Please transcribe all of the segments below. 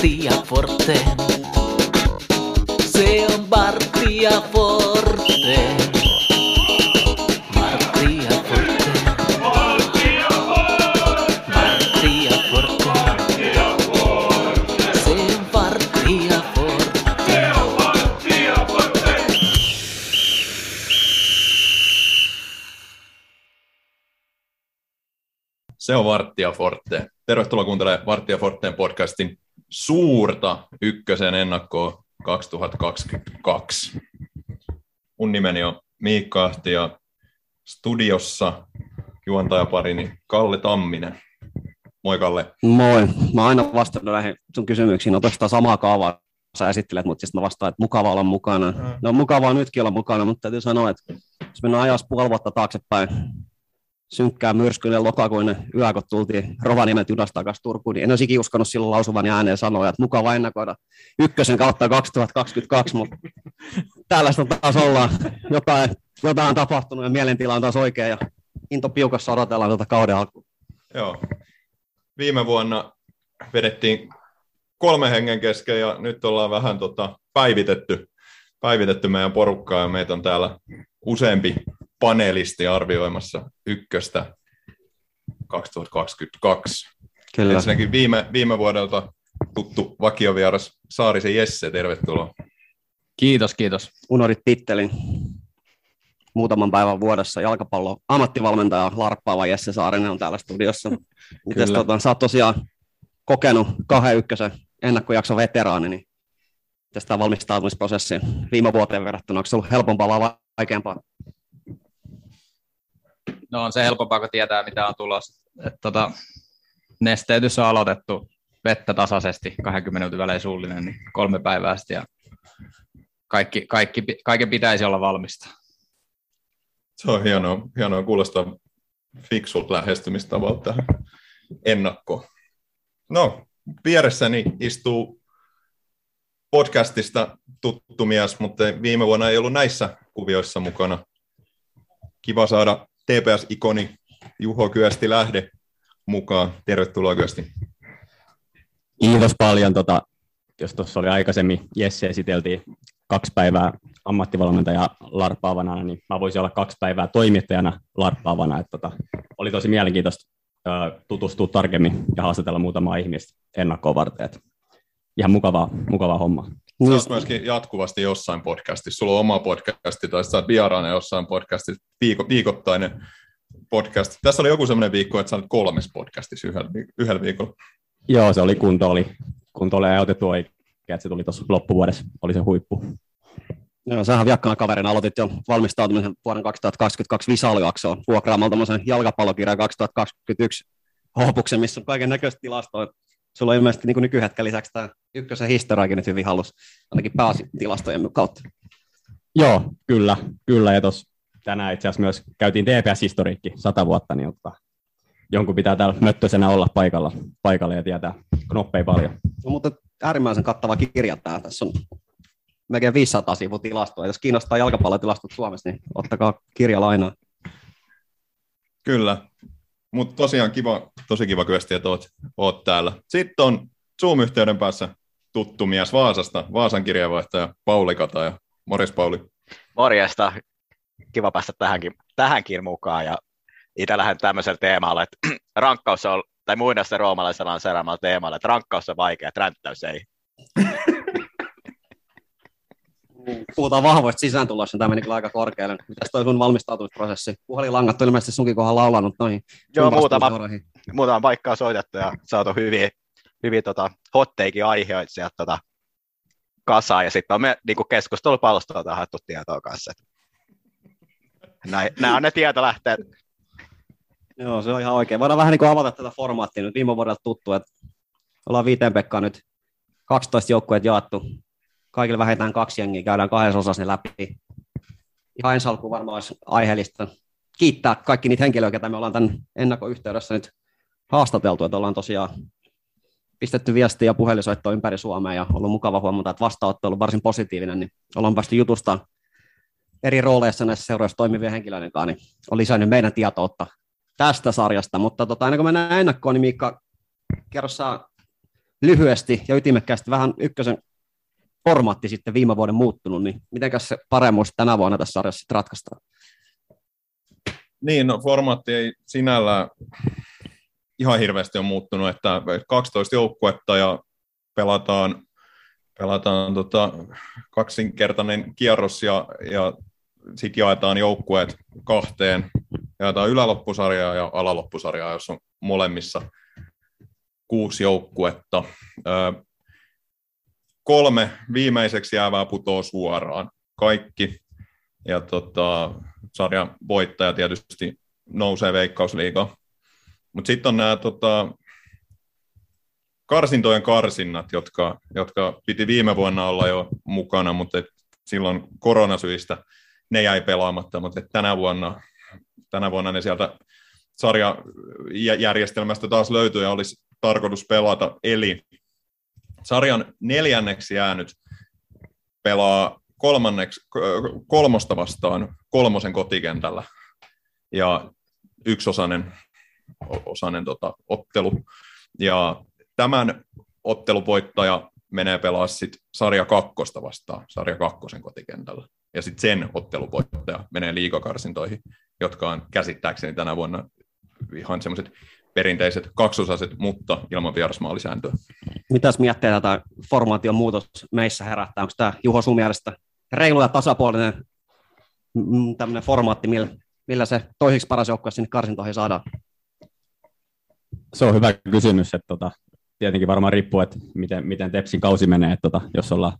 Bartia Forte. Se on Bartia Forte. Bartia Forte. Bartia Forte. Se on Bartia Forte. Se on Varttia Forte. Tervetuloa kuuntelemaan Varttia Forteen podcastin suurta ykkösen ennakkoa 2022. Mun nimeni on Miikka Ahti ja studiossa juontajaparini Kalle Tamminen. Moi Kalle. Moi. Mä aina vastannut näihin sun kysymyksiin oikeastaan samaa kaavaa sä esittelet, mutta sitten mä vastaan, että mukava olla mukana. No mukavaa nytkin olla mukana, mutta täytyy sanoa, että jos mennään ajassa puoli vuotta taaksepäin, synkkää myrskyinen lokakuinen yö, kun tultiin Rovaniemen junasta takaisin Turkuun, niin en olisi uskonut silloin lausuvan ääneen sanoa, että mukava ennakoida ykkösen kautta 2022, mutta tällaista taas ollaan. Jotain, jotain on tapahtunut ja mielentila on taas oikein ja into piukassa odotellaan tuota kauden alkuun. Joo. Viime vuonna vedettiin kolme hengen kesken ja nyt ollaan vähän tota päivitetty, päivitetty meidän porukkaa ja meitä on täällä useampi panelisti arvioimassa ykköstä 2022. Kyllä. Ensinnäkin viime, viime vuodelta tuttu vakiovieras Saarisen Jesse, tervetuloa. Kiitos, kiitos. unohdit tittelin muutaman päivän vuodessa jalkapallo ammattivalmentaja larppaava Jesse Saarinen on täällä studiossa. Mites tota, sä oot tosiaan kokenut kahden ykkösen ennakkojakson veteraani, niin tämä valmistautumisprosessi viime vuoteen verrattuna, onko se ollut helpompaa vai vaikeampaa? No on se helpompaa, kun tietää, mitä on tulossa. Et, tota, nesteytys on aloitettu vettä tasaisesti, 20 minuutin välein suullinen, niin kolme päivää sitten ja kaikki, kaikki, kaiken pitäisi olla valmista. Se on hienoa, hienoa kuulostaa fiksulta lähestymistavalta tähän ennakkoon. No, vieressäni istuu podcastista tuttu mies, mutta viime vuonna ei ollut näissä kuvioissa mukana. Kiva saada TPS-ikoni Juho Kyösti Lähde mukaan. Tervetuloa Kyösti. Kiitos paljon. Tota, jos tuossa oli aikaisemmin Jesse esiteltiin kaksi päivää ammattivalmentaja larppaavana, niin mä voisin olla kaksi päivää toimittajana larppaavana. Et tota, oli tosi mielenkiintoista tutustua tarkemmin ja haastatella muutamaa ihmistä ennakkoa varten. Et ihan mukavaa, mukavaa hommaa. Sä oot myöskin jatkuvasti jossain podcastissa. Sulla on oma podcasti tai sä oot vieraana jossain podcastissa, viiko, viikoittainen podcast. Tässä oli joku semmoinen viikko, että sä olet kolmessa podcastissa yhdellä, yhdellä viikolla. Joo, se oli kunto, oli, kunto oli otettu oikein, että se tuli tuossa loppuvuodessa, oli se huippu. Joo, sähän viakkana kaverina aloitit jo valmistautumisen vuoden 2022 Visaljaksoon vuokraamalla tämmöisen jalkapallokirjan 2021 opuksen, missä on kaiken näköistä tilastoa. Sulla on ilmeisesti niin nykyhetken lisäksi tämä ykkösen historiakin nyt hyvin halus, ainakin päätilastojen kautta. Joo, kyllä, kyllä. Ja tuossa tänään itse asiassa myös käytiin TPS-historiikki sata vuotta, niin ottaa, jonkun pitää täällä möttöisenä olla paikalla, paikalla ja tietää knoppeja paljon. No, mutta äärimmäisen kattava kirja tämä. Tässä on melkein 500 sivua tilastoa. Jos kiinnostaa jalkapallotilastot Suomessa, niin ottakaa kirja lainaa. Kyllä, mutta tosiaan kiva, tosi kiva kyösti, että oot, oot täällä. Sitten on Zoom-yhteyden päässä tuttu mies Vaasasta, Vaasan kirjeenvaihtaja Pauli Kataja. Morjes Pauli. Morjesta. Kiva päästä tähänkin, tähänkin mukaan. Ja itse lähden tämmöisellä teemalla, että rankkaus on, tai muinaisten roomalaisella on seuraamalla teemalla, että rankkaus on vaikea, ränttäys ei. Puhutaan vahvoista sisääntuloista, tämä meni kyllä aika korkealle. Mitäs toi sun valmistautumisprosessi? Puhelinlangat on ilmeisesti sunkin kohdalla laulanut noihin. Joo, muutama, muutama paikkaa soitettu ja saatu hyvin, hyvin tota, hotteikin aiheita sieltä tota, kasaan. Ja sitten on me niin keskustelupalstoilta haettu tietoa kanssa. Nämä on ne tietolähteet. Joo, se on ihan oikein. Voidaan vähän niin kuin avata tätä formaattia nyt viime vuodelta tuttu, että ollaan viiteen Pekkaan nyt 12 joukkueet jaettu. Kaikille vähintään kaksi jengiä, käydään kahdessa osassa ne läpi. Ihan ensi alkuun varmaan olisi aiheellista kiittää kaikki niitä henkilöitä, joita me ollaan tämän ennakkoyhteydessä nyt haastateltu, että ollaan tosiaan pistetty viestiä ja puhelinsoittoa ympäri Suomea ja ollut mukava huomata, että vastaanotto on ollut varsin positiivinen, niin ollaan päästy jutusta eri rooleissa näissä seuroissa toimivien henkilöiden kanssa, niin on lisännyt meidän tietoutta tästä sarjasta, mutta tota, ennen kuin mennään ennakkoon, niin Miikka, kerro lyhyesti ja ytimekkäästi vähän ykkösen formaatti sitten viime vuoden muuttunut, niin mitenkäs se paremmuus tänä vuonna tässä sarjassa ratkaistaan? Niin, no formaatti ei sinällään ihan hirveästi on muuttunut, että 12 joukkuetta ja pelataan, pelataan tota kaksinkertainen kierros ja, ja sitten jaetaan joukkueet kahteen. Jaetaan yläloppusarjaa ja alaloppusarjaa, jos on molemmissa kuusi joukkuetta. Kolme viimeiseksi jäävää putoo suoraan. Kaikki. Ja tota, sarjan voittaja tietysti nousee veikkausliigaan. Mutta sitten on nämä tota, karsintojen karsinnat, jotka, jotka piti viime vuonna olla jo mukana, mutta et silloin koronasyistä ne jäi pelaamatta, mutta et tänä, vuonna, tänä vuonna ne sieltä sarjajärjestelmästä taas löytyi ja olisi tarkoitus pelata. Eli sarjan neljänneksi jäänyt pelaa kolmanneksi, kolmosta vastaan kolmosen kotikentällä ja yksiosainen osainen tota, ottelu. Ja tämän otteluvoittaja menee pelaa sit sarja kakkosta vastaan, sarja kakkosen kotikentällä. Ja sitten sen otteluvoittaja menee liikakarsintoihin, jotka on käsittääkseni tänä vuonna ihan semmoiset perinteiset kaksosaiset, mutta ilman vierasmaalisääntöä. Mitäs miettii tätä formaation muutos meissä herättää? Onko tämä Juho sun mielestä reilu ja tasapuolinen mm, tämmöinen formaatti, millä, millä se toiseksi paras joukkue sinne karsintoihin saadaan? Se on hyvä kysymys, että tota, tietenkin varmaan riippuu, että miten, miten Tepsin kausi menee, että tota, jos ollaan,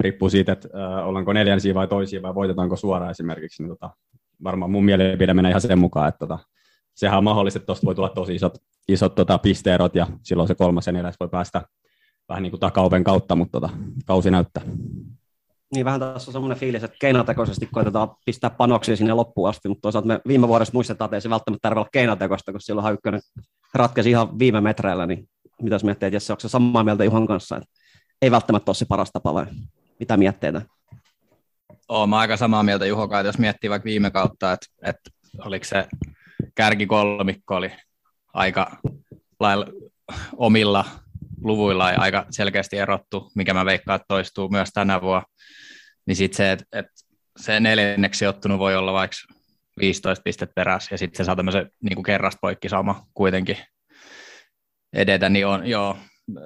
riippuu siitä, että äh, ollaanko neljänsiä vai toisia vai voitetaanko suoraan esimerkiksi, niin tota, varmaan mun mielipide menee ihan sen mukaan, että tota, sehän on mahdollista, että tuosta voi tulla tosi isot, isot tota, pisteerot ja silloin se kolmas ja neljäs voi päästä vähän niin kuin takaupen kautta, mutta tota, kausi näyttää. Niin vähän tässä on semmoinen fiilis, että keinotekoisesti koitetaan pistää panoksia sinne loppuun asti, mutta toisaalta me viime vuodessa muistetaan, että ei se välttämättä tarvitse olla keinotekoista, kun silloin ykkönen ratkesi ihan viime metreillä, niin mitäs miettii, että jos onko se samaa mieltä Juhan kanssa, että ei välttämättä ole se paras tapa vai mitä mietteitä? Olen aika samaa mieltä Juho että jos miettii vaikka viime kautta, että, että oliko se kärkikolmikko oli aika lailla omilla luvuilla ja aika selkeästi erottu, mikä mä veikkaan, että toistuu myös tänä vuonna, niin sitten se, että, että se neljänneksi ottunut voi olla vaikka 15 pistet perässä ja sitten se saa tämmöisen niin kuin kerrasta poikki sama kuitenkin edetä, niin on joo,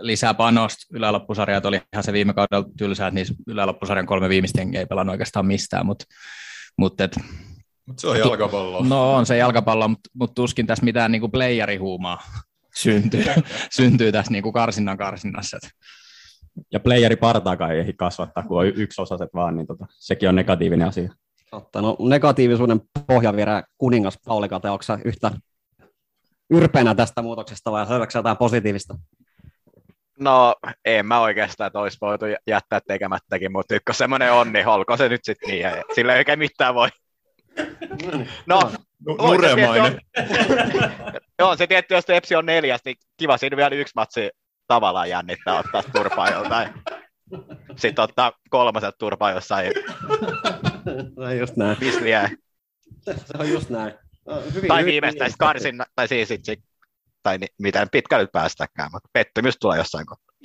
lisää panosta. Yläloppusarjat oli ihan se viime kaudella tylsää, että niissä yläloppusarjan kolme viimeistä ei pelannut oikeastaan mistään, mutta mut et, Mut se on jalkapallo. No on se jalkapallo, mutta mut tuskin tässä mitään niinku playerihuumaa syntyy, syntyy tässä niinku karsinnan karsinnassa. Ja playeri partaakaan ei ehdi kasvattaa, kun on yksi osaset vaan, niin tota, sekin on negatiivinen asia. Totta, no negatiivisuuden pohjavirä kuningas Pauli Kate, onko yhtä yrpeänä tästä muutoksesta vai saadaanko jotain positiivista? No, en mä oikeastaan, että olisi voitu jättää tekemättäkin, mutta nyt kun semmoinen on, niin olkoon se nyt sitten niin, sillä ei oikein mitään voi. No, Nuremainen. Joo, se tietty, jos Tepsi on neljäs, niin kiva siinä vielä yksi matsi tavallaan jännittää ottaa turpaa joltain. Sitten ottaa kolmaset turpaa jossain. Se on just näin. Missä Se on just näin. Hyvin, tai viimeistään karsin, tai siis sit, sit, tai niin, miten pitkälle päästäkään, mutta pettymys tulee jossain kohtaa.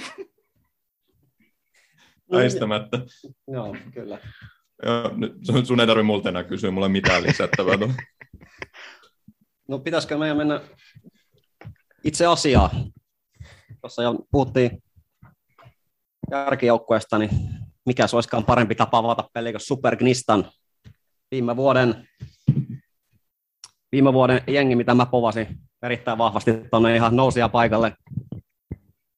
Väistämättä. Joo, kyllä. Joo, sun ei tarvitse multa enää kysyä mulle mitään lisättävää. No pitäisikö meidän mennä itse asiaan? Tuossa jo puhuttiin kärkijoukkueesta, niin mikä se olisikaan parempi tapa avata peli kuin Super Gnistan. Viime vuoden, viime vuoden jengi, mitä mä povasin erittäin vahvasti tuonne ihan nousia paikalle,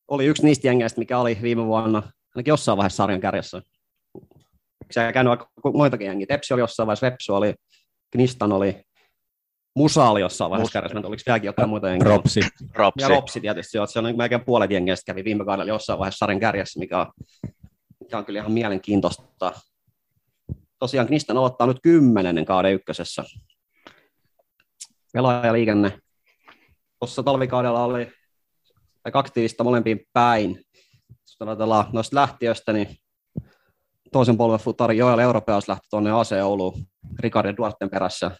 oli yksi niistä jengeistä, mikä oli viime vuonna ainakin jossain vaiheessa sarjan kärjessä. Se käynyt aika muitakin jengiä. Tepsi oli jossain vaiheessa, Vepsu oli, Gnistan oli, Musa oli jossain vaiheessa kärjessä, oliko vieläkin jotain muita jengiä? Ropsi. Ropsi. Ja Ropsi tietysti, joo, se on niin melkein puolet jengeistä kävi viime kaudella jossain vaiheessa sarjan kärjessä, mikä on, mikä on kyllä ihan mielenkiintoista. Tosiaan Knistan aloittaa nyt kymmenennen kauden ykkösessä. Pelaajaliikenne. Tuossa talvikaudella oli aktiivista molempiin päin. Jos ajatellaan noista lähtiöistä, niin toisen polven futari Joel Europeas lähti tuonne AC Ouluun Ricardo Duarten perässä.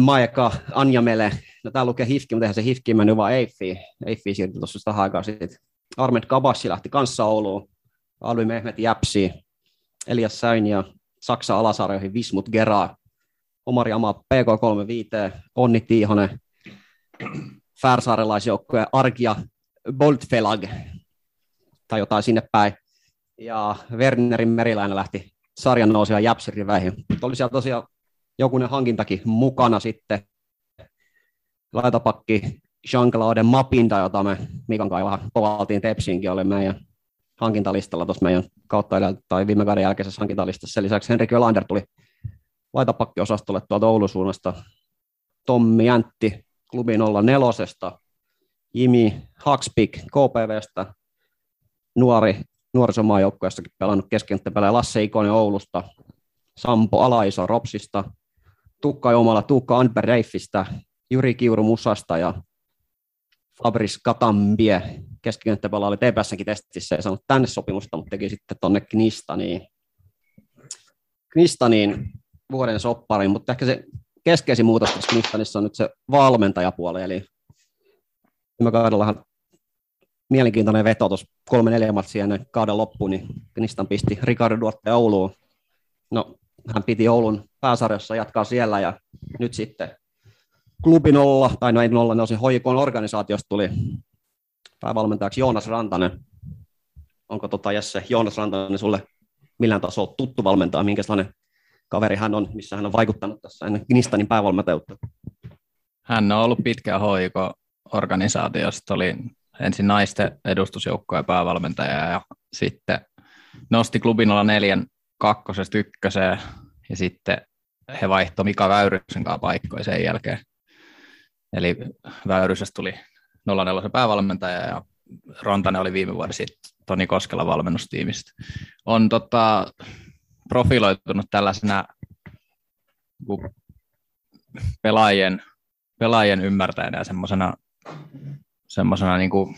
Maika Anjamele. No täällä lukee Hifki, mutta eihän se Hifki mennyt vaan Eiffi. Eiffi siirtyi tuossa sitä aikaa sitten. Armed Kabassi lähti kanssa Ouluun. Alvi Mehmet Jäpsi. Elias Säin ja Saksa alasarjoihin Vismut Geraa. Omari Ama PK35, Onni Tiihonen, Färsaarelaisjoukkue Argia Boltfelag tai jotain sinne päin. Ja Wernerin meriläinen lähti sarjan nousia Jäpsiriväihin. Oli siellä tosiaan jokunen hankintakin mukana sitten. Laitapakki Jean-Claude Mapinda, jota me Mikan kanssa vähän povaltiin Tepsiinkin, oli meidän hankintalistalla tuossa meidän kautta tai viime kauden jälkeisessä hankintalistassa. Sen lisäksi Henrik Jolander tuli laitapakkiosastolle tuolta Oulun suunnasta. Tommi Jäntti klubi 04, Jimi Hakspik KPVstä, nuori nuorisomaajoukkueessakin pelannut keskenttäpelejä Lasse Ikonen Oulusta, Sampo Alaiso Ropsista, Tukka Jomala, Tuukka Anber Reiffistä, Juri Kiuru Musasta ja Fabris Katambie keskikenttäpelaaja oli TPSnkin testissä ja saanut tänne sopimusta, mutta teki sitten tuonne Knistaniin. Knistaniin vuoden soppariin, mutta ehkä se keskeisin muutos tässä Knistanissa on nyt se valmentajapuoli, eli viime kaudellahan mielenkiintoinen veto tuossa kolme neljä matsia ennen kauden loppuun, niin Knistan pisti Ricardo Duarte Ouluun. No, hän piti Oulun pääsarjassa jatkaa siellä ja nyt sitten klubi nolla, tai no ei nolla, ne osin hoikon organisaatiosta tuli päävalmentajaksi Joonas Rantanen. Onko tota Jesse Joonas Rantanen sulle millään tasolla tuttu valmentaja, minkälainen kaveri hän on, missä hän on vaikuttanut tässä ennen Knistanin päävalmentajuutta? Hän on ollut pitkään hoiko organisaatiosta, oli ensin naisten edustusjoukkojen päävalmentaja ja sitten nosti klubin olla neljän kakkosesta ykköseen ja sitten he vaihtoi Mika Väyrysen kanssa paikkoja sen jälkeen. Eli Väyrysestä tuli 04 päävalmentaja ja Rantanen oli viime vuonna sitten Toni Koskela valmennustiimistä. On tota, profiloitunut tällaisena pelaajien, pelaajien ymmärtäjänä ja semmoisena semmoisena niin kuin,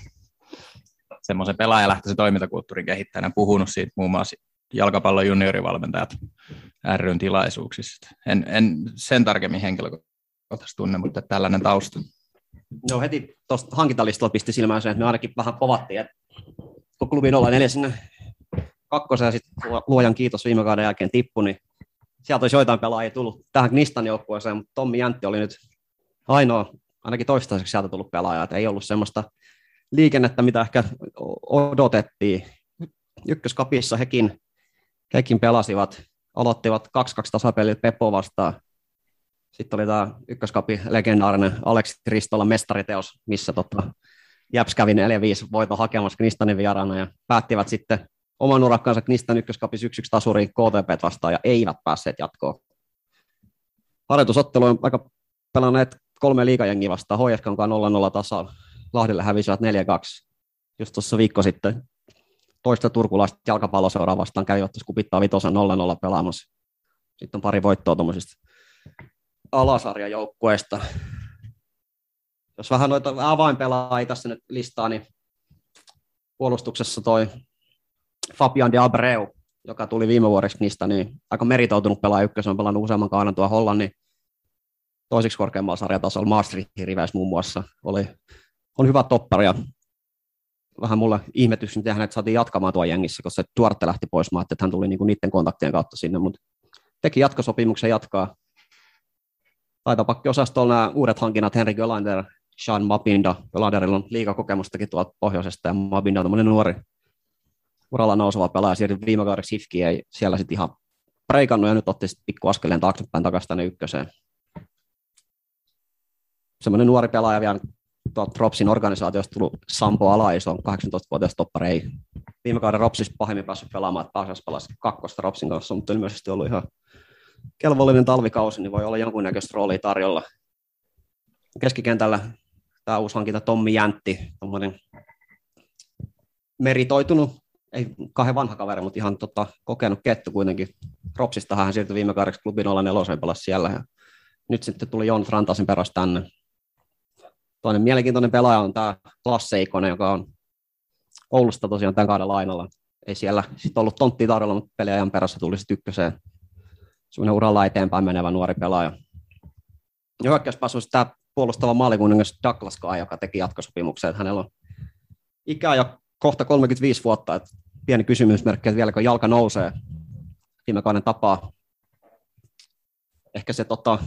semmoisen pelaajalähtöisen toimintakulttuurin kehittäjänä puhunut siitä muun muassa jalkapallon juniorivalmentajat ryn tilaisuuksissa. En, en sen tarkemmin henkilökohtaisesti tunne, mutta tällainen tausta. No heti tuosta hankintalistalla pisti silmään se, että me ainakin vähän povattiin, että kun klubi 04 sinne kakkosen ja sitten luojan kiitos viime kauden jälkeen tippu, niin sieltä olisi joitain pelaajia tullut tähän Knistan joukkueeseen, mutta Tommi Jäntti oli nyt ainoa ainakin toistaiseksi sieltä tullut pelaaja, että ei ollut semmoista liikennettä, mitä ehkä odotettiin. Ykköskapissa hekin, hekin pelasivat, aloittivat 2-2 tasapeliä Peppo vastaan. Sitten oli tämä ykköskapi legendaarinen Aleksi Kristolla mestariteos, missä tota, Jäps kävi 4-5 voito hakemassa Knistanin vieraana ja päättivät sitten oman urakkaansa Knistan ykköskapissa 1-1 tasuriin KTP vastaan ja eivät päässeet jatkoon. Harjoitusottelu on aika pelanneet kolme liikajengiä vastaan, HFK on 0-0 tasa, Lahdelle hävisivät 4-2. Just tuossa viikko sitten toista turkulaista jalkapalloseuraa vastaan kävivät tuossa kupittaa vitosen 0-0 pelaamassa. Sitten on pari voittoa tuommoisista alasarjajoukkueista. Jos vähän noita avainpelaajia tässä nyt listaa, niin puolustuksessa toi Fabian de Abreu, joka tuli viime vuodeksi niistä, niin aika meritoutunut pelaaja ykkösen, on pelannut useamman kauden tuo Hollannin toiseksi korkeammalla sarjatasolla Maastrichtin riveissä muun muassa. Oli, on hyvä toppari ja vähän mulla ihmetys, miten hänet saatiin jatkamaan tuo jengissä, koska se Tuorte lähti pois. Mä että hän tuli niinku niiden kontaktien kautta sinne, mutta teki jatkosopimuksen jatkaa. Taitapakkiosastolla nämä uudet hankinnat, Henrik Jolander, Sean Mapinda. Jolanderilla on liikakokemustakin tuolta pohjoisesta ja Mapinda on nuori uralla nouseva pelaaja, siirtyi viime kaudeksi Hifkiin, ei siellä sitten ihan preikannut ja nyt otti sitten pikku askeleen taaksepäin takaisin tänne ykköseen semmoinen nuori pelaaja vielä Ropsin organisaatiosta tullut Sampo Alaiso, 18-vuotias toppari, ei viime kauden Ropsissa pahemmin päässyt pelaamaan, että pääsisi pelasi kakkosta Ropsin kanssa, mutta ilmeisesti ollut ihan kelvollinen talvikausi, niin voi olla jonkunnäköistä roolia tarjolla. Keskikentällä tämä uusi hankinta Tommi Jäntti, meritoitunut, ei kahden vanha kaveri, mutta ihan tota, kokenut kettu kuitenkin. Ropsista hän siirtyi viime kaudeksi klubin 04 pelasi siellä ja nyt sitten tuli Jon Frantasin perässä tänne. Toinen mielenkiintoinen pelaaja on tämä Lasse Ikonen, joka on Oulusta tosiaan tämän kauden lainalla. Ei siellä sitten ollut tonttia tarjolla, mutta peliajan perässä tuli sitten ykköseen. Sellainen uralla eteenpäin menevä nuori pelaaja. hyökkäyspäässä on tämä puolustava maalikuningas Douglas Kai, joka teki jatkosopimuksen. Että hänellä on ikää jo kohta 35 vuotta, että pieni kysymysmerkki, että vieläkö jalka nousee viime kauden tapaa. Ehkä se tota,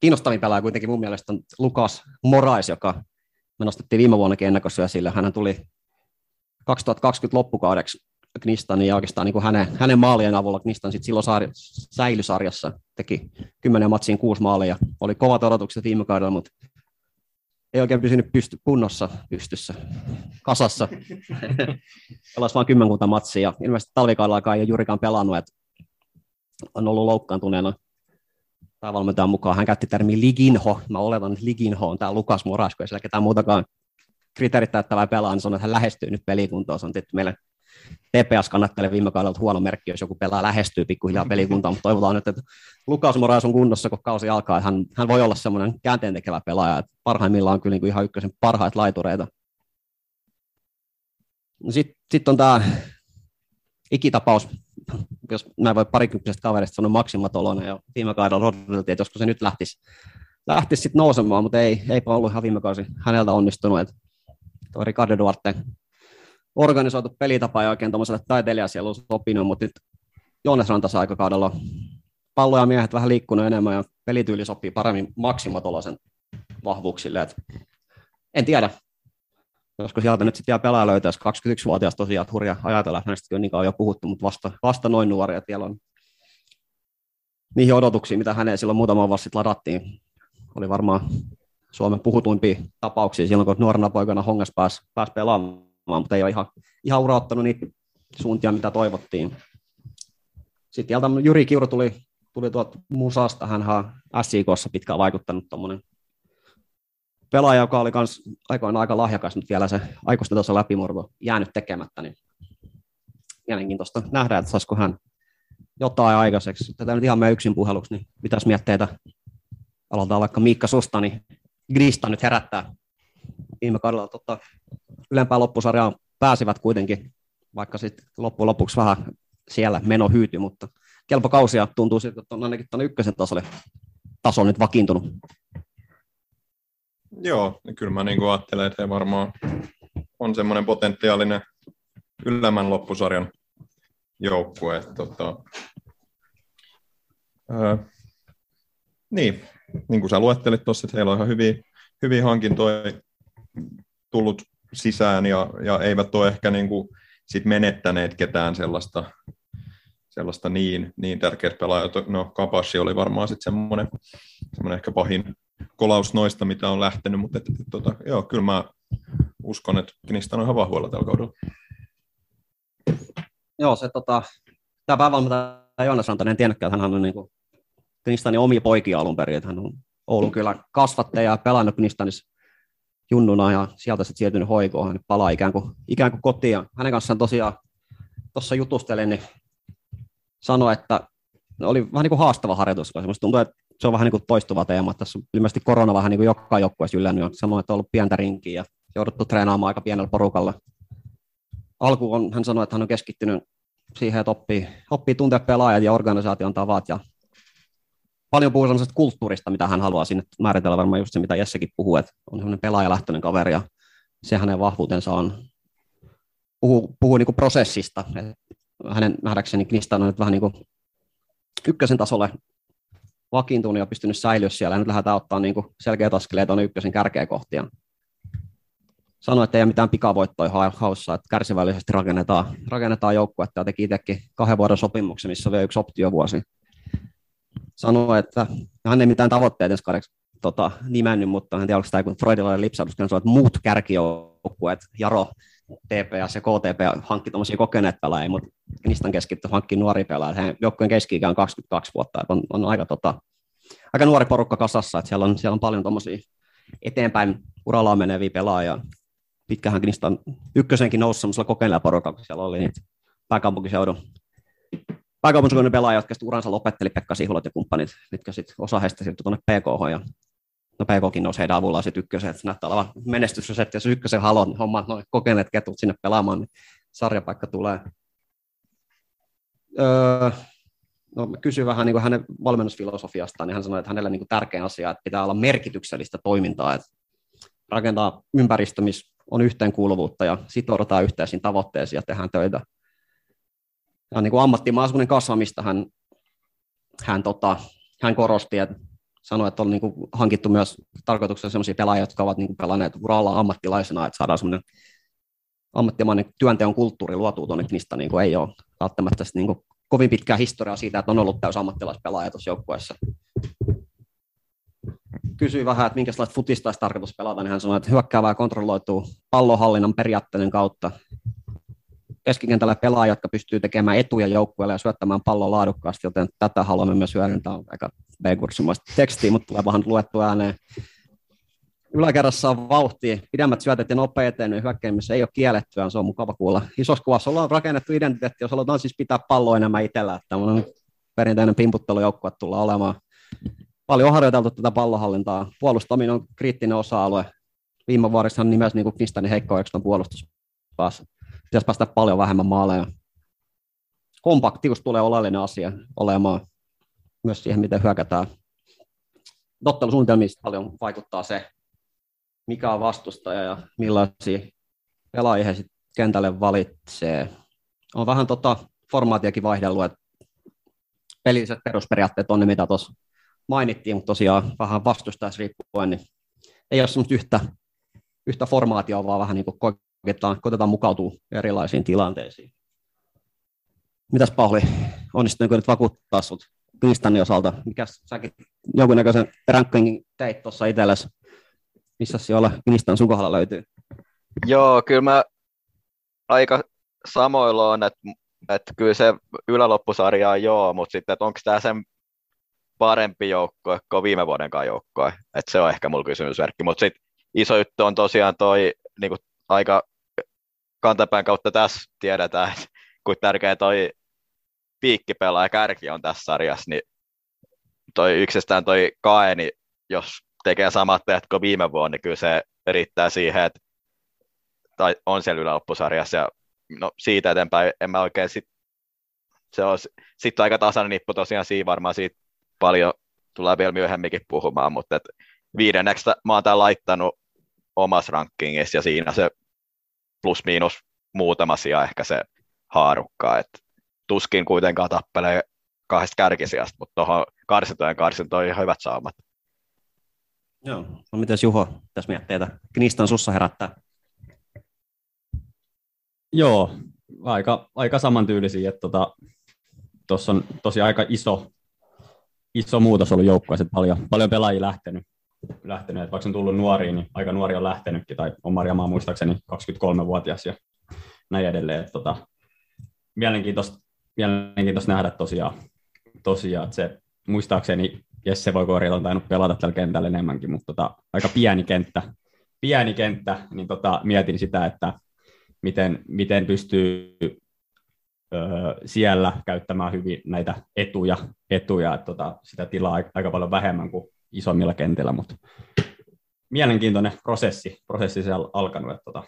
kiinnostavin pelaaja kuitenkin mun mielestä on Lukas Morais, joka me nostettiin viime vuonnakin ennakossa esille. Hän tuli 2020 loppukaudeksi Knistan ja oikeastaan niin kuin hänen, hänen maalien avulla Knistan sit silloin saari, säilysarjassa teki kymmenen matsiin kuusi maalia. Oli kovat odotukset viime kaudella, mutta ei oikein pysynyt pysty, kunnossa pystyssä, kasassa. Pelasi vain kymmenkunta matsia ja ilmeisesti talvikaudellakaan ei ole juurikaan pelannut, että on ollut loukkaantuneena päävalmentajan mukaan. Hän käytti termiä liginho. Mä oletan, että liginho on tämä Lukas Moras, kun ei sillä ketään muutakaan kriteerit täyttävää pelaa, niin sanoo, että hän lähestyy nyt pelikuntoon. Se on tietysti meille TPS kannattelee viime kaudella huono merkki, jos joku pelaa lähestyy pikkuhiljaa pelikuntaan, mutta toivotaan nyt, että Lukas Morais on kunnossa, kun kausi alkaa, hän, hän voi olla semmoinen käänteen tekevä pelaaja, että parhaimmillaan on kyllä niin kuin ihan ykkösen parhaita laitureita. No Sitten sit on tämä ikitapaus, jos mä voi parikymppisestä kaverista sanoa Maksimatolonen jo viime kaudella odoteltiin, että josko se nyt lähtisi, lähtisi sitten nousemaan, mutta ei, eipä ollut ihan viime kausi häneltä onnistunut. Että tuo Ricardo Duarte organisoitu pelitapa ja oikein tuommoiselle taiteilijalle sopinut, mutta nyt Joonas Rantasa aikakaudella pallo ja miehet vähän liikkunut enemmän ja pelityyli sopii paremmin Maksimatolosen vahvuuksille. Et en tiedä, josko sieltä nyt sitten pelaa löytäisi 21-vuotias tosiaan, hurja ajatella, hänestä on niin kauan jo puhuttu, mutta vasta, vasta noin nuori, että vielä on niihin odotuksiin, mitä häneen silloin muutama vuosi sitten ladattiin. Oli varmaan Suomen puhutuimpia tapauksia silloin, kun nuorena poikana Hongas pääsi, pääsi pelaamaan, mutta ei ole ihan, ihan urauttanut niitä suuntia, mitä toivottiin. Sitten Jyri Kiuru tuli, tuli tuolta Musasta, hän on SIKssa pitkään vaikuttanut tuommoinen pelaaja, joka oli kans aikoina aika lahjakas, mutta vielä se aikuisten tuossa läpimurto jäänyt tekemättä, niin mielenkiintoista nähdä, että saisiko hän jotain aikaiseksi. Tätä nyt ihan meidän yksin puheluksi, niin mitäs mietteitä aloitetaan vaikka Miikka susta, niin Grista nyt herättää viime kaudella tota, ylempää loppusarjaa pääsivät kuitenkin, vaikka sitten loppujen lopuksi vähän siellä meno hyytyi, mutta kelpo kausia tuntuu siltä, että on ainakin tuonne ykkösen tasolle taso nyt vakiintunut. Joo, niin kyllä mä niin kuin ajattelen, että he varmaan on semmoinen potentiaalinen ylemmän loppusarjan joukkue. Että, tota, ää, niin, niin kuin sä luettelit tuossa, että heillä on ihan hyviä, hyviä hankintoja tullut sisään ja, ja eivät ole ehkä niin kuin sit menettäneet ketään sellaista, sellaista niin, niin tärkeät pelaajat. No, Kapassi oli varmaan sitten semmoinen, semmoinen ehkä pahin kolaus noista, mitä on lähtenyt, mutta et, et, tota, joo, kyllä mä uskon, että Knistan on ihan vahvoilla tällä kaudella. Joo, se tota, tämä päävalmentaja Joonas Rantanen, en tiennytkään, että hän on niin kuin Knistanin omia poikia alun perin, että hän on Oulun kyllä kasvattaja ja pelannut Knistanissa junnuna ja sieltä sitten siirtynyt hoikoon, hän palaa ikään kuin, ikään kuin kotiin. Ja hänen kanssaan tosiaan tuossa jutustelin, niin sanoi, että oli vähän niin kuin haastava harjoitus, koska tuntuu, että se on vähän niin kuin toistuva teema. Tässä on ilmeisesti korona vähän niin kuin joka joukkueessa yllännyt. Ja sanoi, että on ollut pientä rinkiä ja jouduttu treenaamaan aika pienellä porukalla. Alkuun hän sanoi, että hän on keskittynyt siihen, että oppii, oppii tuntea pelaajat ja organisaation tavat ja paljon puhuu sellaisesta kulttuurista, mitä hän haluaa sinne määritellä, varmaan just se, mitä Jessekin puhuu, että on sellainen pelaajalähtöinen kaveri ja se hänen vahvuutensa on puhuu, puhuu niin kuin prosessista. Hänen nähdäkseni Knistan on nyt vähän niin kuin ykkösen tasolle vakiintunut ja pystynyt säilyä siellä. Nyt lähdetään ottaa niin selkeät askeleet tuonne ykkösen kärkeä kohti. Ja sanoi, että ei mitään pikavoittoja haussa, että kärsivällisesti rakennetaan, rakennetaan joukkuetta ja teki itsekin kahden vuoden sopimuksen, missä vielä yksi optiovuosi. Sanoi, että hän ei mitään tavoitteita ensi kaudeksi tota, nimennyt, mutta en tiedä, onko tämä freudilainen lipsaudus, sanoi, että muut kärkijoukkueet, Jaro, TPS ja KTP hankki tuommoisia kokeneet pelaajia, mutta Knistan keskitty hankki nuoria pelaajia. Heidän joukkueen keski on 22 vuotta, on, on aika, tota, aika nuori porukka kasassa, että siellä on, siellä on paljon tuommoisia eteenpäin urallaan meneviä pelaajia. Pitkähän Knistan ykkösenkin nousi semmoisella kokeneella porukalla, kun siellä oli niitä pääkaupunkiseudun pääkaupunkiseudun pelaajia, jotka uransa lopetteli, Pekka Sihulot ja kumppanit, mitkä sitten osa heistä siirtyi tuonne PKH ja no PKkin nousi heidän avullaan sitten ykkösen, että näyttää olevan menestysresetti, jos ykkösen haluat, niin hommat noin kokeneet ketut sinne pelaamaan, niin sarjapaikka tulee. Öö, no, kysyin vähän niin kuin hänen valmennusfilosofiastaan, niin hän sanoi, että hänellä niin kuin tärkein asia, että pitää olla merkityksellistä toimintaa, että rakentaa ympäristö, missä on yhteenkuuluvuutta ja sitoudutaan yhteisiin tavoitteisiin ja tehdään töitä. Ja niin kuin ammattimaisuuden kasvamista hän, hän, tota, hän korosti, että sanoi, että on niin kuin hankittu myös tarkoituksena sellaisia pelaajia, jotka ovat niin kuin pelanneet uralla ammattilaisena, että saadaan semmoinen ammattimainen työnteon kulttuuri luotuu tuonne niistä niin kuin ei ole välttämättä niin kuin kovin pitkää historiaa siitä, että on ollut täys ammattilaispelaaja tuossa joukkueessa. Kysyi vähän, että minkälaista futista olisi tarkoitus pelata, niin hän sanoi, että hyökkäävää kontrolloituu pallonhallinnan periaatteiden kautta. Keskikentällä pelaajia, jotka pystyy tekemään etuja joukkueelle ja syöttämään pallon laadukkaasti, joten tätä haluamme myös hyödyntää. Aika B-kurssimaista tekstiä, mutta tulee vähän luettu ääneen yläkerrassa on vauhti, pidemmät syötet ja nopea eteinen hyökkäämisessä ei ole kiellettyä, se on mukava kuulla. Isossa kuvassa ollaan rakennettu identiteetti, jos halutaan siis pitää palloa enemmän itsellä, että tämmöinen perinteinen pimputtelujoukkue tulla olemaan. Paljon on harjoiteltu tätä pallohallintaa. Puolustaminen on kriittinen osa-alue. Viime vuodessa on nimessä niin kuin heikkoiksi on puolustuspäässä. Pitäisi päästä paljon vähemmän maaleja. Kompaktius tulee oleellinen asia olemaan myös siihen, miten hyökätään. Tottelusuunnitelmista paljon vaikuttaa se, mikä on vastustaja ja millaisia pelaajia he sitten kentälle valitsee. On vähän tota formaatiakin vaihdellut, että pelilliset perusperiaatteet on ne, mitä tuossa mainittiin, mutta tosiaan vähän vastustajassa riippuen, niin ei ole semmoista yhtä, yhtä formaatioa, vaan vähän niin kuin koetetaan, koetetaan mukautua erilaisiin tilanteisiin. Mitäs Pauli, onnistuinko nyt vakuuttaa sinut Kristanin osalta? Mikäs säkin jonkunnäköisen rankingin teit tuossa itsellesi? missä siellä Kinistan sun kohdalla löytyy? Joo, kyllä mä aika samoilla on, että, että kyllä se yläloppusarja on joo, mutta sitten, että onko tämä sen parempi joukko kuin viime vuoden joukko, että se on ehkä mulla kysymysverkki, mutta sitten iso juttu on tosiaan toi niin aika kantapään kautta tässä tiedetään, että kuin tärkeä toi piikkipelaaja kärki on tässä sarjassa, niin toi yksistään toi Kaeni, jos tekee samat teet kuin viime vuonna, niin kyllä se riittää siihen, että tai on siellä yläloppusarjassa ja no, siitä eteenpäin en mä oikein sit, se on sitten aika tasainen nippu tosiaan siinä varmaan siitä paljon tulee vielä myöhemminkin puhumaan, mutta et viidenneksi mä oon tämän laittanut omassa rankingissa ja siinä se plus miinus muutama sija ehkä se haarukka, että tuskin kuitenkaan tappelee kahdesta kärkisijasta, mutta tuohon karsintojen karsintoihin ihan hyvät saamat. Joo. No mitäs Juho tässä mietteitä? Knistan sussa herättää? Joo, aika, aika samantyylisiä. Että tota, tuossa on tosi aika iso, iso muutos ollut joukkueessa, paljon, paljon pelaajia lähtenyt, lähtenyt. Että vaikka on tullut nuoriin, niin aika nuori on lähtenytkin, tai on Marjamaa muistaakseni 23-vuotias ja näin edelleen. Että tota, mielenkiintoista, mielenkiintoista nähdä tosiaan, tosiaan, että se muistaakseni Jesse voi korjata, on tainnut pelata tällä kentällä enemmänkin, mutta tota, aika pieni kenttä, pieni kenttä, niin tota, mietin sitä, että miten, miten pystyy ö, siellä käyttämään hyvin näitä etuja, etuja että tota, sitä tilaa aika paljon vähemmän kuin isommilla kentillä, mutta mielenkiintoinen prosessi, prosessi siellä alkanut, että tota,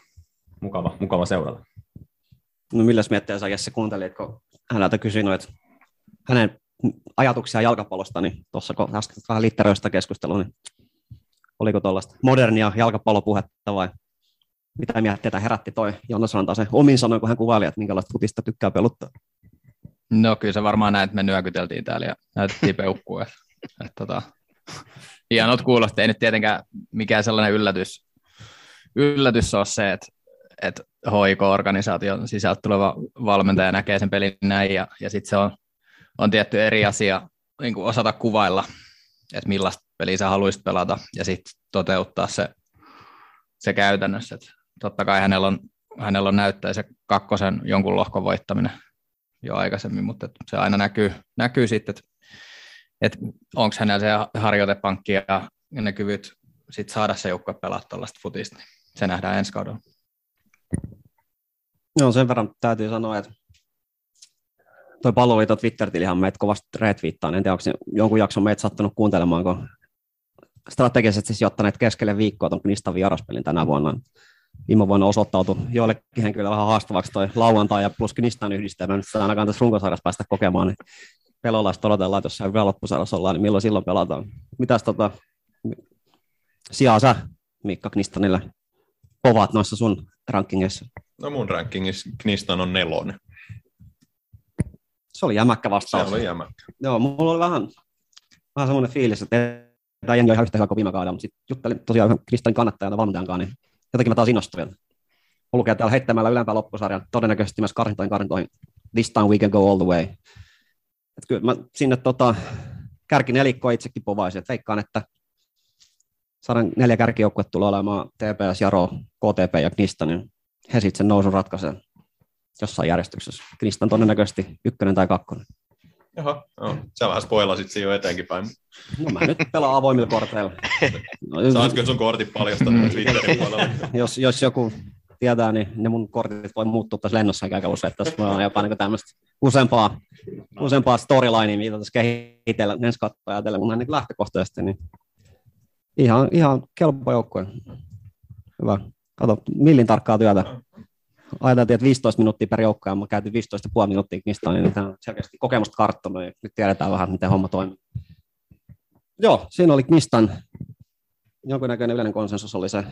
mukava, mukava seurata. No milläs miettiä sä Jesse kuuntelit, kun häneltä kysyin, että hänen ajatuksia jalkapallosta, niin tuossa kun äsken vähän litteroista keskustelua, niin oliko tuollaista modernia jalkapallopuhetta vai mitä mietteitä herätti toi Jonas se omin sanoin, kun hän kuvaili, että minkälaista futista tykkää peluttaa? No kyllä se varmaan näin, että me nyökyteltiin täällä ja näytettiin peukkua. että, tota, hienot kuulosti. Ei nyt tietenkään mikään sellainen yllätys, yllätys ole se, että, että HIK-organisaation sisältä tuleva valmentaja näkee sen pelin näin ja, ja sitten se on on tietty eri asia niin kuin osata kuvailla, että millaista peliä sä haluaisit pelata ja sitten toteuttaa se, se käytännössä. Et totta kai hänellä on, hänellä on näyttää se kakkosen jonkun lohkon voittaminen jo aikaisemmin, mutta se aina näkyy, näkyy sitten, että et onko hänellä se harjoitepankki ja ne kyvyt sit saada se joukko pelaa tuollaista futista, niin se nähdään ensi kaudella. Joo, sen verran täytyy sanoa, että toi palloliiton Twitter-tilihan meitä kovasti retweettaa, en tiedä, onko jonkun jakson meitä sattunut kuuntelemaan, kun strategisesti sijoittaneet keskelle viikkoa tuon Knistan vieraspelin tänä vuonna. Viime vuonna osoittautui joillekin henkilöille vähän haastavaksi toi lauantai ja plus Knistan yhdistelmä, nyt ainakaan tässä runkosarjassa päästä kokemaan, niin pelolaista odotellaan, että jossain hyvä loppusarjassa ollaan, niin milloin silloin pelataan. Mitäs tota, sijaa sä, Mikka Knistonille, kovat noissa sun rankingeissa? No mun rankingissa Knistan on nelonen. Se oli jämäkkä Se vastaus. oli jämä. Joo, mulla oli vähän, vähän semmoinen fiilis, että tämä jengi on ihan yhtä hyvä kuin viime kaudella, mutta sitten juttelin tosiaan yhden Kristanin kannattajana valmentajan kanssa, niin jotenkin mä taas innostuin. On lukee täällä heittämällä ylempää loppusarjan, todennäköisesti myös karsintoihin karsintoihin. This time we can go all the way. Et kyllä mä sinne tota, kärkinelikkoa itsekin povaisin, että veikkaan, että saadaan neljä kärkijoukkuetta tulee olemaan TPS, Jaro, KTP ja Knistan, niin he sitten sen nousun ratkaisee jossain järjestyksessä. Knistan todennäköisesti ykkönen tai kakkonen. Jaha, joo. Sä vähän spoilasit siinä jo eteenkin päin. No mä nyt pelaan avoimilla korteilla. No, Saatko sun kortit paljastaa mm. Twitterin puolella? jos, jos joku tietää, niin ne mun kortit voi muuttua tässä lennossa aika usein, että tässä on jopa niin tämmöistä useampaa, useampaa storylinea, mitä tässä kehitellä ensi katsoa ajatellen, mutta niin lähtökohtaisesti, niin ihan, ihan kelpo joukkue. Hyvä. Kato, millin tarkkaa työtä. Ajateltiin, että 15 minuuttia per joukko, ja mä käytin 15,5 minuuttia niistä, niin tämä on selkeästi kokemusta karttunut, ja nyt tiedetään vähän, miten homma toimii. Joo, siinä oli Knistan jonkunnäköinen yleinen konsensus oli se,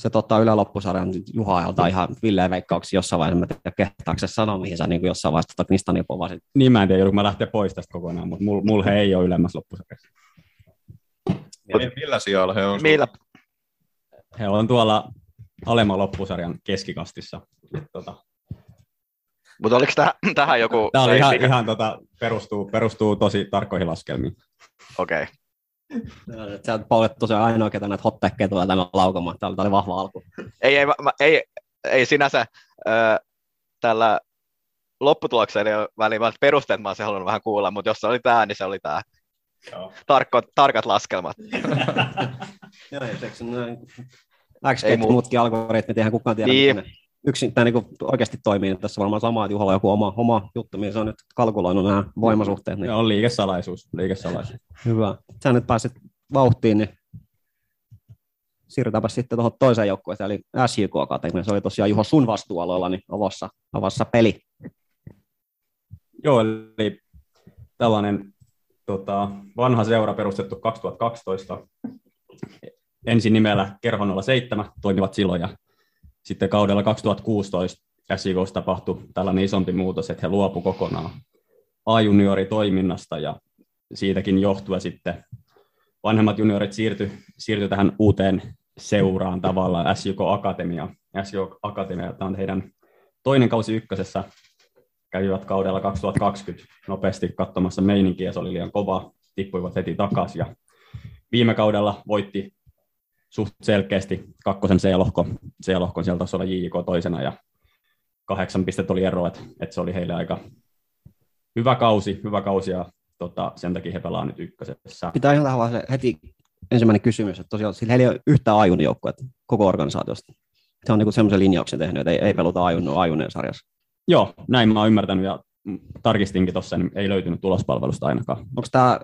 se tota, Yle loppusarjan Juha ajalta ihan villeen veikkauksia jossain vaiheessa. Mä tiedän, kehtaako se sanoa, mihin sä niin jossain vaiheessa tota Knistania povasit. Niin mä en tiedä, kun mä lähtee pois tästä kokonaan, mutta mulla mul he ei ole ylemmässä loppusarjassa. Mi- Millä sijalla he on? Millä, He on tuolla alemman loppusarjan keskikastissa. Tota, mutta oliko täh, tähän joku... Tämä oli ihan, ihan tota, perustuu, perustuu tosi tarkkoihin laskelmiin. Okei. Sä oot Pauli tosiaan ainoa, ketä näitä hottekkeja tulee tänne laukomaan. Tämä oli, vahva alku. Ei, ei, mä, mä- ei, ei sinänsä ö, tällä lopputuloksella ei ole väliä, vaan perusteet mä olisin halunnut vähän kuulla, mutta jos se oli tämä, niin se oli tämä. Joo. Tarkko, tarkat laskelmat. Joo, ja seksi noin Ei XG muu- muutkin algoritmit, eihän kukaan tiedä, Niin. Yksin, tai niin oikeasti toimii. Tässä varmaan sama, että Juhalla on joku oma, oma juttu, mihin se on nyt kalkuloinut nämä voimasuhteet. Niin on liikesalaisuus. liikesalaisuus. Hyvä. Sä nyt pääsit vauhtiin, niin siirrytäänpä sitten tuohon toiseen joukkueeseen, eli SJK Akatemia. Se oli tosiaan Juho sun vastuualueella, niin avassa, avassa peli. Joo, eli tällainen tota, vanha seura perustettu 2012. Ensin nimellä Kerho 07 toimivat silloin ja sitten kaudella 2016 SJKssa tapahtui tällainen isompi muutos, että he luopu kokonaan A-junioritoiminnasta ja siitäkin johtuen sitten vanhemmat juniorit siirtyi siirtyi tähän uuteen seuraan tavallaan SJK Akatemia. SJK Akatemia tämä on heidän toinen kausi ykkösessä kävivät kaudella 2020 nopeasti katsomassa meininkiä, se oli liian kova, tippuivat heti takaisin ja viime kaudella voitti suht selkeästi kakkosen C-lohko, C-lohkon, sieltä taisi olla JJK toisena ja kahdeksan pistettä oli ero, että, että se oli heille aika hyvä kausi, hyvä kausi ja tota, sen takia he pelaa nyt ykkösessä. Pitää ihan tähän heti ensimmäinen kysymys, että tosiaan sillä heillä ei ole yhtään ajun joukkuetta koko organisaatiosta. Se on niin semmoisen linjauksen tehnyt, että ei, ei peluta ajun, ajuneen sarjassa. Joo, näin mä oon ymmärtänyt ja tarkistinkin tuossa, niin ei löytynyt tulospalvelusta ainakaan. Onko tämä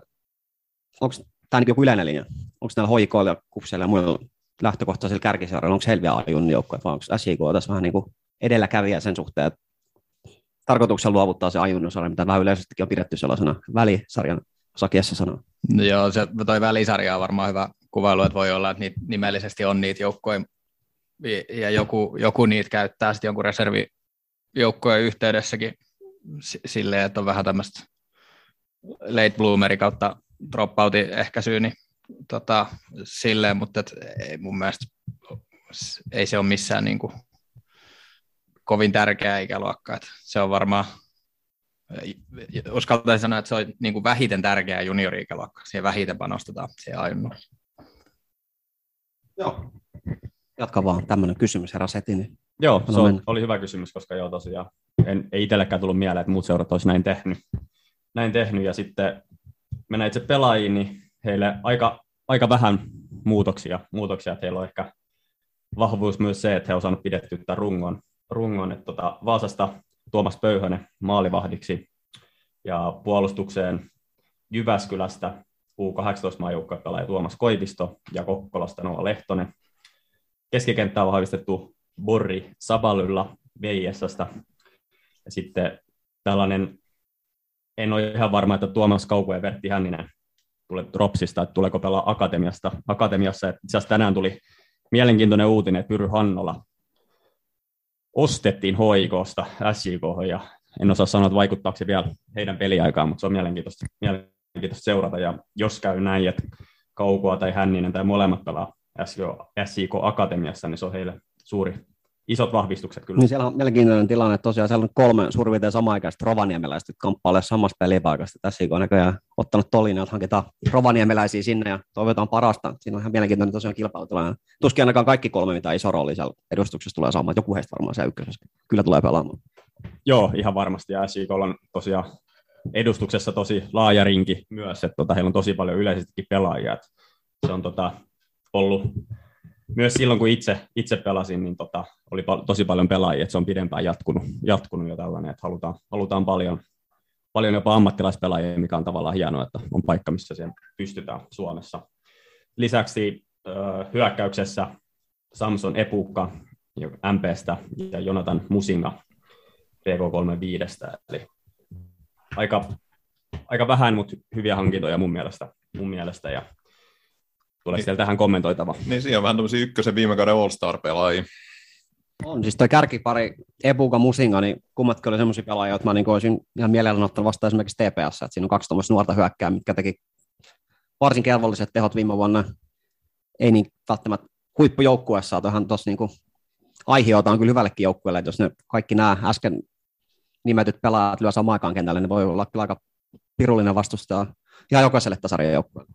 onko tämä niin joku yleinen linja? Onko näillä hoikoilla ja kupseilla ja muilla lähtökohtaisilla kärkiseuroilla, onko vielä ajun joukkueet vai onko SJK tässä vähän niin kuin edelläkävijä sen suhteen, että tarkoituksella luovuttaa se ajun sarja, mitä vähän yleisestikin on pidetty sellaisena välisarjan osakiessa sanoo. No Joo, se, toi välisarja on varmaan hyvä kuvailu, että voi olla, että niitä nimellisesti on niitä joukkoja, ja joku, joku niitä käyttää sitten jonkun reservijoukkojen yhteydessäkin si- silleen, että on vähän tämmöistä late bloomeri kautta dropoutin ehkäisyä, niin tota, silleen, mutta et, ei mun mielestä ei se ole missään niin kuin, kovin tärkeä ikäluokka. Et se on varmaan, uskaltaisin sanoa, että se on niin kuin vähiten tärkeä juniori-ikäluokka. Siihen vähiten panostetaan siihen ajunnuun. Joo. Jatka vaan, tämmöinen kysymys herra Seti. Niin Joo, se on, oli hyvä kysymys, koska joo tosiaan en, ei itsellekään tullut mieleen, että muut seurat olisi näin tehnyt. Näin tehnyt ja sitten mennään itse pelaajiin, niin heille aika, aika vähän muutoksia, muutoksia, heillä on ehkä vahvuus myös se, että he osaavat pidettyä rungon, rungon että tota, Vaasasta Tuomas Pöyhönen maalivahdiksi ja puolustukseen Jyväskylästä U18-maajoukkue pelaaja Tuomas Koivisto ja Kokkolasta Noa Lehtonen. Keskikenttää on vahvistettu Borri Sabalylla VISstä. Ja sitten tällainen en ole ihan varma, että Tuomas Kauko ja Vertti Hänninen tulee Dropsista, että tuleeko pelaa akatemiasta, akatemiassa. Itse asiassa tänään tuli mielenkiintoinen uutinen, että Pyry Hannola ostettiin hoikosta SJK, ja en osaa sanoa, että vaikuttaako se vielä heidän peliaikaan, mutta se on mielenkiintoista, mielenkiintoista seurata, ja jos käy näin, että Kaukoa tai Hänninen tai molemmat pelaa SJK Akatemiassa, niin se on heille suuri, isot vahvistukset kyllä. Niin siellä on mielenkiintoinen tilanne, että tosiaan siellä on kolme suurin samaan-aikaista rovaniemeläistä kamppailee samasta pelipaikasta. Tässä on näköjään ottanut tolin, että hankitaan rovaniemeläisiä sinne ja toivotaan parasta. Siinä on ihan mielenkiintoinen tosiaan kilpailutilanne. Tuskin ainakaan kaikki kolme, mitä iso rooli siellä edustuksessa tulee saamaan. Joku heistä varmaan se ykkösessä kyllä tulee pelaamaan. Joo, ihan varmasti. Ja SJK on tosiaan edustuksessa tosi laaja rinki myös, että tota, heillä on tosi paljon yleisestikin pelaajia. Se on tota, ollut myös silloin, kun itse, itse pelasin, niin tota, oli pal- tosi paljon pelaajia, että se on pidempään jatkunut, jatkunut jo tällainen, että halutaan, halutaan paljon, paljon jopa ammattilaispelaajia, mikä on tavallaan hienoa, että on paikka, missä siihen pystytään Suomessa. Lisäksi äh, hyökkäyksessä Samson Epukka MPstä ja Jonathan Musinga PK35, eli aika, aika vähän, mutta hyviä hankintoja mun mielestä, mun mielestä ja tulee niin, tähän kommentoitava. Niin siinä on vähän tämmöisiä ykkösen viime kauden All-Star-pelaajia. On, siis toi kärkipari Ebuka Musinga, niin kummatkin oli semmoisia pelaajia, että mä niin olisin ihan mielelläni ottanut vastaan esimerkiksi TPS, että siinä on kaksi tuommoista nuorta hyökkää, mitkä teki varsin kelvolliset tehot viime vuonna. Ei niin välttämättä huippujoukkueessa, ihan tuossa niin aiheota on kyllä hyvällekin joukkueelle, että jos ne kaikki nämä äsken nimetyt pelaajat lyö samaan aikaan kentälle, niin voi olla kyllä aika pirullinen vastustaja ihan jokaiselle tasarjan joukkueelle.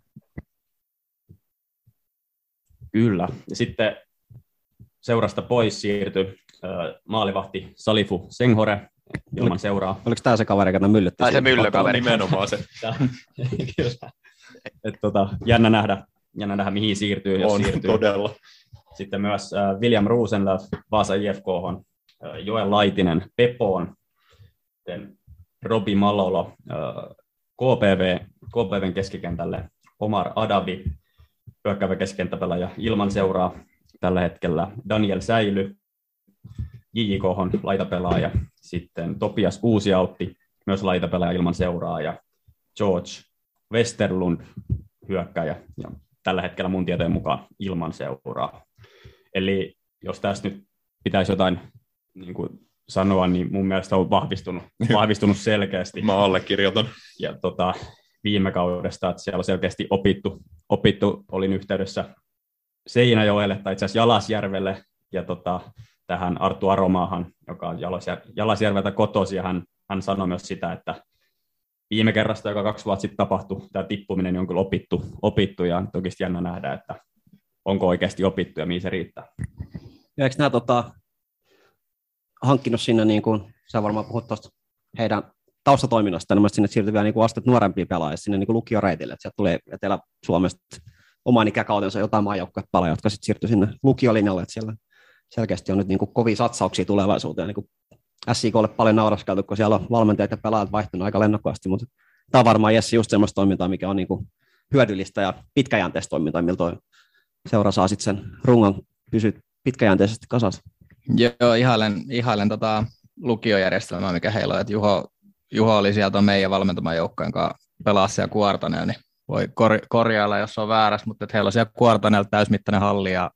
Kyllä. Ja sitten seurasta pois siirtyi maalivahti Salifu Senghore ilman seuraa. Oliko tämä se kaveri, joka myllytti? Tai se myllykaveri. Nimenomaan se. Et tota, jännä, nähdä, jännä nähdä, mihin siirtyy. Jos on, siirtyy. todella. Sitten myös äh, William Rosenlöf Vaasa IFK, äh, Joel Laitinen Pepoon, sitten Robi Malolo äh, KPV, KPVn keskikentälle, Omar Adavi hyökkäävä keskikenttäpelaaja ilman seuraa tällä hetkellä, Daniel Säily, JJK laitapelaaja, sitten Topias Uusiautti, myös laitapelaaja ilman seuraa, ja George Westerlund, hyökkäjä, ja tällä hetkellä mun tietojen mukaan ilman seuraa. Eli jos tästä nyt pitäisi jotain niin kuin sanoa, niin mun mielestä on vahvistunut, vahvistunut selkeästi. Mä allekirjoitan. Ja tota, viime kaudesta, että siellä on selkeästi opittu, opittu olin yhteydessä Seinäjoelle tai itse asiassa Jalasjärvelle ja tota, tähän Arttu Aromaahan, joka on Jalasjär- Jalasjärveltä kotosi ja hän, hän sanoi myös sitä, että viime kerrasta, joka kaksi vuotta sitten tapahtui, tämä tippuminen niin on kyllä opittu, opittu ja toki jännä nähdä, että onko oikeasti opittu ja mihin se riittää. Ja eikö nämä tota, hankkinut sinne, niin kuin, sä varmaan puhut tuosta heidän taustatoiminnasta, niin sinne siirtyy vielä niin kuin astet nuorempia pelaajia sinne niin kuin lukioreitille, että sieltä tulee Etelä-Suomesta oman ikäkautensa jotain maajoukkuepelaajia, jotka sitten siirtyy sinne lukiolinjalle, että siellä selkeästi on nyt niin kuin kovia satsauksia tulevaisuuteen, niin kuin SIKlle paljon nauraskeltu, kun siellä on valmentajat ja pelaajat vaihtunut aika lennokkaasti, mutta tämä on varmaan Jessi just sellaista toimintaa, mikä on niin kuin hyödyllistä ja pitkäjänteistä toimintaa, millä toi seura saa sitten sen rungon pysyä pitkäjänteisesti kasassa. Joo, ihailen, ihailen tota lukiojärjestelmää, mikä heillä on, että Juho, Juho oli sieltä meidän valmentaman joukkojen kanssa pelaa siellä Kuartanella, niin voi kor- korjailla, jos on väärässä, mutta että heillä on siellä Kuartanella täysmittainen halli ja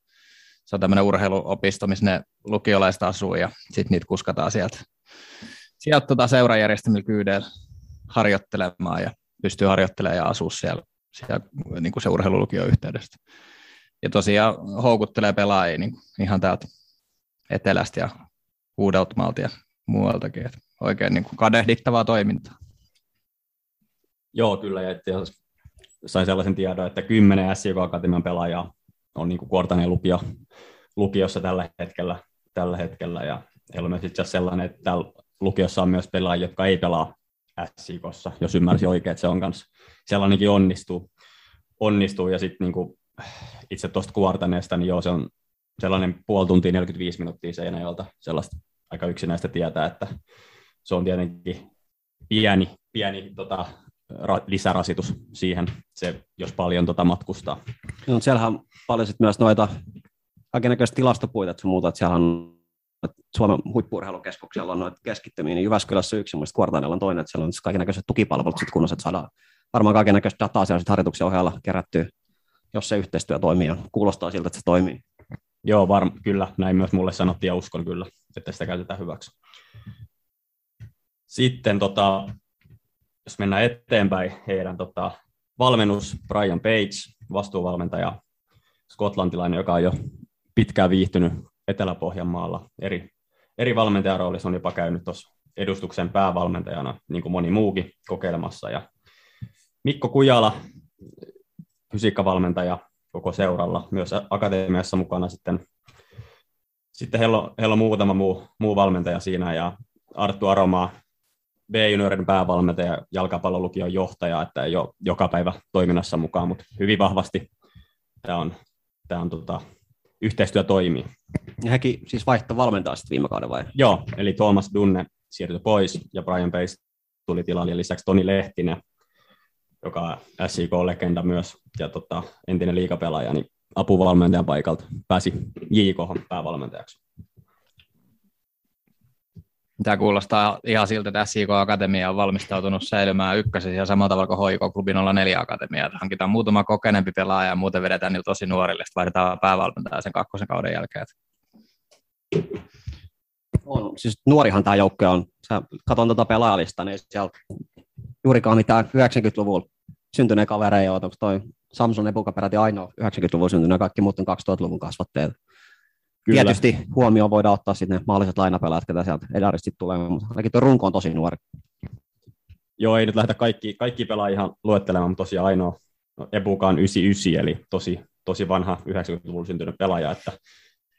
se on tämmöinen urheiluopisto, missä ne lukiolaiset asuu ja sitten niitä kuskataan sieltä, sieltä tota seurajärjestelmillä kyydeillä harjoittelemaan ja pystyy harjoittelemaan ja asua siellä, siellä niin kuin se urheilulukio yhteydestä. Ja tosiaan houkuttelee pelaajia niin ihan täältä etelästä ja Uudeltamaalta ja muualtakin. Että oikein niin kuin kadehdittavaa toimintaa. Joo, kyllä. Ja että sain sellaisen tiedon, että kymmenen SJK Akatemian pelaajaa on niin Kuortaneen lukio, lukiossa tällä hetkellä, tällä hetkellä. Ja heillä on myös itse sellainen, että lukiossa on myös pelaajia, jotka ei pelaa SJKssa, jos ymmärsin oikein, että se on kanssa sellainenkin onnistuu. onnistuu. Ja sitten niin itse tuosta Kuortaneesta, niin joo, se on sellainen puoli tuntia 45 minuuttia Seinäjoelta, sellaista aika yksinäistä tietää, että se on tietenkin pieni, pieni tota, ra, lisärasitus siihen, se, jos paljon tota matkustaa. No, siellähän on paljon sit myös noita kaikenlaisia tilastopuita että muuta, että siellä on Suomen huippuurheilukeskuksella on noita keskittymiä, niin Jyväskylässä yksi, ja Kuortaanella on toinen, että siellä on kaikenlaisia tukipalvelut sit kunnossa, että saadaan varmaan kaikenlaista dataa siellä sit harjoituksen ohella kerättyä, jos se yhteistyö toimii ja kuulostaa siltä, että se toimii. Joo, varm, kyllä, näin myös mulle sanottiin ja uskon kyllä, että sitä käytetään hyväksi. Sitten tota, jos mennään eteenpäin, heidän tota, valmennus Brian Page, vastuuvalmentaja, skotlantilainen, joka on jo pitkään viihtynyt Etelä-Pohjanmaalla eri, eri valmentajaroolissa, on jopa käynyt tuossa edustuksen päävalmentajana, niin kuin moni muukin kokeilemassa. Ja Mikko Kujala, fysiikkavalmentaja koko seuralla, myös akatemiassa mukana sitten. Sitten heillä on, heillä on muutama muu, muu valmentaja siinä ja Arttu Aromaa, B-juniorin päävalmentaja, jalkapallolukion johtaja, että ei ole joka päivä toiminnassa mukaan, mutta hyvin vahvasti tämä on, tämä on tota, yhteistyö toimii. Ja hekin siis vaihto valmentaa sitten viime kauden vai? Joo, eli Thomas Dunne siirtyi pois ja Brian Pace tuli tilalle ja lisäksi Toni Lehtinen, joka on SIK-legenda myös ja tota, entinen liikapelaaja, niin apuvalmentajan paikalta pääsi JK päävalmentajaksi. Tämä kuulostaa ihan siltä, että SIK Akatemia on valmistautunut säilymään ykkösessä ja samalla tavalla kuin HIK Klubi 04 Akatemia. Että hankitaan muutama kokeneempi pelaaja ja muuten vedetään niillä tosi nuorille, sitten vaihdetaan päävalmentaja sen kakkosen kauden jälkeen. On. Siis nuorihan tämä joukko on. Sä katon tuota pelaajalista, niin siellä juurikaan mitään 90-luvulla syntyneen kavereja on. Onko toi Samson Epuka peräti ainoa 90-luvulla syntynyt, kaikki muut on 2000-luvun kasvatteet. Kyllä. Tietysti huomioon voidaan ottaa sitten ne mahdolliset lainapelaat, ketä sieltä edaristi tulee, mutta ainakin tuo runko on tosi nuori. Joo, ei nyt lähdetä kaikki, kaikki pelaa ihan luettelemaan, mutta tosiaan ainoa no, Ebuka on 99, eli tosi, tosi vanha 90-luvulla syntynyt pelaaja, että,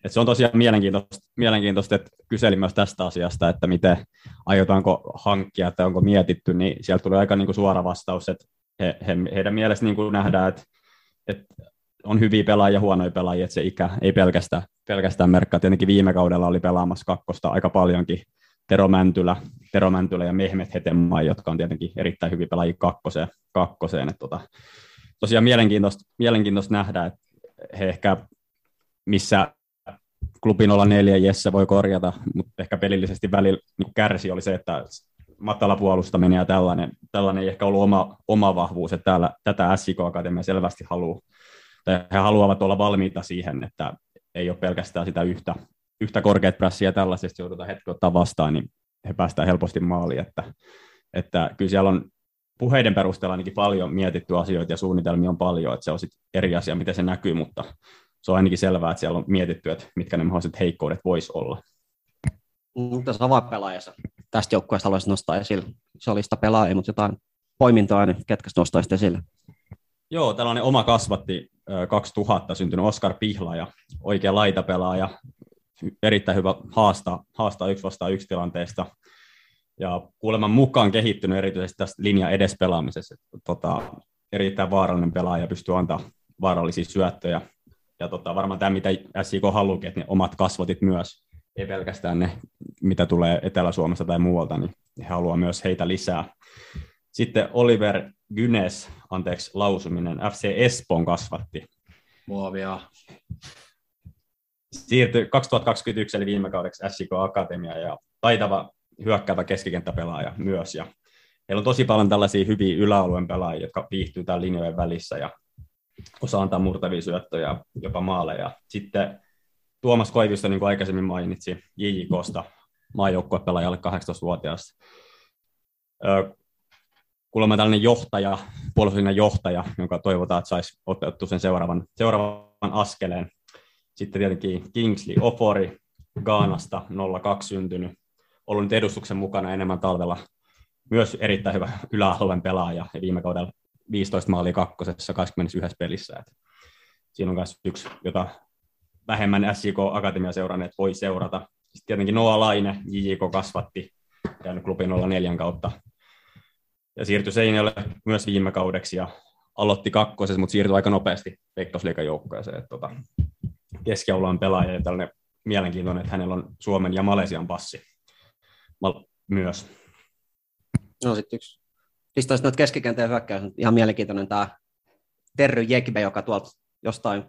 että se on tosiaan mielenkiintoista, mielenkiintoista, että kyselin myös tästä asiasta, että miten aiotaanko hankkia, että onko mietitty, niin sieltä tuli aika niin kuin suora vastaus, että he, he, heidän mielestä niin kuin nähdään, että, että on hyviä pelaajia ja huonoja pelaajia, että se ikä ei pelkästään, pelkästään merkkaa. Tietenkin viime kaudella oli pelaamassa kakkosta aika paljonkin Tero Mäntylä, Tero Mäntylä ja Mehmet Hetemai, jotka on tietenkin erittäin hyviä pelaajia kakkoseen. kakkoseen. Että tota, tosiaan mielenkiintoista, mielenkiintoista nähdä, että he ehkä missä klubin olla neljä Jesse voi korjata, mutta ehkä pelillisesti välillä niin kärsi oli se, että matala puolustaminen ja tällainen, tällainen ei ehkä ollut oma, oma vahvuus, että täällä, tätä SIK Akatemia selvästi haluaa he haluavat olla valmiita siihen, että ei ole pelkästään sitä yhtä, yhtä korkeat prässiä tällaisesta joudutaan hetki ottaa vastaan, niin he päästään helposti maaliin, että, että kyllä siellä on puheiden perusteella ainakin paljon mietitty asioita ja suunnitelmia on paljon, että se on sitten eri asia, miten se näkyy, mutta se on ainakin selvää, että siellä on mietitty, että mitkä ne mahdolliset heikkoudet voisi olla. Tässä avainpelaajassa tästä joukkueesta haluaisin nostaa esille. Se oli sitä pelaajia, mutta jotain poimintoa, niin ketkä nostaisit esille? Joo, tällainen oma kasvatti 2000 syntynyt Oskar ja oikea laitapelaaja, erittäin hyvä haastaa, haastaa yksi vastaan yksi tilanteesta. Ja kuuleman mukaan kehittynyt erityisesti tästä linja edespelaamisessa. Tota, erittäin vaarallinen pelaaja pystyy antaa vaarallisia syöttöjä. Ja tota, varmaan tämä, mitä SIK haluukin, että ne omat kasvatit myös, ei pelkästään ne, mitä tulee Etelä-Suomesta tai muualta, niin he haluaa myös heitä lisää. Sitten Oliver Gynes, anteeksi lausuminen, FC Espoon kasvatti. Muovia. Siirtyi 2021 eli viime kaudeksi SIK Akatemia ja taitava hyökkäävä keskikenttäpelaaja myös. Ja heillä on tosi paljon tällaisia hyviä yläalueen pelaajia, jotka viihtyy tämän linjojen välissä ja osaa antaa murtavia syöttöjä, jopa maaleja. Sitten Tuomas Koivisto, niin kuin aikaisemmin mainitsi, JJKsta, maajoukkuepelaajalle 18-vuotiaasta kuulemma tällainen johtaja, puolustuslinjan johtaja, jonka toivotaan, että saisi otettu sen seuraavan, seuraavan askeleen. Sitten tietenkin Kingsley Ofori Gaanasta 02 syntynyt, ollut nyt edustuksen mukana enemmän talvella. Myös erittäin hyvä yläalueen pelaaja ja viime kaudella 15 maalia kakkosessa 21 pelissä. Et siinä on myös yksi, jota vähemmän SJK Akatemia seuranneet voi seurata. Sitten tietenkin Noa Laine, JJK kasvatti, käynyt klubin 04 kautta ja siirtyi Seinäjoelle myös viime kaudeksi ja aloitti kakkosessa, mutta siirtyi aika nopeasti Veikkausliikan joukkueeseen. Tota, keskiaulan pelaaja ja tällainen mielenkiintoinen, että hänellä on Suomen ja Malesian passi Mal- myös. No sitten yksi. Listaisi noita keskikentän hyökkäys. Ihan mielenkiintoinen tämä Terry Jekbe, joka tuolta jostain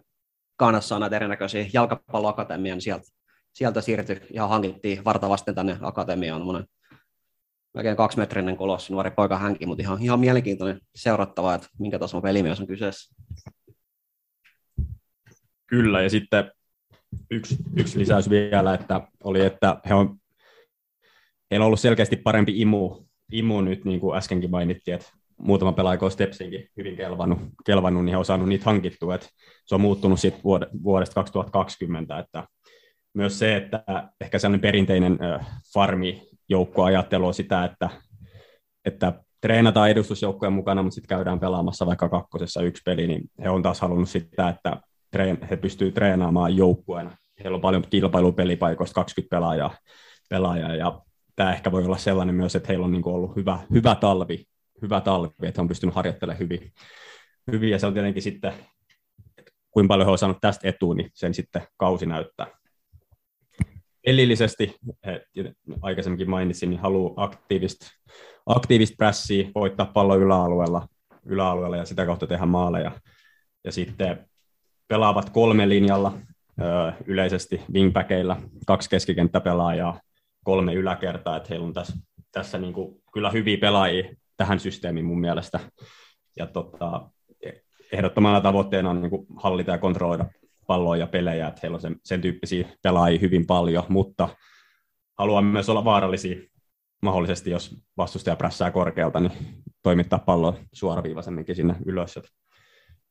Kaanassa on näitä erinäköisiä jalkapalloakatemian, niin sieltä sieltä siirtyi ihan hankittiin vartavasten tänne akatemiaan, monen melkein kaksimetrinen kolossi, nuori poika hänkin, mutta ihan, ihan mielenkiintoinen seurattava, että minkä tason pelimies on kyseessä. Kyllä, ja sitten yksi, yksi lisäys vielä, että oli, että he on, heillä on ollut selkeästi parempi imu, imu nyt, niin kuin äskenkin mainittiin, että muutama pelaaja on Stepsinkin hyvin kelvannut, kelvannut, niin he on saanut niitä hankittua, että se on muuttunut sitten vuodesta 2020, että myös se, että ehkä sellainen perinteinen farmi joukkoajattelu on sitä, että, että treenataan edustusjoukkojen mukana, mutta sitten käydään pelaamassa vaikka kakkosessa yksi peli, niin he on taas halunnut sitä, että treen, he pystyvät treenaamaan joukkueena. Heillä on paljon kilpailupelipaikoista 20 pelaajaa, pelaajaa ja tämä ehkä voi olla sellainen myös, että heillä on niin ollut hyvä, hyvä talvi, hyvä talvi, että on pystynyt harjoittelemaan hyvin, hyvin. Ja se on tietenkin sitten, kuinka paljon he on saanut tästä etua, niin sen sitten kausi näyttää. Pelillisesti, aikaisemminkin mainitsin, niin haluaa aktiivista, aktiivista prässiä, voittaa pallo yläalueella, yläalueella ja sitä kautta tehdä maaleja. Ja sitten pelaavat kolme linjalla yleisesti wingbackeilla, kaksi keskikenttäpelaajaa, kolme yläkertaa, että heillä on tässä, tässä niin kuin kyllä hyviä pelaajia tähän systeemiin mun mielestä. Ja tota, ehdottomana tavoitteena on niin kuin hallita ja kontrolloida palloa ja pelejä, että heillä on sen, sen tyyppisiä pelaajia hyvin paljon, mutta haluan myös olla vaarallisia mahdollisesti, jos vastustaja prässää korkealta, niin toimittaa palloa suoraviivaisemminkin sinne ylös. Et,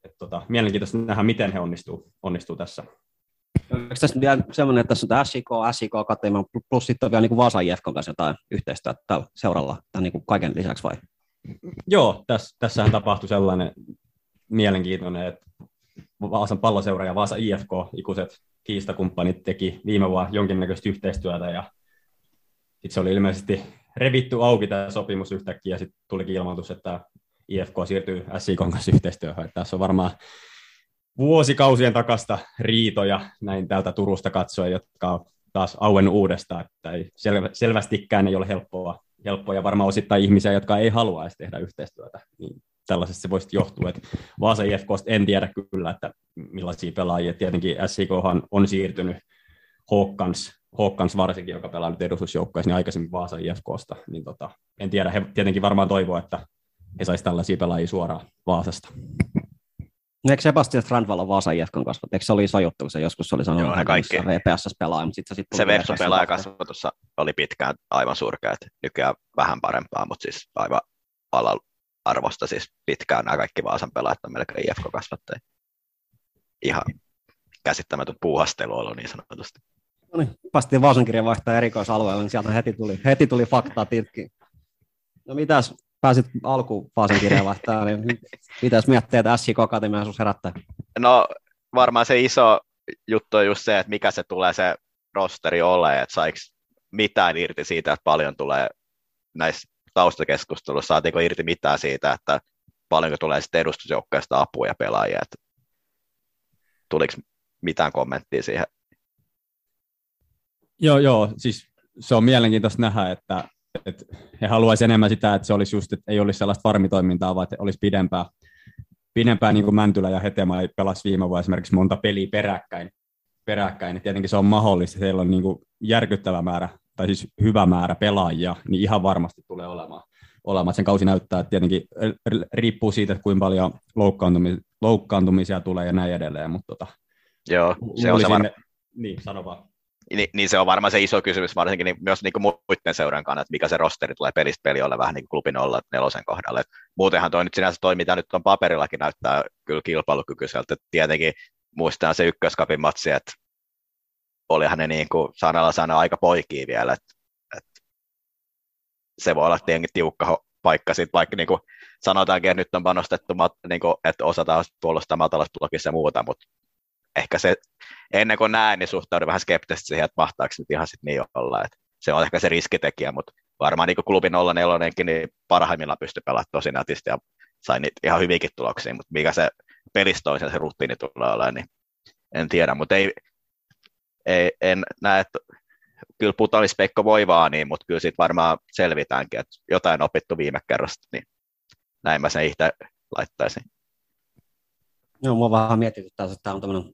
et tota, mielenkiintoista nähdä, miten he onnistuu, onnistuu tässä. Onko tässä vielä semmoinen, että tässä on SIK, SIK Akatemia, plus sitten vielä niin Vaasan Jefkon kanssa jotain yhteistyötä tällä seuralla, tämän niin kaiken lisäksi vai? Joo, tässä, tässähän tapahtui sellainen mielenkiintoinen, että Vaasan palloseura ja Vaasa IFK, ikuiset kiistakumppanit, teki viime vuonna jonkinnäköistä yhteistyötä ja sitten se oli ilmeisesti revitty auki tämä sopimus yhtäkkiä ja sitten tulikin ilmoitus, että IFK siirtyy SIK kanssa yhteistyöhön. Että tässä on varmaan vuosikausien takasta riitoja näin täältä Turusta katsoen, jotka on taas auennut uudestaan, että ei selvä, selvästikään ei ole helppoa, helppoa ja varmaan osittain ihmisiä, jotka ei halua edes tehdä yhteistyötä, niin tällaisesta se voisi johtua. Että Vaasa IFKsta en tiedä kyllä, että millaisia pelaajia. Tietenkin SIK on siirtynyt Hawkans, Hawkans varsinkin, joka pelaa nyt edustusjoukkoissa, niin aikaisemmin Vaasa IFKsta. Niin tota, en tiedä, he tietenkin varmaan toivoo, että he saisivat tällaisia pelaajia suoraan Vaasasta. Eikö Sebastian Strandvall on Vaasa IFKn kasvat? Eikö se oli iso juttu, kun se joskus oli sanonut, että kaikki. VPS pelaa, mutta sitten se sitten Se Vepsu pelaajakasvatus oli pitkään aivan surkea, että nykyään vähän parempaa, mutta siis aivan alalla arvosta siis pitkään nämä kaikki Vaasan pelaajat on melkein IFK-kasvattajia. Ihan käsittämätön puuhastelu ollut niin sanotusti. No niin, päästiin Vaasan kirjan vaihtaa erikoisalueelle, niin sieltä heti tuli, heti tuli faktaa tilkkiin. No mitäs, pääsit alkuun Vaasan kirjan vaihtaa, niin mitäs miettii, että SJK Akatemia herättää? No varmaan se iso juttu on just se, että mikä se tulee se rosteri ole, että saiko mitään irti siitä, että paljon tulee näissä taustakeskustelussa, saatiinko irti mitään siitä, että paljonko tulee sitten edustusjoukkoista apua ja pelaajia, että tuliko mitään kommenttia siihen? Joo, joo, siis se on mielenkiintoista nähdä, että, että he haluaisivat enemmän sitä, että se olisi just, että ei olisi sellaista farmitoimintaa, vaan että olisi pidempää, pidempää niin kuin Mäntylä ja Hetema pelasi viime vuonna esimerkiksi monta peliä peräkkäin, peräkkäin, niin tietenkin se on mahdollista, heillä on niin kuin järkyttävä määrä tai siis hyvä määrä pelaajia, niin ihan varmasti tulee olemaan. olemaan. Sen kausi näyttää, että tietenkin riippuu siitä, että kuinka paljon loukkaantumisia, loukkaantumisia tulee ja näin edelleen. Mutta tota, Joo, se on se var... Niin, sano vaan. Niin, niin, se on varmaan se iso kysymys, varsinkin niin, myös niin kuin muiden seuran kannalta, että mikä se rosteri tulee pelistä peli olla vähän niin kuin klubin olla nelosen kohdalla. Et muutenhan toi nyt sinänsä toi, mitä nyt on paperillakin näyttää kyllä kilpailukykyiseltä. Tietenkin muistaa se ykköskapin matsi, että olihan ne niin kuin sanalla sana aika poikia vielä, että, että se voi olla tietenkin tiukka paikka sitten, vaikka niin kuin sanotaankin, että nyt on panostettu, niin kuin, että osataan puolustaa matalassa ja muuta, mutta ehkä se, ennen kuin näen, niin suhtaudun vähän skeptisesti siihen, että mahtaako nyt ihan sitten niin olla, että se on ehkä se riskitekijä, mutta varmaan niin klubin 04 niin parhaimmillaan pystyy pelaamaan tosi nätisti ja sai niitä ihan hyvinkin tuloksia, mutta mikä se pelistoisen se rutiini tulee olemaan, niin en tiedä, mutta ei, ei, en näe, että kyllä Putalispekko voi vaan niin, mutta kyllä siitä varmaan selvitäänkin, että jotain opittu viime kerrasta, niin näin mä sen itse laittaisin. Joo, mua vähän mietityttää, että tämä on tämmöinen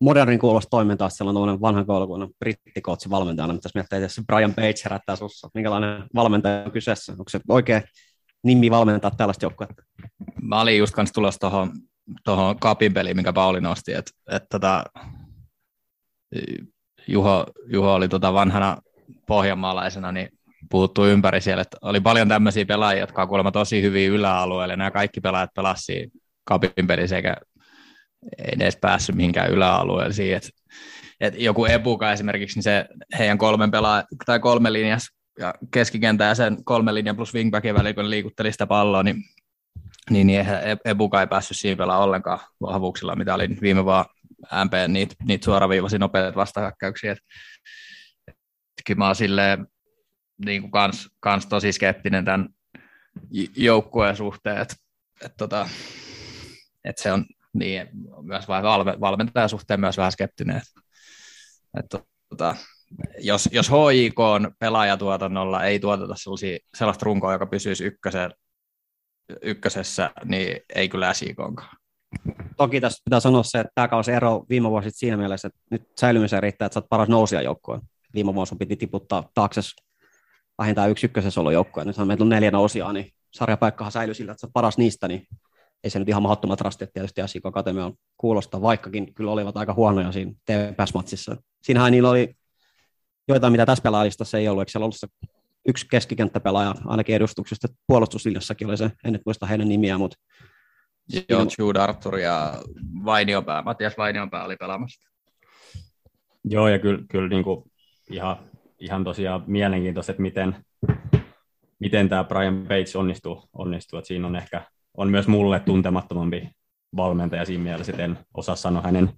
modernin kuulosta toimintaa, siellä on tuollainen vanhan koulukunnan brittikootsi valmentajana, mitä mieltä se Brian Page herättää sussa? Minkälainen valmentaja on kyseessä? Onko se oikea nimi valmentaa tällaista joukkuetta? Mä olin just kanssa tulossa tuohon tuohon kapin peliin, minkä Pauli nosti, että et, tota, Juho, Juho oli tota vanhana pohjanmaalaisena, niin puhuttu ympäri siellä, että oli paljon tämmöisiä pelaajia, jotka on kuulemma tosi hyviä yläalueelle. Nämä kaikki pelaajat pelasivat kapin pelissä eikä ei edes päässyt mihinkään yläalueelle siihen, että, että joku Epuka esimerkiksi, niin se heidän kolmen pelaa, tai kolme linjas ja keskikentä ja sen kolme linjan plus wingbackin väliin, kun liikutteli sitä palloa, niin, niin, niin eihän Epuka ei päässyt siinä pelaa ollenkaan vahvuuksilla, mitä oli viime vaan MP, niitä, niitä suoraviivaisia nopeita vastahyökkäyksiä. Kyllä mä oon silleen, niin kuin kans, kans tosi skeptinen tämän joukkueen suhteen, että, että, tota, että se on niin, myös valme, valmentajan suhteen myös vähän skeptinen. Että, tota, jos, jos HIK on pelaajatuotannolla ei tuoteta sellaista runkoa, joka pysyisi ykkösen, ykkösessä, niin ei kyllä SIKonkaan. Toki tässä pitää sanoa se, että tämä kausi ero viime vuosi siinä mielessä, että nyt säilymiseen riittää, että sä oot paras nousia joukkoon. Viime vuosi piti tiputtaa taakse vähintään yksi ykkösessä ollut. Nyt meillä on neljä nousia, niin sarjapaikkahan säilyy sillä, että sä oot paras niistä, niin ei se nyt ihan mahdottomat rastit tietysti SIK Akatemia kuulostaa, vaikkakin kyllä olivat aika huonoja siinä TPS-matsissa. Siinähän niillä oli joitain, mitä tässä pelaajista ei ollut, eikö siellä ollut se yksi keskikenttäpelaaja ainakin edustuksesta puolustuslinjassakin oli se, en nyt muista heidän nimiä, mutta Joo, Jude Arthur ja Vainiopää, Matias Vainiopää oli pelaamassa. Joo, ja kyllä, kyllä niin kuin ihan, ihan tosiaan mielenkiintoista, että miten, miten tämä Brian Bates onnistuu, onnistuu. Että siinä on ehkä on myös mulle tuntemattomampi valmentaja siinä mielessä, että en osaa sanoa hänen,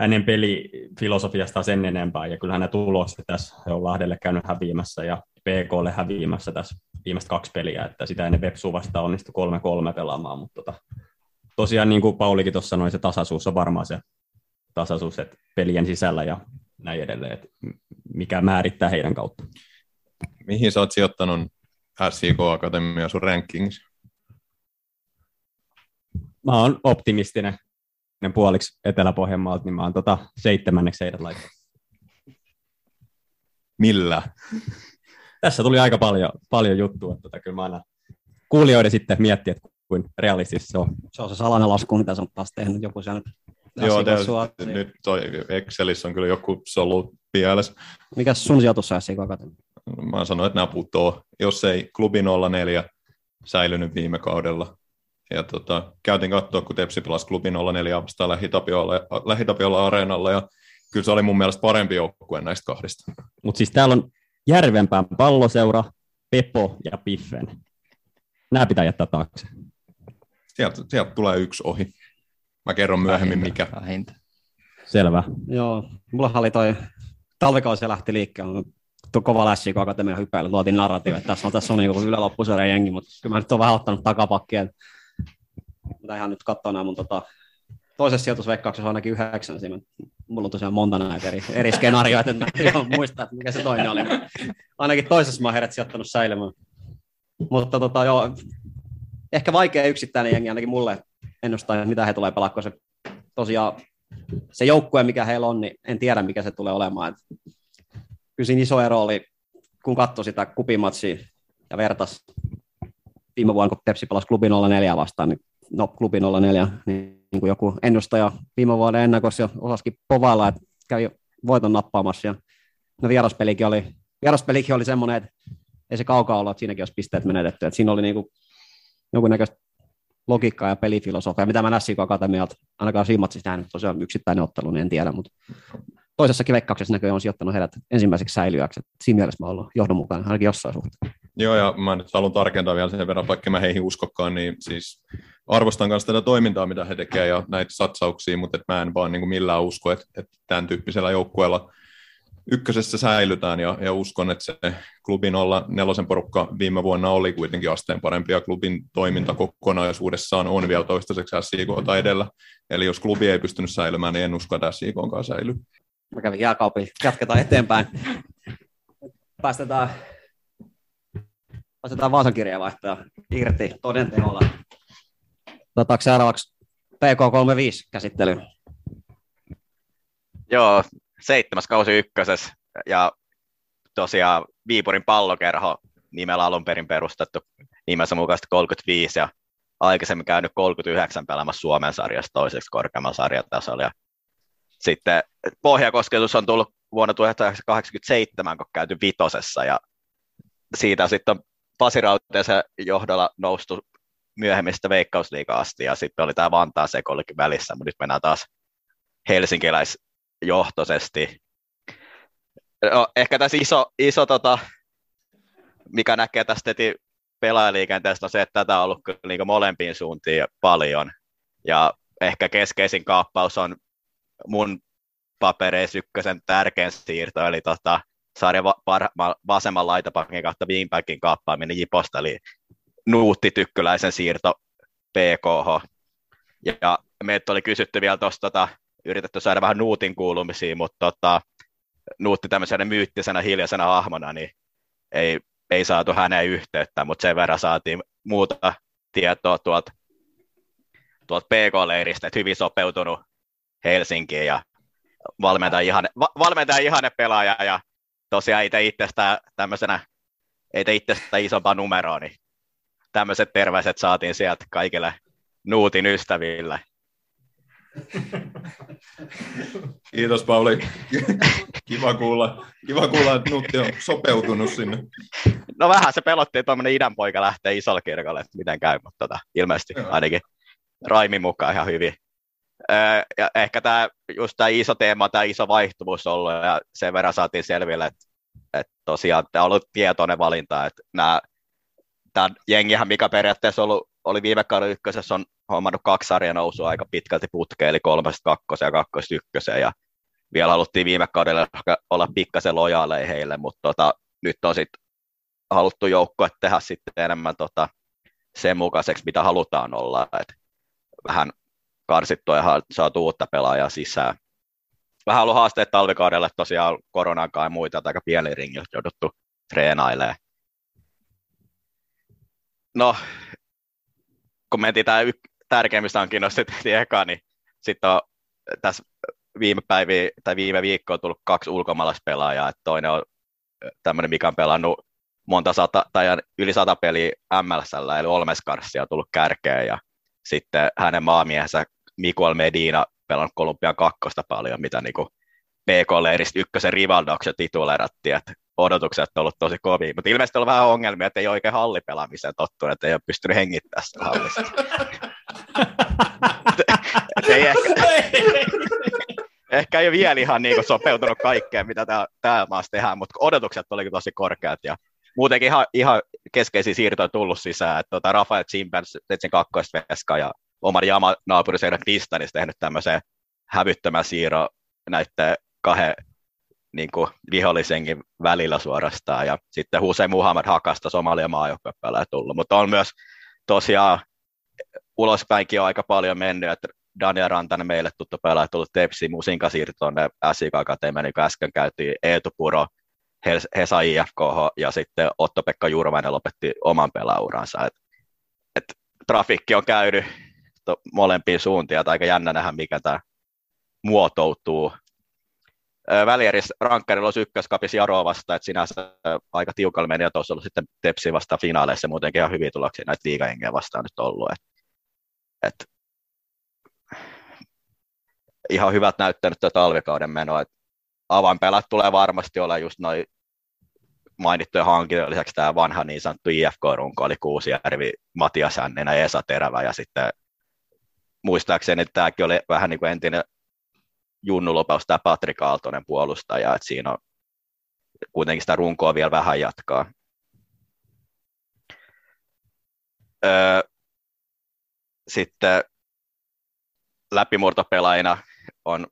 hänen pelifilosofiastaan sen enempää, ja kyllähän ne tulokset tässä on Lahdelle käynyt häviämässä ja PKlle häviämässä tässä viimeiset kaksi peliä, että sitä ennen Vepsu vasta onnistui 3-3 pelaamaan, mutta tota, tosiaan niin kuin Paulikin tuossa sanoi, se tasaisuus on varmaan se tasaisuus, että pelien sisällä ja näin edelleen, että mikä määrittää heidän kautta. Mihin sä oot sijoittanut SIK Akatemia sun rankings? Mä oon optimistinen puoliksi Etelä-Pohjanmaalta, niin mä oon tota seitsemänneksi heidät laittanut. Millä? Tässä tuli aika paljon, paljon juttua, että tota, kyllä mä aina kuulijoiden sitten miettiä, että kuin realistisesti se on. Se on se salainen lasku, mitä sä on taas tehnyt joku siellä Joo, te, nyt toi Excelissä on kyllä joku solu pielessä. Mikä sun sijoitus sä SIK Mä sanoin, että nämä putoo, jos ei klubi 04 säilynyt viime kaudella. Ja tota, käytin katsoa, kun Tepsi pelasi klubi 04 vastaan Lähitapiolla, Lähitapiolla areenalla, ja kyllä se oli mun mielestä parempi joukkue näistä kahdesta. Mutta siis täällä on Järvenpään palloseura, Pepo ja Piffen. Nämä pitää jättää taakse. Sieltä, sieltä tulee yksi ohi. Mä kerron myöhemmin vähintä, mikä. Vähintä. Selvä. Joo, mulla oli toi talvikausi lähti liikkeelle, tuo kova lässi, kun akatemia hypäillä, luotiin narratiivi, että tässä on, tässä on niin yläloppusarjan jengi, mutta kyllä mä nyt oon vähän ottanut takapakkia. Mutta ihan nyt katsoa nämä mun tota, toisessa sijoitusveikkauksessa ainakin yhdeksän siinä. Mulla on tosiaan monta näitä eri, eri skenaarioita, että en muista, että mikä se toinen oli. Ainakin toisessa mä oon heidät sijoittanut säilymään. Mutta tota, joo, ehkä vaikea yksittäinen jengi ainakin mulle ennustaa, mitä he tulee pelaa, se tosiaan se joukkue, mikä heillä on, niin en tiedä, mikä se tulee olemaan. Et kyllä siinä iso ero oli, kun katsoi sitä kupimatsia ja vertas viime vuonna, kun Tepsi pelasi klubi 04 vastaan, niin no klubi 04, niin, niin kuin joku ennustaja viime vuoden ennakossa jo osaskin povailla, että kävi voiton nappaamassa. Ja no vieraspelikin oli, vieraspelikin oli semmoinen, että ei se kaukaa olla, että siinäkin olisi pisteet menetetty. Että siinä oli niin kuin jonkunnäköistä logiikkaa ja pelifilosofia, mitä mä näin Akatemialta, ainakaan siinä matsissa nähnyt, tosiaan yksittäinen ottelu, niin en tiedä, mutta toisessa veikkauksessa näköjään on sijoittanut heidät ensimmäiseksi säilyjäksi. Siinä mielessä mä ollut johdonmukainen, ainakin jossain suhteessa. Joo, ja mä nyt haluan tarkentaa vielä sen verran, vaikka mä heihin uskokkaan, niin siis arvostan myös tätä toimintaa, mitä he tekevät ja näitä satsauksia, mutta et mä en vaan niin kuin millään usko, että, että tämän tyyppisellä joukkueella ykkösessä säilytään ja, ja uskon, että se klubin olla nelosen porukka viime vuonna oli kuitenkin asteen parempi ja klubin toiminta kokonaisuudessaan on vielä toistaiseksi SIK edellä. Eli jos klubi ei pystynyt säilymään, niin en usko, että SIK säilyy. Mä kävin jääkaupin. Jatketaan eteenpäin. Päästetään, päästetään Vaasan kirjeenvaihtaja irti toden teolla. Otetaanko seuraavaksi PK35 käsittelyyn? Joo, seitsemäs kausi ykkösessä ja tosiaan Viipurin pallokerho nimellä alun perin perustettu nimensä mukaisesti 35 ja aikaisemmin käynyt 39 pelaamassa Suomen sarjassa toiseksi korkeammalla sarjatasolla. Ja sitten pohjakosketus on tullut vuonna 1987, kun käyty vitosessa ja siitä sitten on Pasi Rauteisen johdolla noustu myöhemmistä veikkausliigaa asti ja sitten oli tämä Vantaan sekollekin välissä, mutta nyt mennään taas helsinkiläisjohtoisesti. No, ehkä tässä iso, iso tota, mikä näkee tästä heti pelaajaliikenteestä on se, että tätä on ollut kyllä niin molempiin suuntiin paljon. Ja ehkä keskeisin kaappaus on mun papereissa ykkösen tärkein siirto, eli tota, sarjan va- vasemman laitapakin kautta wingbackin kaappaaminen Jiposta, eli Nuutti Tykkyläisen siirto PKH. Ja meiltä oli kysytty vielä tuosta, tota, yritetty saada vähän Nuutin kuulumisia, mutta tota, Nuutti tämmöisenä myyttisenä hiljaisena hahmona, niin ei, ei saatu häneen yhteyttä, mutta sen verran saatiin muuta tietoa tuolta, tuolta PK-leiristä, että hyvin sopeutunut Helsinkiin ja valmentaa ihan, va, valmentaa ihane pelaaja ja tosiaan ei itsestä tämmöisenä, ei itsestä isompaa numeroa, niin tämmöiset terveiset saatiin sieltä kaikille Nuutin ystäville. Kiitos Pauli. Kiva kuulla, kiva kuulla että Nutti on sopeutunut sinne. No vähän se pelotti, että tuommoinen idän poika lähtee isolle kirkolle, että miten käy, mutta tota, ilmeisesti Joo. ainakin Raimin mukaan ihan hyvin. Öö, ja ehkä tämä, just tämä iso teema, tämä iso vaihtuvuus ollut, ja sen verran saatiin selville, että, että tosiaan tämä on ollut tietoinen valinta, että nämä, tämä jengihän, mikä periaatteessa ollut, oli viime kauden ykkösessä, on hommannut kaksi sarjan nousua aika pitkälti putkeen, eli kolmesta kakkosen ja kakkosta ykkösen, ja vielä haluttiin viime kaudella olla pikkasen lojaaleja heille, mutta tota, nyt on sitten haluttu joukkue tehdä sitten enemmän tota, sen mukaiseksi, mitä halutaan olla, että vähän karsittua ja saatu uutta pelaajaa sisään. Vähän ollut haasteet talvikaudelle tosiaan koronan ja muita, aika pieni ringi jouduttu treenailemaan. No, kun mentiin tämä y- tärkeimmistä hankinnoista eka, niin sitten on tässä viime päiviä tai viime viikkoa tullut kaksi ulkomaalaispelaajaa, että toinen on tämmöinen, mikä on pelannut monta sata, tai yli sata peliä MLSllä, eli Olmeskarsia on tullut kärkeen, ja sitten hänen maamiehensä Miguel Medina pelannut Kolumbian kakkosta paljon, mitä niin PK-leiristä ykkösen Rivaldoksi titulerattiin, että odotukset on ollut tosi kovia, mutta ilmeisesti on vähän ongelmia, että ei oikein hallipelaamiseen tottunut, että ei ole pystynyt hengittämään sitä hallissa. ei ehkä, ehkä ei ole vielä ihan niin kuin sopeutunut kaikkeen, mitä täällä maassa tehdään, mutta odotukset olikin tosi korkeat ja muutenkin ihan, ihan keskeisiä siirtoja tullut sisään, että tuota, Rafael Chimpens, Tetsin kakkoisveska ja Omar Jama naapuriseura Kristanis tehnyt tämmöisen hävyttömän siirro näiden kahden niin kuin vihollisenkin välillä suorastaan. Ja sitten Hussein Muhammad Hakasta Somalian maajoukkuepelaaja tullut. Mutta on myös tosiaan ulospäinkin on aika paljon mennyt, että Daniel Rantanen meille tuttu pelaaja tullut Tepsi Musinka siirtyi tuonne SIK Akatemia, niin kuin äsken käytiin Eetu Puro, Hesa IFK ja sitten Otto-Pekka Jurvainen lopetti oman pelauransa. Et, et trafikki on käynyt molempiin suuntiin, että aika jännä nähdä, mikä tämä muotoutuu. Välieris rankkarilla olisi ykköskapis Jaroa vasta, että sinänsä aika tiukalla meni, ja tuossa ollut sitten Tepsi vasta finaaleissa, muutenkin ihan hyviä tuloksia näitä liigajengiä vastaan nyt ollut. Et, et, ihan hyvät näyttänyt tuo talvikauden menoa, että avainpelät tulee varmasti olla just noin mainittuja hankintoja, lisäksi tämä vanha niin sanottu IFK-runko, oli Kuusijärvi, Matias Hänninen, Esa Terävä ja sitten muistaakseni että tämäkin oli vähän niin kuin entinen junnulopaus, tämä Patrik Aaltonen puolustaja, että siinä on kuitenkin sitä runkoa vielä vähän jatkaa. Öö, sitten läpimurtopelaajina on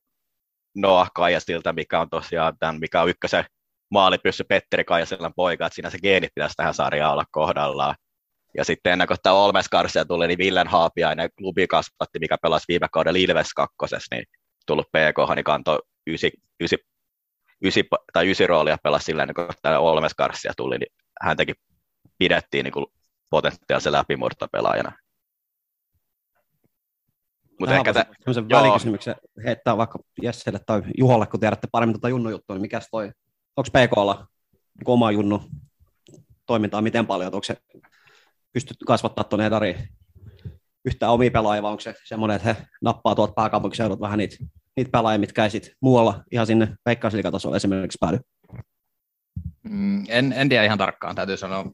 Noah Kajastilta, mikä on tosiaan tämän, mikä on ykkösen maalipyssy Petteri Kajasillan poika, että siinä se geenit pitäisi tähän sarjaan olla kohdallaan. Ja sitten ennen kuin tämä Olmes Karsia tuli, niin Villen Haapiainen klubi kasvatti, mikä pelasi viime kauden Ilves kakkosessa, niin tullut PK, niin kantoi ysi, ysi, ysi, tai ysi roolia pelasi silleen, kun tämä Olmes Karsia tuli, niin häntäkin pidettiin niin potentiaalisen läpimurtopelaajana. Mutta ehkä joo. välikysymyksen heittää vaikka Jesselle tai Juholle, kun tiedätte paremmin tuota Junnu juttua, niin mikäs toi, onko PKlla niin oma Junnu toimintaa miten paljon, onko se pystytty kasvattaa tuonne edariin yhtään omia pelaajia, vai onko se semmoinen, että he nappaa tuolta pääkaupunkiseudut vähän niitä, niitä pelaajia, mitkä ei sit muualla ihan sinne veikkausliikatasolle esimerkiksi päädy. Mm, en, en tiedä ihan tarkkaan, täytyy sanoa,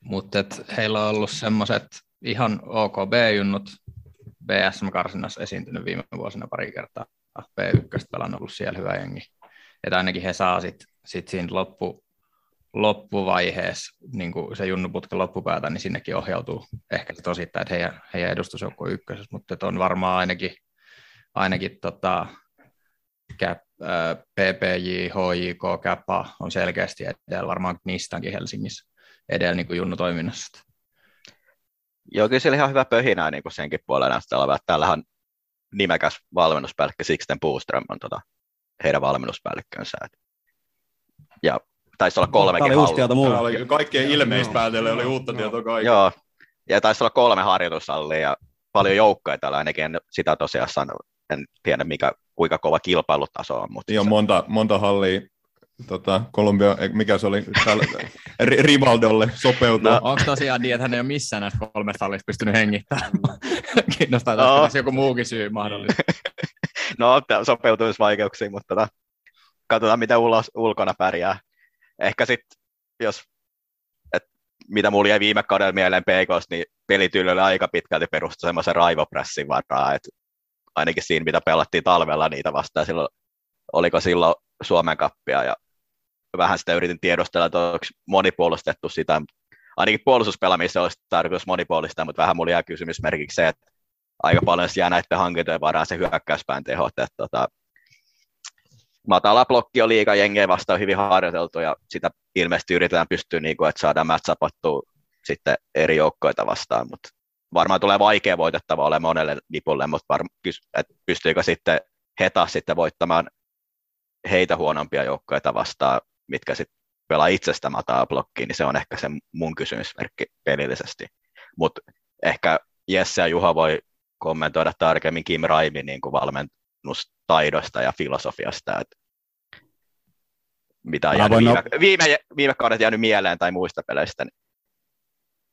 mutta heillä on ollut semmoiset ihan ok B-junnut BSM-karsinnassa esiintynyt viime vuosina pari kertaa. B1 pelannut ollut siellä hyvä jengi. Että ainakin he saa sitten sit siinä loppu, loppuvaiheessa, niin kuin se junnuputken loppupäätä, niin sinnekin ohjautuu ehkä sit osittain, että heidän, heidän edustusjoukko ykkösessä, mutta on varmaan ainakin, ainakin tota, Cap, ää, PPJ, HJK, Kappa on selkeästi edellä, varmaan niistäkin Helsingissä edellä niin kuin junnutoiminnassa. joo, kyllä siellä ihan hyvä pöhinää niin kuin senkin puolella näyttää täällähän nimekäs valmennuspäällikkö Sixten Puuström on tota, heidän valmennuspäällikkönsä. Ja taisi olla Tämä kolmekin oli uusi halli- tieto Tämä mulle. oli kaikkien ilmeispäätelle oli uutta tietoa kaikki. Joo, ja taisi olla kolme harjoitushallia ja paljon joukkoja täällä ainakin, en sitä tosiaan sano, en tiedä mikä, kuinka kova kilpailutaso on, mutta Niin on monta, monta hallia. Tota, Kolumbia, ei, mikä se oli, täällä, Ri- Rivaldolle sopeutua. No. No. Onko tosiaan niin, että hän ei ole missään näistä kolmesta hallista pystynyt hengittämään? Kiinnostaa, No. olisi joku muukin syy mahdollisesti. no tää sopeutumisvaikeuksiin, mutta tota, katsotaan mitä ulos, ulkona pärjää. Ehkä sitten, jos, et, mitä mulla jäi viime kaudella mieleen PKs, niin pelityylyllä aika pitkälti perustui semmoisen raivopressin varaa, että ainakin siinä, mitä pelattiin talvella niitä vastaan, silloin, oliko silloin Suomen kappia, ja vähän sitä yritin tiedostella, että onko monipuolistettu sitä, ainakin puolustuspelaamista olisi tarkoitus monipuolista, mutta vähän mulla jää kysymysmerkiksi se, että aika paljon jää näiden hankintojen varaan se hyökkäyspään tehot, että tota, matala blokki on liiga jengejä vastaan hyvin harjoiteltu ja sitä ilmeisesti yritetään pystyä, niin kuin, että saadaan matchapattua sitten eri joukkoita vastaan, mutta varmaan tulee vaikea voitettava ole monelle nipulle, mutta varm- että pystyykö sitten he taas sitten voittamaan heitä huonompia joukkoita vastaan, mitkä sitten pelaa itsestä mataa blokkiin, niin se on ehkä se mun kysymysmerkki pelillisesti. Mutta ehkä Jesse ja Juha voi kommentoida tarkemmin Kim Raimin niin kuin valmennustaidosta ja filosofiasta, että mitä on jäänyt viime, viime, viime kaudet jäänyt mieleen tai muista peleistä. Niin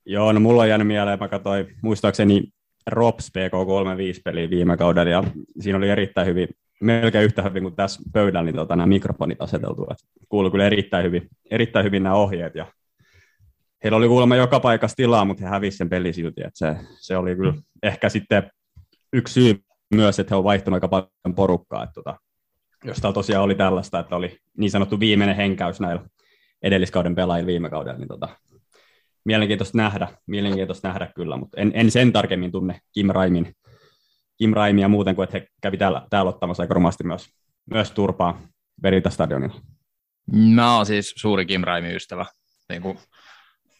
Joo, no mulla on jäänyt mieleen, mä katsoin muistaakseni Rops PK35 peliä viime kaudella, ja siinä oli erittäin hyvin, melkein yhtä hyvin kuin tässä pöydällä, niin tota, nämä mikrofonit aseteltu. Et kuului kyllä erittäin hyvin, erittäin hyvin nämä ohjeet, ja heillä oli kuulemma joka paikassa tilaa, mutta he hävisivät sen pelin silti, että se, se oli kyllä ehkä sitten yksi syy myös, että he on vaihtanut aika paljon porukkaa, että tota, jos täällä tosiaan oli tällaista, että oli niin sanottu viimeinen henkäys näillä edelliskauden pelaajilla viime kaudella, niin tota, mielenkiintoista nähdä, mielenkiintoista nähdä kyllä, mutta en, en sen tarkemmin tunne Kim Raimin, Kim Raimia muuten kuin, että he kävi täällä, täällä ottamassa aika rumasti myös, myös turpaa Verita-stadionilla. Mä oon siis suuri Kim Raimin ystävä niin kuin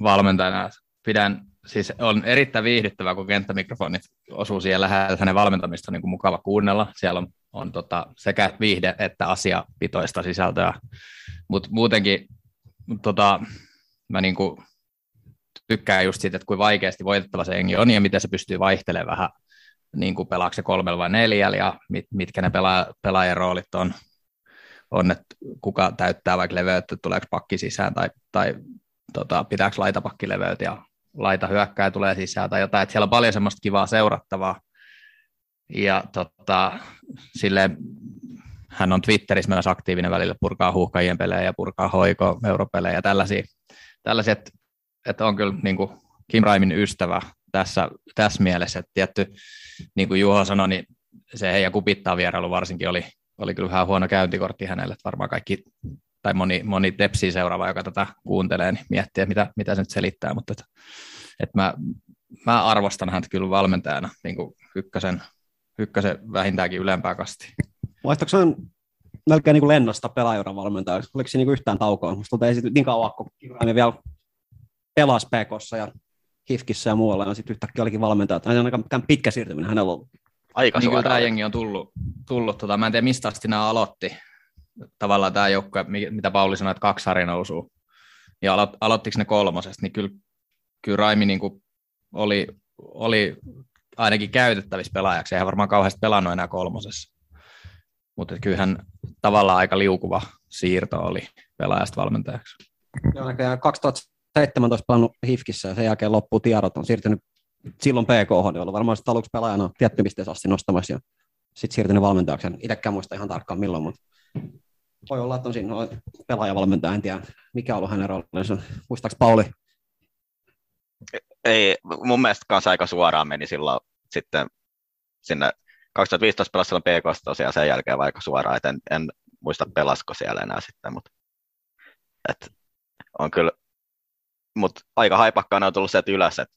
valmentajana. Pidän, siis on erittäin viihdyttävää, kun kenttämikrofonit osuu siellä lähellä hänen valmentamista on niin kuin mukava kuunnella. Siellä on, on tota, sekä viihde että asiapitoista sisältöä, mutta muutenkin tota, mä niin kuin tykkään just siitä, että kuinka vaikeasti voitettava se jengi on ja miten se pystyy vaihtelemaan vähän, niin kuin pelaako se kolmella vai neljällä ja mit, mitkä ne pelaa, pelaajien roolit on, on, että kuka täyttää vaikka leveyttä, tuleeko pakki sisään tai, tai tota, pitääkö laitapakki leveyt ja laita hyökkää tulee sisään tai jotain, että siellä on paljon semmoista kivaa seurattavaa. Ja tota, sille hän on Twitterissä myös aktiivinen välillä, purkaa huuhkajien pelejä ja purkaa hoiko europelejä ja tällaisia, tällaisia että, että on kyllä niin kuin Kim Raimin ystävä tässä, tässä mielessä, että tietty, niin kuin Juho sanoi, niin se heidän kupittaa vierailu varsinkin oli, oli kyllä vähän huono käyntikortti hänelle, että varmaan kaikki tai moni, moni tepsi seuraava, joka tätä kuuntelee, niin miettii, mitä, mitä se nyt selittää, mutta että, että mä, mä, arvostan häntä kyllä valmentajana niin kuin ykkösen, ykkösen vähintäänkin ylempää kasti. Vaistaako se melkein niin kuin lennosta pelaajuran valmentaja? Oliko se niin kuin yhtään taukoa? Musta ei sit niin kauan, kun Kirjaimi vielä pelasi PKssa ja Hifkissä ja muualla, ja sitten yhtäkkiä olikin valmentaja. Tämä on aika pitkä siirtyminen hänellä ollut. Aika niin kyllä tämä jengi on tullut, tullut tota, mä en tiedä mistä asti nämä aloitti, tavallaan tämä joukkue, mitä Pauli sanoi, että kaksi sarja nousuu, ja alo, aloittiko ne kolmosesta, niin kyllä, kyllä Raimi niin kuin oli, oli ainakin käytettävissä pelaajaksi. Eihän varmaan kauheasti pelannut enää kolmosessa. Mutta kyllähän tavallaan aika liukuva siirto oli pelaajasta valmentajaksi. Joo, näköjään 2017 pelannut HIFKissä ja sen jälkeen loppuu tiedot, on siirtynyt silloin PK, niin ollut varmaan sitten aluksi pelaajana tiettypisteessä asti nostamassa ja sitten siirtynyt valmentajaksi. En itsekään muista ihan tarkkaan milloin, mutta voi olla, että on siinä pelaajavalmentaja, en tiedä mikä on ollut hänen roolinsa. Muistaaks Pauli? Ei, mun mielestä kanssa aika suoraan meni silloin sitten sinne 2015 pelasi silloin PK tosiaan sen jälkeen vaikka suoraan, että en, en muista pelasko siellä enää sitten, mutta et, on kyllä, mutta aika haipakkaana on tullut sieltä ylös, että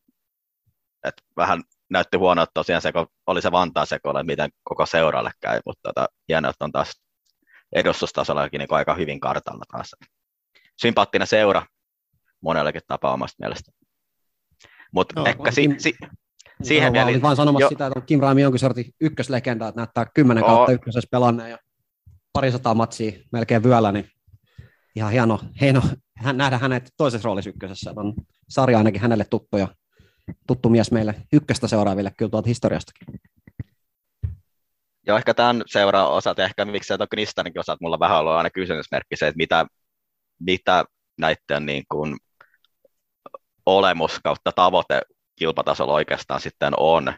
et vähän näytti huonolta tosiaan se, oli se Vantaan sekoilla, miten koko seuralle käy, mutta tota, hienoa, että on taas edustustasollakin niin aika hyvin kartalla taas. Sympaattinen seura monellekin tapaa omasta mielestä. Mutta Joo, ehkä si, si, siihen vielä. Olin vain sanomassa jo- sitä, että Kim Raimi onkin sorti ykköslegenda, että näyttää kymmenen kautta ykkösessä pelanneen ja parisataa matsia melkein vyöllä, niin ihan hieno, hieno hän, nähdä hänet toisessa roolissa ykkösessä. On sarja ainakin hänelle tuttu ja tuttu mies meille ykköstä seuraaville kyllä tuolta historiastakin. Joo, ehkä tämän seuran osalta, ja ehkä miksi se on Knistaninkin osalta, mulla vähän ollut aina kysymysmerkki se, että mitä, mitä näiden niin kuin olemus kautta tavoite kilpatasolla oikeastaan sitten on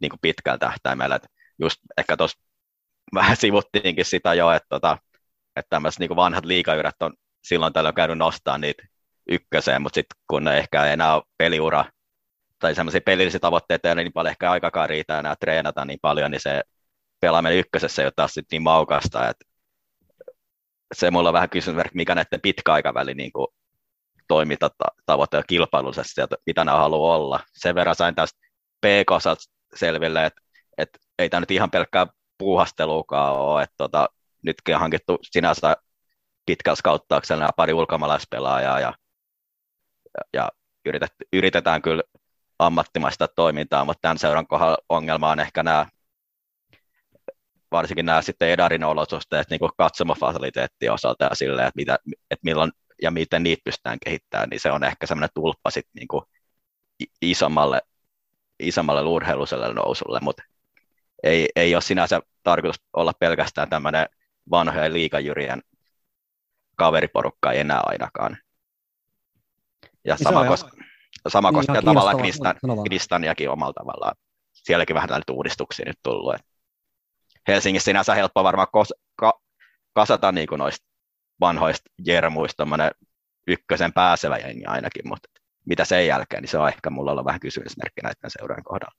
niin kuin pitkällä tähtäimellä. Et just ehkä tuossa vähän sivuttiinkin sitä jo, että, tota, että tämmöiset niin kuin vanhat liikayyrät on silloin tällöin käynyt nostaa niitä ykköseen, mutta sitten kun ne ehkä ei enää peliura tai semmoisia pelillisiä tavoitteita ei niin paljon ehkä aikakaan riitä enää treenata niin paljon, niin se pelaaminen ykkösessä ei ole taas sit niin maukasta, että se mulla on vähän kysymysmerkki, mikä näiden pitkäaikavälin niin kuin kilpailullisesti, että mitä nämä haluaa olla. Sen verran sain tästä PK selville, että, että ei tämä nyt ihan pelkkää puuhasteluukaan ole, että tota, nytkin on hankittu sinänsä pitkällä skauttauksella nämä pari ulkomaalaispelaajaa ja, ja, ja yritet, yritetään kyllä ammattimaista toimintaa, mutta tämän seuran kohdalla ongelma on ehkä nämä varsinkin nämä sitten Edarin olosuhteet niin katsomofasiliteettien osalta ja silleen, että, mitä, että milloin ja miten niitä pystytään kehittämään, niin se on ehkä semmoinen tulppa sitten niin kuin isommalle, isommalle urheiluselle nousulle, mutta ei, ei ole sinänsä tarkoitus olla pelkästään tämmöinen vanhojen liikajyrien kaveriporukka enää ainakaan. Ja sama, on kos- sama niin, koskee tavallaan vaan. Knistaniakin omalla tavallaan. Sielläkin vähän näitä uudistuksia nyt tullut. Et Helsingissä sinänsä helppo varmaan kos- ka- kasata niin kuin noista vanhoista jermuista tommonen ykkösen pääsevä jengi ainakin, mutta mitä sen jälkeen, niin se on ehkä mulla olla vähän kysymysmerkki näiden seurojen kohdalla.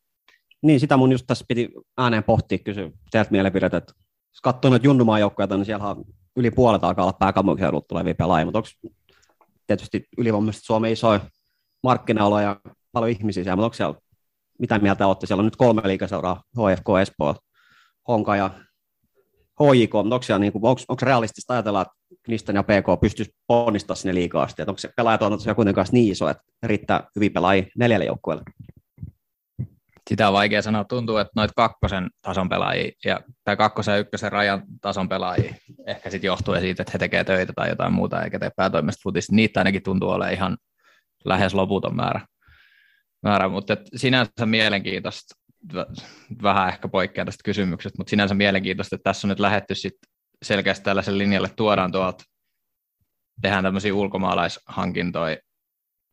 Niin, sitä mun just tässä piti ääneen pohtia, kysyä teiltä mielipidettä, että jos katsoo noita junnumaan joukkoja, niin siellä yli puolet alkaa olla pääkaupunkiseudulta tulevia pelaajia, mutta onko tietysti ylivoimaisesti Suomen isoja markkina ja paljon ihmisiä siellä, mutta onko siellä, mitä mieltä olette? Siellä on nyt kolme liikaseuraa, HFK, Espoo, Honka ja HJK, mutta onko, siellä, niin onko, onko realistista ajatella, että Knistan ja PK pystyisi ponnistamaan sinne liikaa asti, että onko se pelaajatuotanto kuitenkaan niin iso, että riittää hyviä pelaajia neljälle joukkueelle? Sitä on vaikea sanoa. Tuntuu, että noita kakkosen tason pelaajia ja, tai kakkosen ja ykkösen rajan tason pelaajia ehkä sitten johtuu siitä, että he tekevät töitä tai jotain muuta eikä tee päätoimista futista. Niitä ainakin tuntuu olevan ihan lähes loputon määrä. määrä. Mutta sinänsä mielenkiintoista, vähän ehkä poikkeaa tästä kysymyksestä, mutta sinänsä mielenkiintoista, että tässä on nyt lähetty sit selkeästi tällaisen linjalle, tuodaan tuolta, tehdään tämmöisiä ulkomaalaishankintoja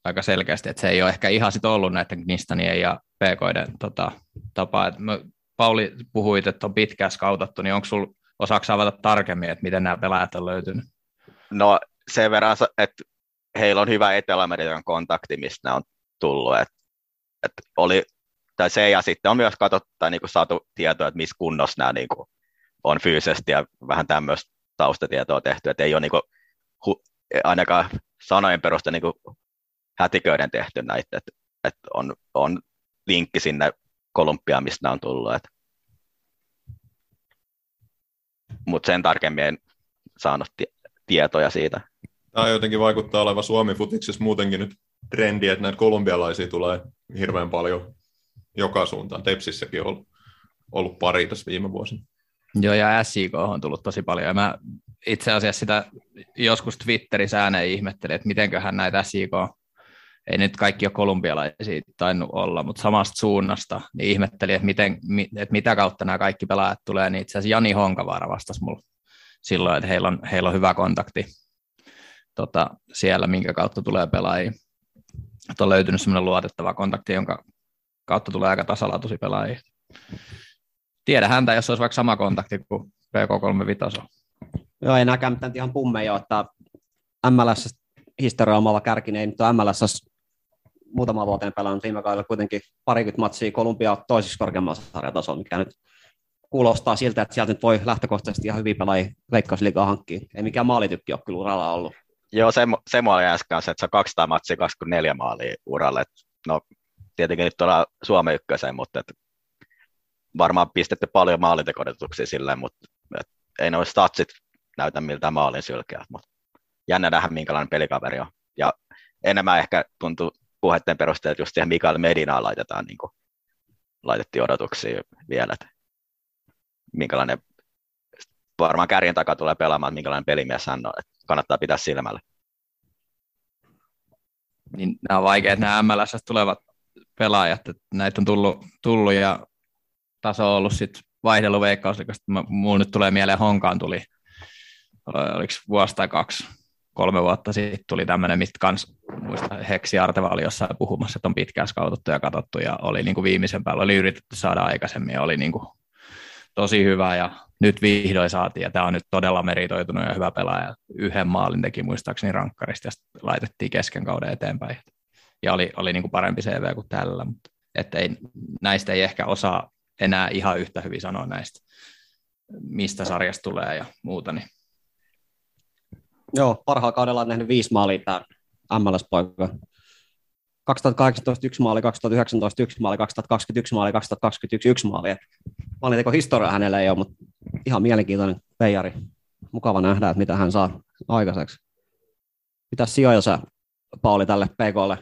aika selkeästi, että se ei ole ehkä ihan sit ollut näiden Knistanien ja PKiden tota, tapaa. Et mä, Pauli puhuit, että on pitkään skautattu, niin onko sul, osaako avata tarkemmin, että miten nämä pelaajat on löytynyt? No sen verran, että heillä on hyvä Etelä-Amerikan kontakti, mistä ne on tullut. Et, et oli, tai se ja sitten on myös katsottu tai niinku saatu tietoa, että missä kunnossa nämä niinku on fyysisesti ja vähän tämmöistä taustatietoa tehty, että ei ole niinku, hu, ainakaan sanojen perusta niinku hätiköiden tehty näitä, että et on, on linkki sinne Kolumbiaan, mistä nämä on tullut. Et. Mutta sen tarkemmin en saanut tie- tietoja siitä. Tämä jotenkin vaikuttaa olevan Suomi-futiksessa muutenkin nyt trendi, että näitä kolumbialaisia tulee hirveän paljon joka suuntaan. Tepsissäkin on ollut, ollut pari tässä viime vuosina. Joo, ja SIK on tullut tosi paljon. Ja mä itse asiassa sitä joskus Twitterissä ääneen ihmettelin, että mitenköhän näitä SIK ei nyt kaikki ole kolumbialaisia tainnut olla, mutta samasta suunnasta, niin ihmettelin, että, miten, että mitä kautta nämä kaikki pelaajat tulee, niin itse asiassa Jani Honkavaara vastasi mulle silloin, että heillä on, heillä on hyvä kontakti tota, siellä, minkä kautta tulee pelaajia. Että on löytynyt semmoinen luotettava kontakti, jonka kautta tulee aika tasalaatuisia pelaajia. Tiedä häntä, jos olisi vaikka sama kontakti kuin PK35 Joo, ei näkään mitään ihan pummeja, että MLS historia omalla kärkinen, ei nyt ole MLS muutama vuoteen pelannut viime kaudella kuitenkin parikymmentä matsia Kolumbia toisiksi korkeammalla sarjatasolla, mikä nyt kuulostaa siltä, että sieltä nyt voi lähtökohtaisesti ihan hyvin pelaajia veikkausliigaa hankkia. Ei mikään maalitykki ole kyllä uralla ollut. Joo, se, se mua oli äsken, että se on 200 matsia, 24 maalia uralle. No, tietenkin nyt ollaan Suomen ykköseen, mutta et, varmaan pistetty paljon maalintekodotuksia silleen, mutta et, ei noin statsit näytä miltä maalin sylkeä, mutta jännä nähdä, minkälainen pelikaveri on. Ja enemmän ehkä tuntuu puheiden perusteella, että just siihen Mikael Medinaan laitetaan, niin kuin, laitettiin odotuksia vielä, että minkälainen varmaan kärjen takaa tulee pelaamaan, että minkälainen pelimies hän on, että kannattaa pitää silmällä. Niin nämä on vaikeat, nämä MLS tulevat pelaajat, että näitä on tullut, tullut ja taso on ollut sitten vaihdellut veikkauslikasta. Mulla nyt tulee mieleen Honkaan tuli, oliko vuosi tai kaksi, kolme vuotta sitten tuli tämmöinen, mistä kans, muista Heksi Arteva oli jossain puhumassa, että on pitkään skaututtu ja katsottu ja oli niin kuin viimeisen päällä, oli yritetty saada aikaisemmin ja oli niin kuin tosi hyvä ja nyt vihdoin saatiin ja tämä on nyt todella meritoitunut ja hyvä pelaaja. Yhden maalin teki muistaakseni rankkarista ja laitettiin kesken kauden eteenpäin. Ja oli, oli niin kuin parempi CV kuin tällä, mutta että ei, näistä ei ehkä osaa enää ihan yhtä hyvin sanoa näistä, mistä sarjasta tulee ja muuta. Niin. Joo, parhaalla kaudella on nähnyt viisi maalia tämä MLS-poika. 2018 yksi maali, 2019 yksi maali, 2021 maali, 2021 yksi maali. Maalinteko historia hänellä ei ole, mutta ihan mielenkiintoinen peijari. Mukava nähdä, että mitä hän saa aikaiseksi. Mitä sijoja sä, Pauli, tälle PKlle?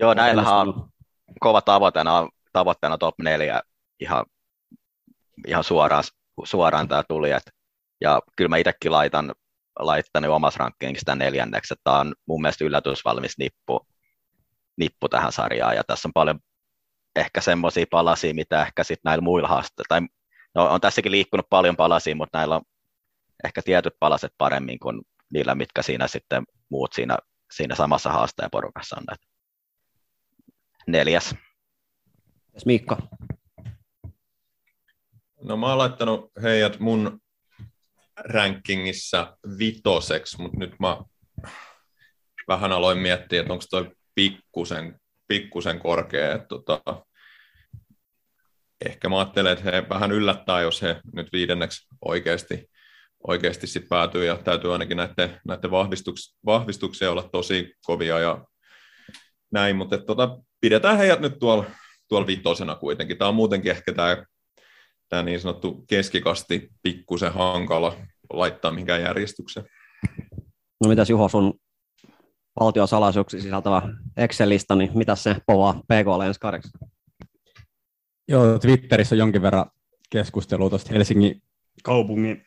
Joo, näillähän on kova tavoitteena, tavoitteena top 4 ihan, ihan suoraan, suoraan tämä tuli. Et, ja kyllä mä itsekin laitan, laittanut omassa rankingissa tämän neljänneksi, että tämä on mun mielestä yllätysvalmis nippu, nippu tähän sarjaan, ja tässä on paljon ehkä semmoisia palasia, mitä ehkä sitten näillä muilla haasteilla, tai no, on tässäkin liikkunut paljon palasia, mutta näillä on ehkä tietyt palaset paremmin kuin niillä, mitkä siinä sitten muut siinä, siinä samassa haasteen porukassa on. Et neljäs. Miikka? No mä oon laittanut heidät mun rankingissa vitoseksi, mutta nyt mä vähän aloin miettiä, että onko toi pikkusen, pikkusen korkea. Että tota, ehkä mä ajattelen, että he vähän yllättää, jos he nyt viidenneksi oikeasti, oikeasti sit päätyy, ja täytyy ainakin näiden, näiden vahvistuks, vahvistuksia olla tosi kovia ja näin, mutta että, tota, pidetään heidät nyt tuolla, tuolla vitosena kuitenkin. Tämä on muutenkin ehkä tämä, tämä niin sanottu keskikasti pikkusen hankala laittaa mihinkään järjestykseen. No mitäs Juho, sun valtion salaisuuksia sisältävä Excel-lista, niin mitä se povaa PK ensi kaudeksi? Joo, Twitterissä on jonkin verran keskustelua tuosta Helsingin kaupungin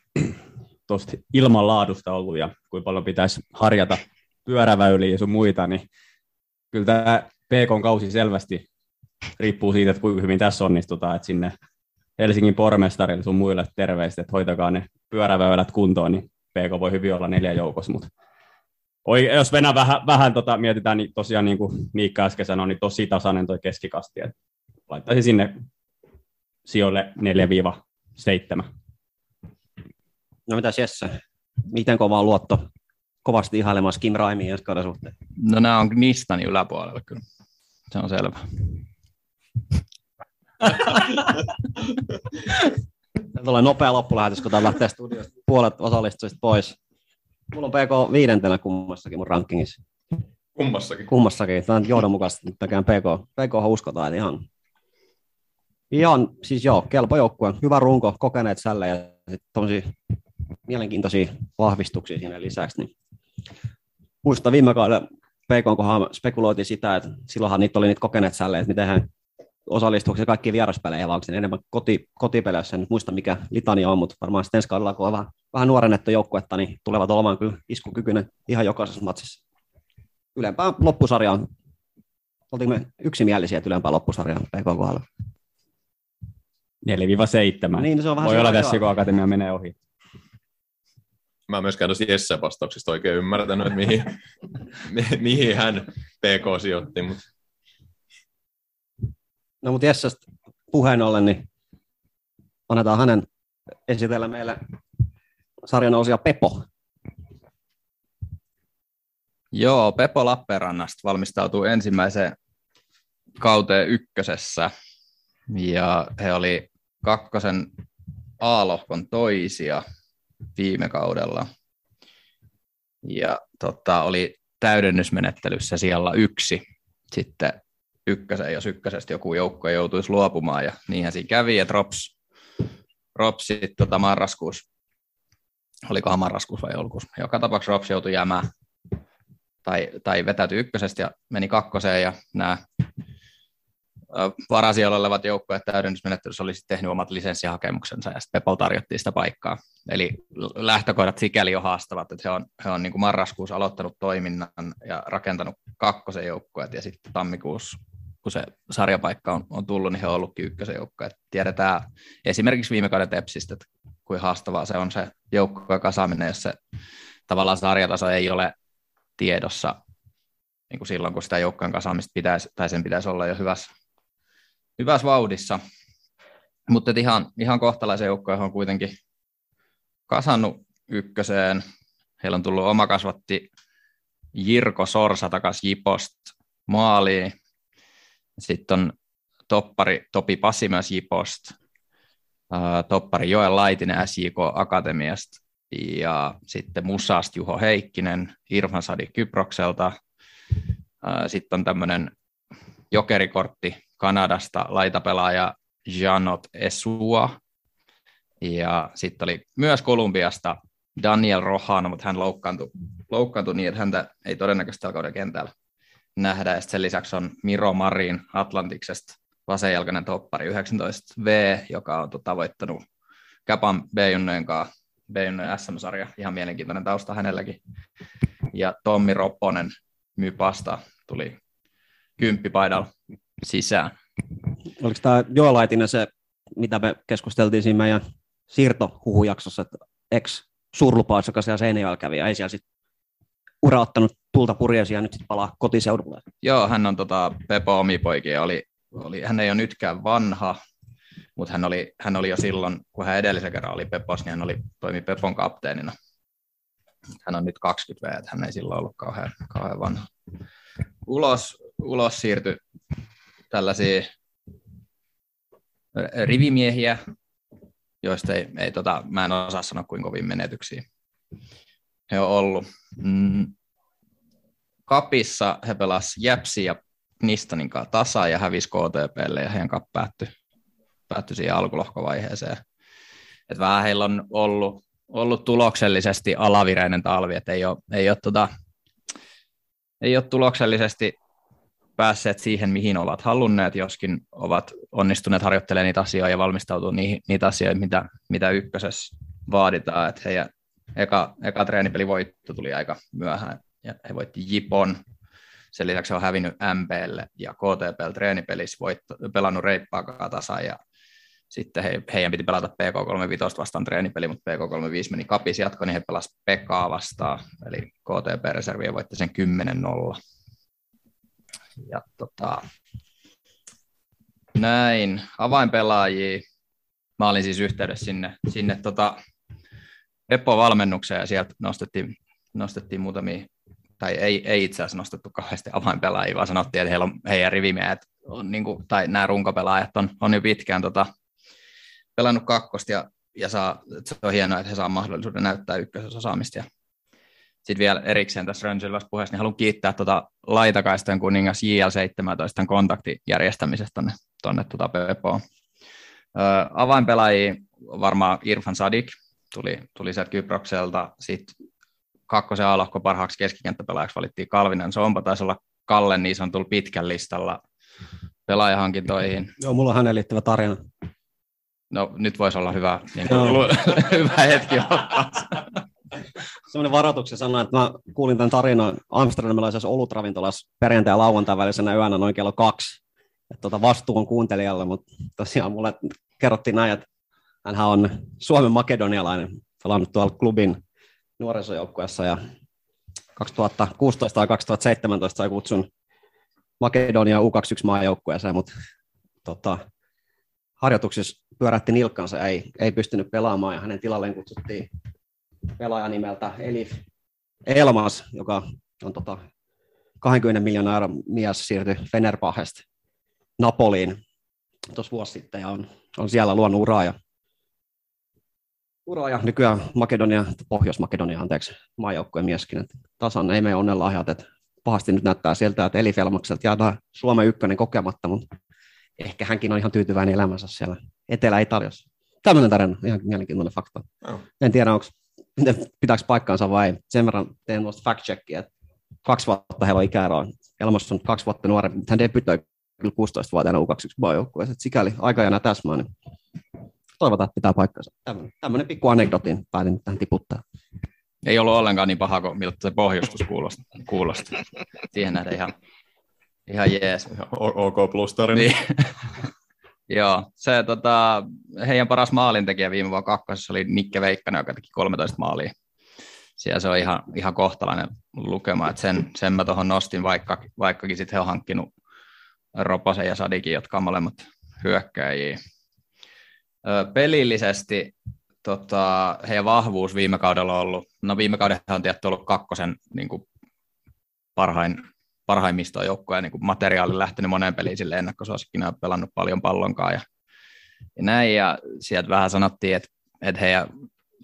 tuosta ilmanlaadusta ollut ja kuinka paljon pitäisi harjata pyöräväyliä ja sun muita, niin kyllä tämä PK-kausi selvästi riippuu siitä, että kuinka hyvin tässä onnistutaan, että sinne Helsingin pormestarille sun muille terveistä, että hoitakaa ne pyöräväylät kuntoon, niin PK voi hyvin olla neljä joukossa, mutta Oi, jos Venä vähän, vähän tota, mietitään, niin tosiaan niin kuin Miikka äsken sanoi, niin tosi tasainen toi keskikasti. Että laittaisin sinne sijoille 4-7. No mitäs Jesse? Miten kova on luotto kovasti ihailemassa Kim Raimiin ensi kauden suhteen? No nämä on Gnistani yläpuolella kyllä. Se on selvä. Tulee nopea loppulähetys, kun tämä lähtee studiosta puolet osallistujista pois. Mulla on PK viidentenä kummassakin mun rankingissa. Kummassakin. Kummassakin. Tämä on johdonmukaisesti tekemään PK. PK uskotaan ihan. Ihan, siis joo, kelpo joukkue. Hyvä runko, kokeneet sälle ja sitten mielenkiintoisia vahvistuksia siinä lisäksi. Niin. Muistan viime kaudella PK kohdalla spekuloitiin sitä, että silloinhan niitä oli niitä kokeneet sälle, että miten hän osallistuuko se kaikki vieraspelejä, vai onko se enemmän koti, kotipeleissä, en nyt muista mikä litania on, mutta varmaan sitten ensi kaudella, kun on vähän, vähän nuorennettu joukkuetta, niin tulevat olemaan kyllä iskukykyinen ihan jokaisessa matsissa. Ylempään loppusarjaan oltiinko me yksimielisiä, että ylempää loppusarjaa PK kohdalla? 4-7. Niin, se on vähän Voi olla tässä, kun akatemia menee ohi. Mä en myöskään tuosta Jessen vastauksista oikein ymmärtänyt, että mihin, mi- mihin hän PK sijoitti, mutta No mutta Jessestä puheen ollen, niin annetaan hänen esitellä meille sarjan ousia Pepo. Joo, Pepo Lappeenrannasta valmistautuu ensimmäiseen kauteen ykkösessä. Ja he oli kakkosen A-lohkon toisia viime kaudella. Ja tota, oli täydennysmenettelyssä siellä yksi. Sitten ykkösen, jos ykkösestä joku joukko joutuisi luopumaan. Ja niinhän siinä kävi, että Rops, Rops tota, marraskuussa, olikohan marraskuussa vai joulukuussa, joka tapauksessa Rops joutui jäämään tai, tai vetäytyi ykkösestä ja meni kakkoseen ja nämä varasijoilla olevat joukkueet täydennysmenettelyssä olisi tehnyt omat lisenssihakemuksensa ja sitten Pepol tarjottiin sitä paikkaa. Eli lähtökohdat sikäli jo haastavat, että he on, he on niin kuin marraskuussa aloittanut toiminnan ja rakentanut kakkosen joukkueet ja sitten tammikuussa kun se sarjapaikka on, on tullut, niin he on ollutkin ykkösen joukkue. Tiedetään esimerkiksi viime kauden Tepsistä, että kuin haastavaa se on se joukkueen kasaaminen, jos se tavallaan sarjataso ei ole tiedossa niin kuin silloin, kun sitä joukkojen kasaamista pitäisi, tai sen pitäisi olla jo hyvässä, hyvässä vauhdissa. Mutta ihan, ihan kohtalaisen joukkojen on kuitenkin kasannut ykköseen. Heillä on tullut oma kasvatti Jirko Sorsa takaisin Jipost maaliin. Sitten on toppari Topi Passi myös Jipost. Toppari Joel Laitinen SJK Akatemiasta ja sitten Musast Juho Heikkinen, Irfan Sadi Kyprokselta. Sitten on tämmöinen jokerikortti Kanadasta, laitapelaaja Janot Esua. Ja sitten oli myös Kolumbiasta Daniel Rohano, mutta hän loukkaantui, loukkaantui niin, että häntä ei todennäköisesti tällä kentällä nähdä. Ja sen lisäksi on Miro Marin Atlantiksesta vasenjalkainen toppari 19V, joka on tavoittanut Käpan B-junnojen kanssa B-junnojen SM-sarja. Ihan mielenkiintoinen tausta hänelläkin. Ja Tommi Ropponen Mypasta tuli kymppipaidalla sisään. Oliko tämä Joelaitinen se, mitä me keskusteltiin siinä meidän siirtohuhujaksossa, että ex surlupaus, joka siellä Seinäjoella kävi, ja ei siellä sitten ura ottanut tulta purjeisiin ja nyt sitten palaa kotiseudulle. Joo, hän on tota, Pepo omipoikia. Oli, oli, hän ei ole nytkään vanha, mutta hän oli, hän oli jo silloin, kun hän edellisen kerran oli Pepos, niin hän oli, toimi Pepon kapteenina. Hän on nyt 20 V, että hän ei silloin ollut kauhean, kauhean vanha. Ulos, ulos siirtyi tällaisia rivimiehiä, joista ei, ei tota, mä en osaa sanoa kuinka kovin menetyksiä he on ollut. Mm, Kapissa he pelasivat Jäpsi ja Knistonin kanssa tasa ja hävisi KTPlle ja heidän kanssa päättyi, päättyi siihen alkulohkovaiheeseen. Et vähän heillä on ollut, ollut tuloksellisesti alavireinen talvi, että ei ole, ei ole, tota, ei ole tuloksellisesti päässeet siihen, mihin ovat halunneet, joskin ovat onnistuneet harjoittelemaan niitä asioita ja valmistautua niihin, niitä asioita, mitä, mitä ykkösessä vaaditaan. Että heidän eka, eka treenipeli voitto tuli aika myöhään ja he voitti Jipon. Sen lisäksi on hävinnyt MPlle ja KTPL treenipelissä voitto, pelannut reippaakaan tasan ja sitten he, heidän piti pelata PK35 vastaan treenipeli, mutta PK35 meni kapis jatko, niin he pelasivat Pekaa vastaan, eli KTP-reserviä voitti sen 10-0. Ja tota, näin, avainpelaajia. Mä olin siis yhteydessä sinne, sinne tota, Eppo-valmennukseen ja sieltä nostettiin, nostettiin muutamia, tai ei, ei itse asiassa nostettu kauheasti avainpelaajia, vaan sanottiin, että heillä on heidän rivimiehet, on, niin kuin, tai nämä runkopelaajat on, on jo pitkään tota, pelannut kakkosta ja, ja saa, se on hienoa, että he saa mahdollisuuden näyttää ykkösessä osaamista. Ja sitten vielä erikseen tässä Rönsylässä puheessa, niin haluan kiittää tuota laitakaisten kuningas JL17 kontaktijärjestämisestä tuonne, tuonne tuota Pepoon. avainpelaajia varmaan Irfan Sadik, tuli, tuli sieltä Kyprokselta. Sitten kakkosen alohko parhaaksi keskikenttäpelaajaksi valittiin Kalvinen Sompa, taisi olla Kalle niin sanotulla pitkän listalla pelaajahankintoihin. Joo, mulla on häneen liittyvä tarina. No nyt voisi olla hyvä, niin kuin, hyvä hetki ottaa. Semmoinen varoituksen sana, että mä kuulin tämän tarinan amsterdamilaisessa olutravintolassa perjantai- ja lauantai välisenä yönä noin kello kaksi. Että tota vastuu on kuuntelijalle, mutta tosiaan mulle kerrottiin näin, että hän on Suomen makedonialainen, pelannut tuolla klubin nuorisojoukkueessa ja 2016 tai 2017 sai kutsun Makedonia U21 maajoukkueeseen, mutta tota, harjoituksissa pyörätti nilkkansa ei, ei pystynyt pelaamaan ja hänen tilalleen kutsuttiin pelaaja nimeltä Elif Elmas, joka on tota 20 miljoonaa euron mies siirtyi Fenerbahesta Napoliin tuossa vuosi sitten ja on, on siellä luonut uraa ja, uraa ja nykyään Makedonia, Pohjois-Makedonia, anteeksi, maajoukkueen mieskin. että tasan ei mene onnenlahjat, että pahasti nyt näyttää siltä, että Elif Elmakselta jää Suomen ykkönen kokematta, mutta ehkä hänkin on ihan tyytyväinen elämänsä siellä Etelä-Italiassa. Tämmöinen tarina, ihan mielenkiintoinen fakta. Joo. En tiedä, onko, pitääkö paikkaansa vai ei. Sen verran teen tuosta fact checkia, että kaksi vuotta heillä on ikäeroa. Elmas on kaksi vuotta nuorempi, mutta hän debytoi kyllä 16-vuotiaana U21 maajoukkueessa. Sikäli aika ja täsmää, niin toivotaan, että pitää paikkansa. Tämmöinen, tämmöinen pikku anekdotin päätin tähän tiputtaa. Ei ollut ollenkaan niin paha kuin miltä se pohjustus kuulosti. kuulosti. Siihen nähden ihan, ihan jees. OK plus tarina. Niin. Joo, se tota, heidän paras maalintekijä viime vuonna kakkosessa oli Nikke Veikkanen, joka teki 13 maalia. Siellä se on ihan, ihan kohtalainen lukema, että sen, sen mä tuohon nostin, vaikka, vaikkakin sitten he on hankkinut Roposen ja Sadikin, jotka on molemmat hyökkäjiä. Pelillisesti tota, heidän vahvuus viime kaudella on ollut, no viime kaudella on tietty ollut kakkosen niin kuin parhain, parhaimmistoa joukkoja, niin materiaali lähtenyt moneen peliin sille ennakkosuosikkina pelannut paljon pallonkaan ja, ja näin, ja sieltä vähän sanottiin, että, että heidän,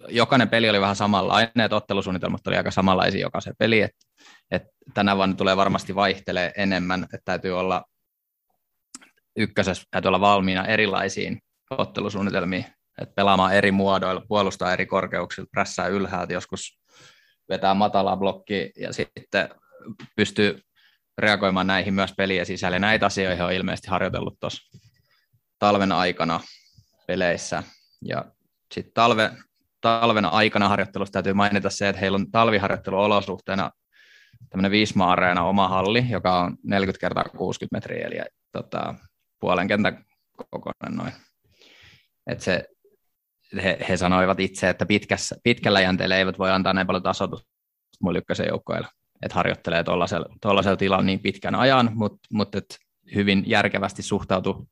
jokainen peli oli vähän samanlainen, että ottelusuunnitelmat oli aika samanlaisia jokaisen peli, että, että tänä vuonna tulee varmasti vaihtelee enemmän, että täytyy olla ykkösessä täytyy olla valmiina erilaisiin ottelusuunnitelmiin, että pelaamaan eri muodoilla, puolustaa eri korkeuksilla, prässää ylhäältä, joskus vetää matalaa blokki ja sitten pystyy reagoimaan näihin myös pelien sisälle. Näitä asioita on ilmeisesti harjoitellut tuossa talven aikana peleissä. Ja sitten talve, talven aikana harjoittelussa täytyy mainita se, että heillä on talviharjoitteluolosuhteena tämmöinen Viisma-areena oma halli, joka on 40 kertaa 60 metriä, eli tota, puolen kentän kokoinen noin. Et se, he, he, sanoivat itse, että pitkässä, pitkällä jänteellä eivät voi antaa näin paljon tasoitusta muille ykkösen joukkoille, että harjoittelee tuollaisella tilalla niin pitkän ajan, mutta mut hyvin järkevästi suhtautuu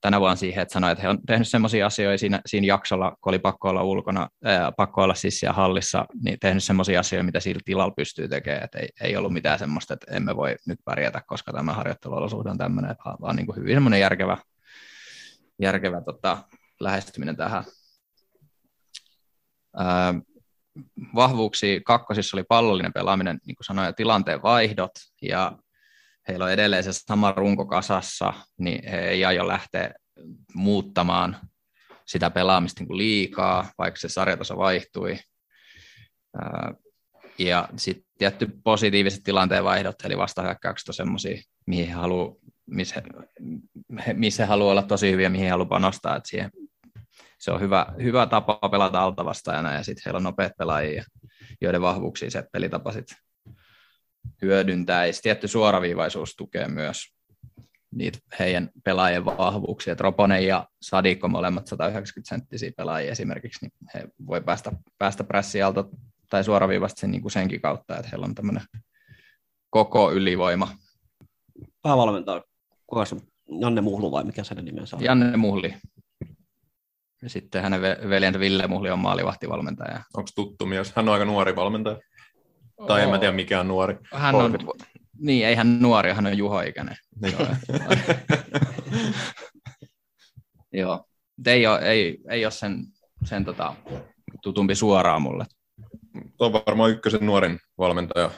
tänä vuonna siihen, että sanoi, että he on tehnyt sellaisia asioita siinä, siinä jaksolla, kun oli pakko olla ulkona, ää, pakko olla siis siellä hallissa, niin tehnyt sellaisia asioita, mitä sillä tilalla pystyy tekemään, että ei, ei ollut mitään semmoista, että emme voi nyt pärjätä, koska tämä harjoitteluolosuhde on tämmöinen, vaan, vaan niin kuin hyvin semmoinen järkevä, järkevä tota, lähestyminen tähän. Ää, vahvuuksia kakkosissa oli pallollinen pelaaminen, niin kuin sanoin, ja tilanteen vaihdot, ja heillä on edelleen se sama runko kasassa, niin he ei aio lähteä muuttamaan sitä pelaamista niin kuin liikaa, vaikka se sarjataso vaihtui. Ja sitten tietty positiiviset tilanteen vaihdot, eli vastahyökkäykset on semmoisia, mihin haluaa, missä, missä haluaa olla tosi hyviä, mihin haluaa panostaa, että siihen se on hyvä, hyvä tapa pelata altavastajana ja sitten heillä on nopeat pelaajia, joiden vahvuuksia se pelitapa sit hyödyntää. Ja tietty suoraviivaisuus tukee myös niitä heidän pelaajien vahvuuksia. Et Roponen ja Sadikko molemmat 190 senttisiä pelaajia esimerkiksi, niin he voi päästä, päästä pressialta tai suoraviivasta sen, niin kuin senkin kautta, että heillä on tämmöinen koko ylivoima. Päävalmentaja, kuka se Janne Muhlu vai mikä sen nimensä on? Janne Muhli. Ja sitten hänen veljensä Ville Muhli on maalivahtivalmentaja. Onko tuttu mies? Hän on aika nuori valmentaja. Tai en mä tiedä mikä on nuori. Hän on, niin, ei hän nuori, hän on Juho Ikänen. Niin. Joo. Ei ole, ei, ei ole sen, sen tota, tutumpi suoraan mulle. Tuo on varmaan ykkösen nuorin valmentaja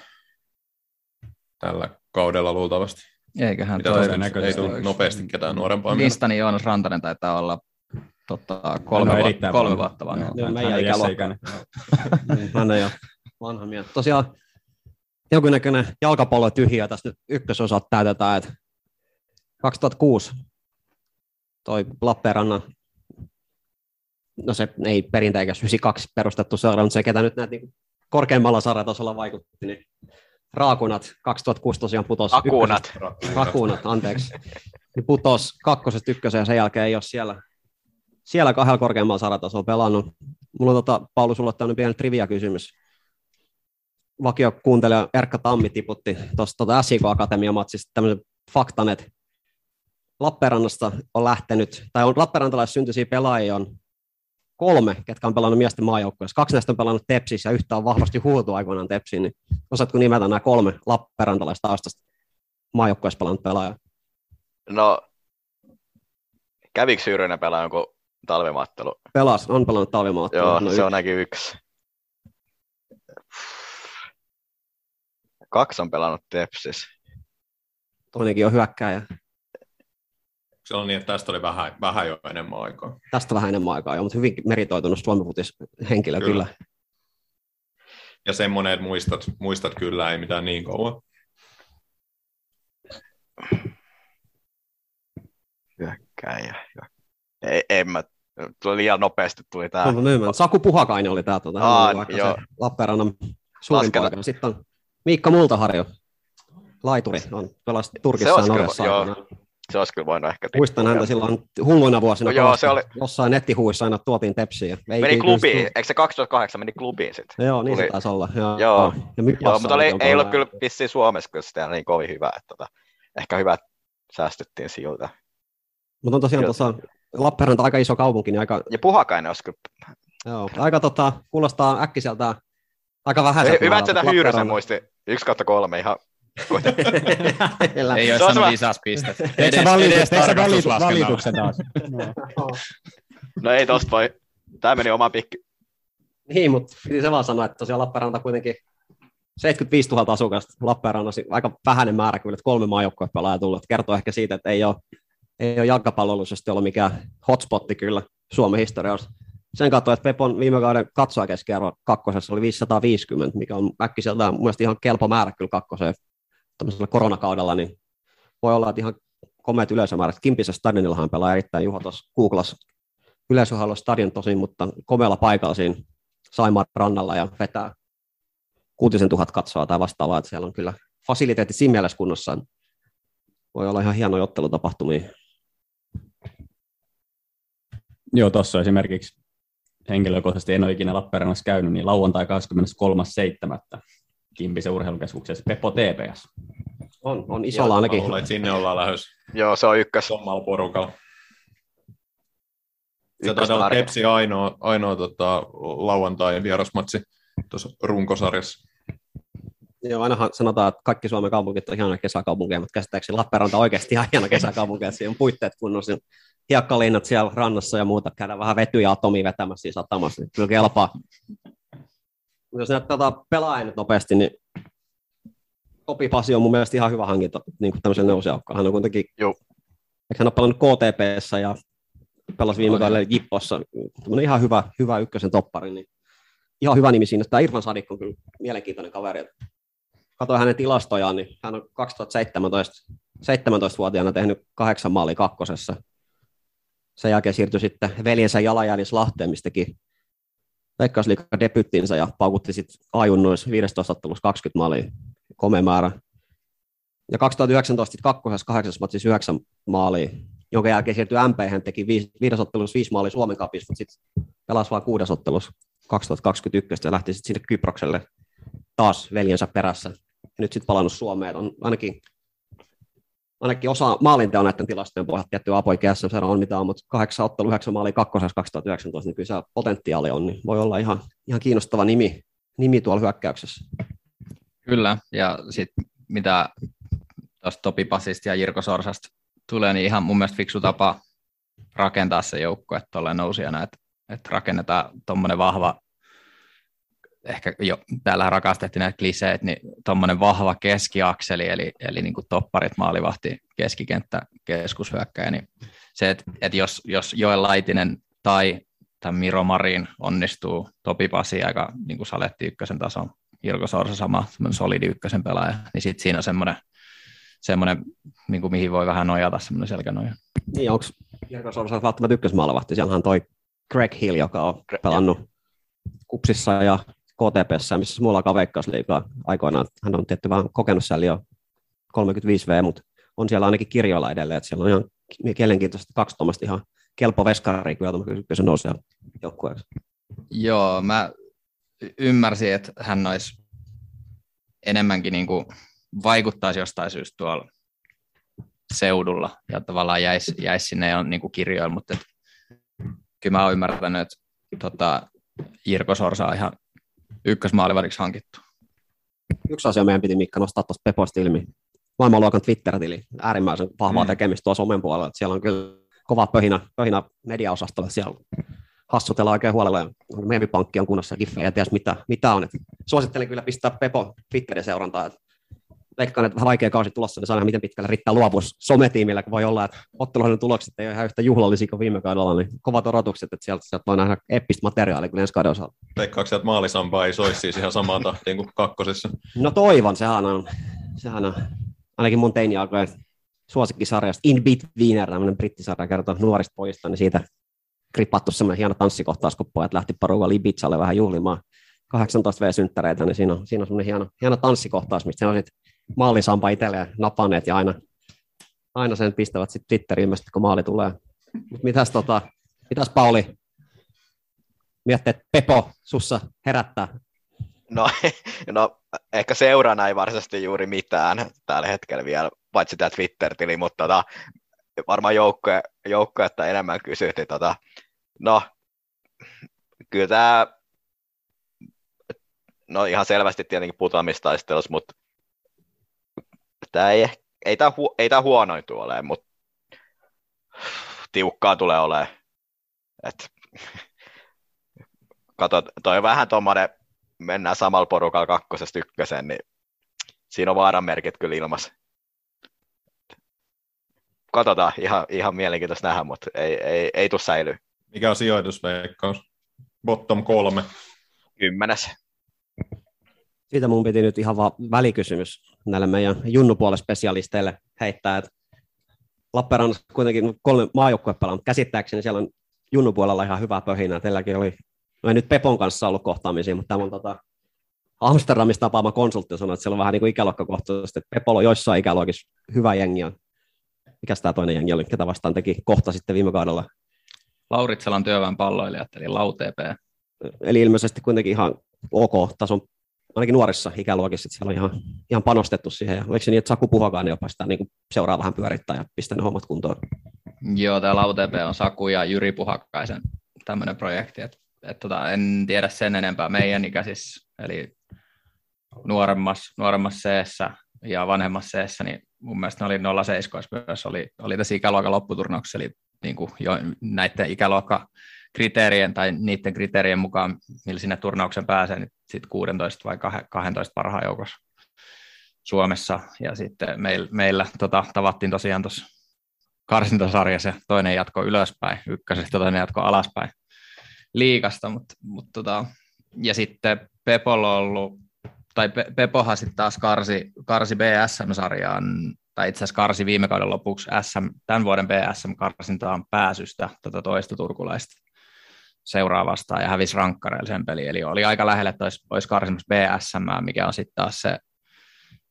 tällä kaudella luultavasti. Eiköhän Mitä toi, toi, ei tule nopeasti ketään nuorempaa. Listani Joonas Rantanen taitaa olla tota, kolme, va- erittäin kolme vuotta vanha. Joo, Hän- meidän hän on Jesse ikäluokka. ikäinen. Niin, Hän ei ole vanha mies. Tosiaan jonkinnäköinen jalkapallo tyhjiö tässä nyt ykkösosat täytetään, että 2006 toi Lappeenrannan no se ei perinteikäs 92 perustettu seura, mutta se, ketä nyt näet niin korkeammalla sarjatasolla vaikutti, niin Raakunat 2006 tosiaan putosi. Akunat. Rakunat, anteeksi. Niin putos kakkosesta ykköseen ja sen jälkeen ei ole siellä, siellä kahdella korkeammalla sarjatasolla pelannut. Mulla on tota, Paulu, sulla on tämmöinen pieni trivia-kysymys. Vakio kuuntelija Erkka Tammi tiputti tuosta tota SIK Akatemia-matsista tämmöisen faktan, että Lappeenrannasta on lähtenyt, tai on Lappeenrantalais-syntyisiä pelaajia on kolme, ketkä on pelannut miesten maajoukkueessa. Kaksi näistä on pelannut Tepsissä ja yhtä on vahvasti huutu aikoinaan Tepsiin. Niin osaatko nimetä nämä kolme Lappeenrantalaista taustasta maajoukkueessa pelannut pelaajaa? No, kävikö Syyrynen pelaa jonkun talvimattelu? Pelas, on pelannut talvimaattelu. Joo, no, se on ainakin yksi. Kaksi on pelannut Tepsis. Toinenkin on hyökkääjä. Se on niin, että tästä oli vähän, vähän jo enemmän aikaa. Tästä vähän enemmän aikaa jo, mutta hyvin meritoitunut Suomifutis henkilö kyllä. Kyllä. Ja semmoinen, että muistat, muistat kyllä, ei mitään niin kauan. Hyökkäjä. Ei, en mä, tuli liian nopeasti tuli tää. On myymään. Saku Puhakainen oli tämä tuota, Aa, vaikka joo. se Lappeenrannan suurin poika. Sitten on Miikka Multaharju, laituri, on pelasi Turkissa ja Norjassa kyllä-. Se olisi kyllä voinut ehkä Muistan häntä silloin hulluina vuosina. No joo, se oli- Jossain nettihuissa aina tuotiin tepsiä. Ei Meni kyllä klubiin, just- eikö se 2008 meni klubiin sitten? Joo, niin Tuli- se taisi olla. Joo, Joo. Ja Mypassa Joo, mutta oli, ei ollut kyllä vissiin Suomessa kyllä sitä niin kovin hyvä. Että tota, ehkä hyvä, että säästyttiin siltä. Mutta on tosiaan tuossa Lappeenranta aika iso kaupunki, niin aika, Ja Puhakainen olisi kyllä. joo, aika tota, kuulostaa äkkiseltä aika vähän. Hyvä, että tätä muisti. 1 kautta 3 ihan. Ei Se ole on sanonut pistettä. Teetkö Edes, edes valituksen taas? No ei tosta voi. Tää meni omaan pikki. Niin, mutta piti se vaan sanoa, että tosiaan Lappeenranta kuitenkin 75 000 asukasta Lappeenrannassa, aika vähäinen määrä kyllä, että kolme maajoukkoa pelaajaa tullut. Kertoo ehkä siitä, että ei ole, ei ole jalkapallollisesti ollut mikään hotspotti kyllä Suomen historiassa. Sen kautta, että Pepon viime kauden katsojakeskiarvo kakkosessa oli 550, mikä on äkkiseltään mun ihan kelpo määrä kyllä kakkoseen koronakaudella, niin voi olla, että ihan komeat yleisömäärät. Kimpisessä stadionillahan pelaa erittäin Juho tuossa Googlas yleisöhallo stadion tosin, mutta komealla paikalla siinä Saimaan rannalla ja vetää kuutisen tuhat katsoa tai vastaavaa, että siellä on kyllä fasiliteetit siinä mielessä kunnossa. Voi olla ihan hieno ottelutapahtumia. Joo, tuossa esimerkiksi henkilökohtaisesti en ole ikinä Lappeenrannassa käynyt, niin lauantai 23.7. Kimpisen urheilukeskuksessa Peppo TPS. On, on isolla ainakin. Luulen, että sinne ollaan lähdössä Joo, se on ykkös. samalla porukalla. Se ykkös taitaa olla tarkka. Tepsi ainoa, ainoa tota, lauantai vierasmatsi tuossa runkosarjassa. Joo, ainahan sanotaan, että kaikki Suomen kaupungit on hienoja kesäkaupunkeja, mutta käsittääkseni Lappeenranta on oikeasti ihan hieno kesäkaupunki, että siinä on puitteet kunnossa. Hiekkalinnat siellä rannassa ja muuta, käydään vähän vetyä ja atomi vetämässä siinä satamassa, niin kyllä kelpaa. Mut Jos näitä tota, pelaajia nyt nopeasti, niin Topi Pasi on mun mielestä ihan hyvä hankinta niin kuin tämmöiselle nousijaukkaan. Hän on kuitenkin, Joo. eikö hän ole pelannut KTPssä ja pelasi viime kaudella Jippossa, tämmöinen ihan hyvä, hyvä ykkösen toppari, niin ihan hyvä nimi siinä. Tämä Irfan Sadik on kyllä mielenkiintoinen kaveri. Katoin hänen tilastojaan, niin hän on 2017 17-vuotiaana tehnyt kahdeksan maalia kakkosessa. Sen jälkeen siirtyi sitten veljensä Jalajäänis Lahteen, mistä teki Veikkausliikan debyttinsä ja paukutti sitten ajunnoissa 15 ottelussa 20 maalia, komea määrä. Ja 2019 sitten kakkosessa kahdeksassa matsissa yhdeksän maalia, jonka jälkeen siirtyi MP, hän teki viisi, viides ottelussa viisi maalia Suomen kapissa, mutta sitten pelasi vain kuudes ottelussa 2021 ja lähti sitten sinne Kyprokselle taas veljensä perässä. Ja nyt sitten palannut Suomeen. On ainakin, ainakin osa maalinteon näiden tilastojen pohjalta tietty apoikin SM on mitä on, mutta kahdeksan ottelu, yhdeksän maalia kakkosessa 2019, niin kyllä se potentiaali on, niin voi olla ihan, ihan kiinnostava nimi, nimi tuolla hyökkäyksessä. Kyllä, ja sitten mitä tuosta Topi Pasista ja Jirko Sorsasta tulee, niin ihan mun mielestä fiksu tapa rakentaa se joukko, että tuolla nousijana, että, että rakennetaan tuommoinen vahva, ehkä jo täällä rakastettiin näitä kliseet, niin tuommoinen vahva keskiakseli, eli, eli niin kuin topparit, maalivahti, keskikenttä, keskushyökkäjä, niin se, että, että jos, jos Joel Laitinen tai, tai Miro Marin onnistuu Topi Pasi aika niin kuin saletti ykkösen tason Jirko Sorsa sama, solidi ykkösen pelaaja, niin sitten siinä on semmoinen, semmoinen niin kuin mihin voi vähän nojata, semmoinen selkänoja. Niin, onko Jirko Sorsa välttämättä ykkösmaalavahti? Siellähän toi Greg Hill, joka on pelannut kupsissa ja KTPssä, missä mulla on veikkausliikaa aikoinaan. Hän on tietty vähän kokenut siellä jo 35V, mutta on siellä ainakin kirjoilla edelleen, että siellä on ihan mielenkiintoista kaksi tuommoista ihan kelpo veskaria, kyllä ykkösen nousee joukkueeksi. Joo, mä ymmärsin, että hän olisi enemmänkin niin kuin vaikuttaisi jostain syystä tuolla seudulla ja tavallaan jäisi, jäisi sinne jo niin kirjoilla, mutta et, kyllä mä oon ymmärtänyt, että tota, Jirko Sorsa on ihan ykkösmaalivariksi hankittu. Yksi asia meidän piti Mikka nostaa tuosta Peposta ilmi. Maailmanluokan Twitter-tili, äärimmäisen vahvaa Mm. tekemistä tuossa somen puolella. Siellä on kyllä kova pöhinä, pöhinä mediaosastolla. Siellä hassutellaan oikein huolella. ja Meemipankki on kunnossa giffejä ja ties mitä, mitä on. Et suosittelen kyllä pistää Pepo Twitterin seurantaa. Et veikkaan, että vähän vaikea kausi tulossa, niin saa nähdä, miten pitkälle riittää luovuus sometiimillä, kun voi olla, että otteluiden tulokset ei ole ihan yhtä juhlallisia kuin viime kaudella, niin kovat odotukset, että sieltä, sieltä voi nähdä eppistä materiaalia kuin ensi kauden osalta. Veikkaako että maalisampaa ei soisi siis ihan samaan tahtiin kuin kakkosessa? No toivon, sehän on, sehän on ainakin mun teiniaikojen suosikkisarjasta In Betweener, tämmöinen brittisarja kertoo nuorista pojista, niin siitä kripattu semmoinen hieno tanssikohtaus, kun pojat lähti porukalla Ibizalle vähän juhlimaan 18V-synttäreitä, niin siinä on, siinä on semmoinen hieno, hieno tanssikohtaus, mistä ne on sitten maalisampa itselleen napanneet ja aina, aina sen pistävät sitten Twitteriin ilmeisesti, kun maali tulee. Mut mitäs, tota, mitäs Pauli, miettii, että Pepo sussa herättää No, no, ehkä seurana ei varsinaisesti juuri mitään tällä hetkellä vielä, paitsi tämä Twitter-tili, mutta tota, varmaan joukkoja, joukkoja että enemmän kysyt, niin tota, no, kyllä tämä, no ihan selvästi tietenkin putoamistaistelussa, mutta tämä ei, ei tämä, hu, ei tämä huonoin tule olemaan, mutta tiukkaa tulee olemaan. Et, kato, toi on vähän tuommoinen, mennään samalla porukalla kakkosesta ykkösen, niin siinä on vaaran merkit kyllä ilmassa. Katsotaan, ihan, ihan mielenkiintoista nähdä, mutta ei, ei, ei tule säilyä. Mikä on sijoitusveikkaus? Bottom kolme. Kymmenes. Siitä mun piti nyt ihan vaan välikysymys näille meidän junnupuolen spesialisteille heittää, että Lappeenrannassa kuitenkin kolme maajoukkuepelaa, mutta käsittääkseni siellä on junnupuolella ihan hyvä pöhinä. Teilläkin oli, no ei nyt Pepon kanssa ollut kohtaamisia, mutta tämä on tota, Amsterdamista tapaama konsultti sanoi, että siellä on vähän niin kuin ikäluokkakohtaisesti, että Pepolla on joissain ikäluokissa hyvä jengi on. Mikäs tämä toinen jengi oli, ketä vastaan teki kohta sitten viime kaudella? Lauritsalan työväen palloilijat, eli LauTP. Eli ilmeisesti kuitenkin ihan ok tason, ainakin nuorissa ikäluokissa, että siellä on ihan, ihan panostettu siihen. Ja oliko se niin, että Saku Puhokainen jopa sitä niin seuraa vähän pyörittää ja pistää ne hommat kuntoon? Joo, tämä LauTP on Saku ja Jyri Puhakkaisen tämmöinen projekti, että et tota, en tiedä sen enempää meidän ikäisissä, eli nuoremmassa, nuoremmassa seessä ja vanhemmassa seessä, niin mun mielestä ne oli 07 myös, oli, oli tässä ikäluokan lopputurnauksessa, eli niin kuin jo näiden ikäluokkakriteerien tai niiden kriteerien mukaan, millä sinne turnauksen pääsee, niin sitten 16 vai 12 parhaan joukossa Suomessa, ja sitten meil, meillä tota, tavattiin tosiaan tuossa karsintasarjassa, toinen jatko ylöspäin, ykkösestä toinen jatko alaspäin liikasta, mutta, mutta tota, ja sitten Pepolla on ollut, tai Pe- Pepohan sitten taas karsi, karsi BSM-sarjaan, tai itse asiassa karsi viime kauden lopuksi SM, tämän vuoden BSM-karsintaan pääsystä tätä toista turkulaista seuraavasta ja hävisi rankkareilla sen peli, eli oli aika lähellä, että olisi, olisi karsimassa BSM, mikä on sitten taas se,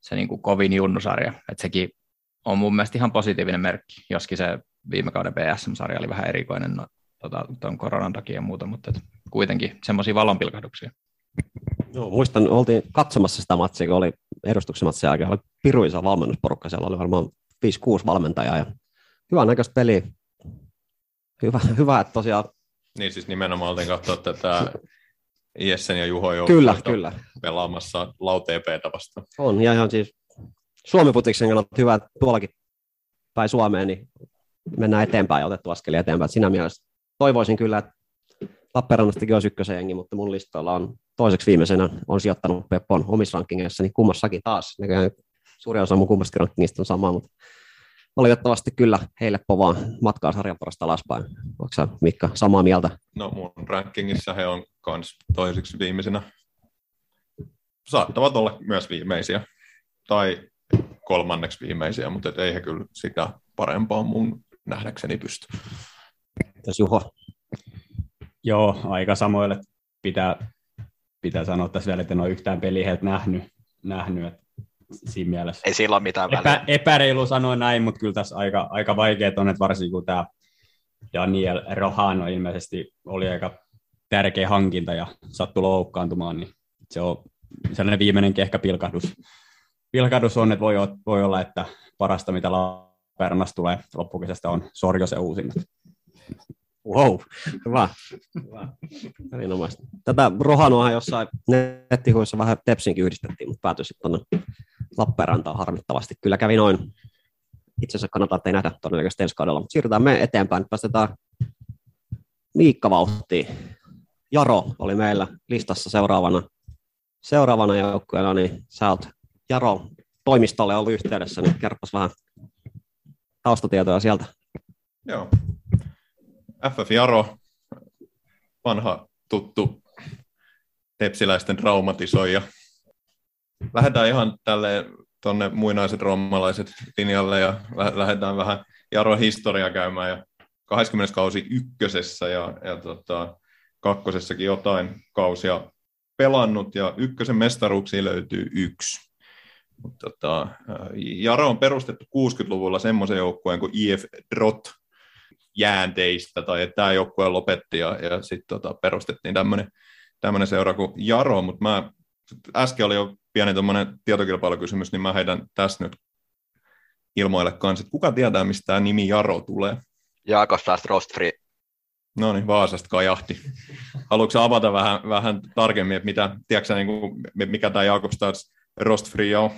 se niin kuin kovin junnusarja, että sekin on mun mielestä ihan positiivinen merkki, joskin se viime kauden BSM-sarja oli vähän erikoinen no, tota, tuon koronan takia ja muuta, mutta et kuitenkin semmoisia valonpilkahduksia. Joo, muistan, oltiin katsomassa sitä matsia, kun oli edustuksen matsin jälkeen, oli piru iso valmennusporukka, siellä oli varmaan 5-6 valmentajaa ja hyvän näköistä peliä. Hyvä, hyvä, että tosiaan... Niin siis nimenomaan oltiin katsoa tätä Jessen ja Juho Kyllä, joukkuetta kyllä. pelaamassa LauTPtä vastaan. On, ja ihan siis Suomi-putiksen kannalta hyvä, että tuollakin päin Suomeen, niin mennään eteenpäin ja otettu askelia eteenpäin. Siinä mielessä toivoisin kyllä, että Lappeenrannastakin olisi ykkösen jengi, mutta mun listalla on toiseksi viimeisenä on sijoittanut Peppon omissa rankingeissa, niin kummassakin taas. Näköjään suurin osa mun kummastakin rankingista on sama, mutta valitettavasti kyllä heille povaa matkaa sarjaporasta alaspäin. Onko Mikka samaa mieltä? No mun rankingissa he on kans toiseksi viimeisenä. Saattavat olla myös viimeisiä. Tai kolmanneksi viimeisiä, mutta et ei he kyllä sitä parempaa mun nähdäkseni pysty. Jos Juho, Joo, aika samoille pitää, pitää sanoa tässä vielä, että en ole yhtään peliä heiltä nähnyt, nähnyt että siinä mielessä. Ei sillä ole mitään väliä. Epä, epäreilu sanoa näin, mutta kyllä tässä aika, aika vaikeat on, että varsinkin kun tämä Daniel Rohano ilmeisesti oli aika tärkeä hankinta ja sattui loukkaantumaan, niin se on sellainen viimeinenkin ehkä pilkahdus, pilkahdus on, että voi, voi olla, että parasta mitä Lappeenrannasta tulee loppukesästä on Sorjosen uusinnat. Wow, hyvä. hyvä. Erinomaista. Tätä Rohanoahan jossain nettihuissa vähän Tepsinkin yhdistettiin, mutta päätyi sitten tuonne Lappeenrantaan harmittavasti. Kyllä kävi noin. Itse asiassa kannattaa, että ei nähdä todennäköisesti ensi kaudella, mutta siirrytään me eteenpäin. Nyt päästetään Miikka vauhtiin. Jaro oli meillä listassa seuraavana, seuraavana joukkueena, niin sä oot Jaro toimistolle ollut yhteydessä, niin kerropas vähän taustatietoja sieltä. Joo. FF Jaro, vanha tuttu tepsiläisten traumatisoija. Lähdetään ihan tälle tuonne muinaiset romalaiset linjalle ja lä- lähdetään vähän Jaro historiaa käymään ja 20. kausi ykkösessä ja, ja tota, kakkosessakin jotain kausia pelannut ja ykkösen mestaruuksiin löytyy yksi. Mut tota, Jaro on perustettu 60-luvulla semmoisen joukkueen kuin IF Drot jäänteistä, tai että tämä joukkue lopetti ja, ja sitten tota, perustettiin tämmöinen seura kuin Jaro, mutta mä äsken oli jo pieni tuommoinen tietokilpailukysymys, niin mä heidän tässä nyt ilmoille kanssa, että kuka tietää, mistä tämä nimi Jaro tulee? Jaakos Roast Free. No niin, Vaasasta kajahti. Haluatko avata vähän, vähän tarkemmin, että mitä, tiedätkö, niin kuin, mikä tämä Jakobstads Rost Free on?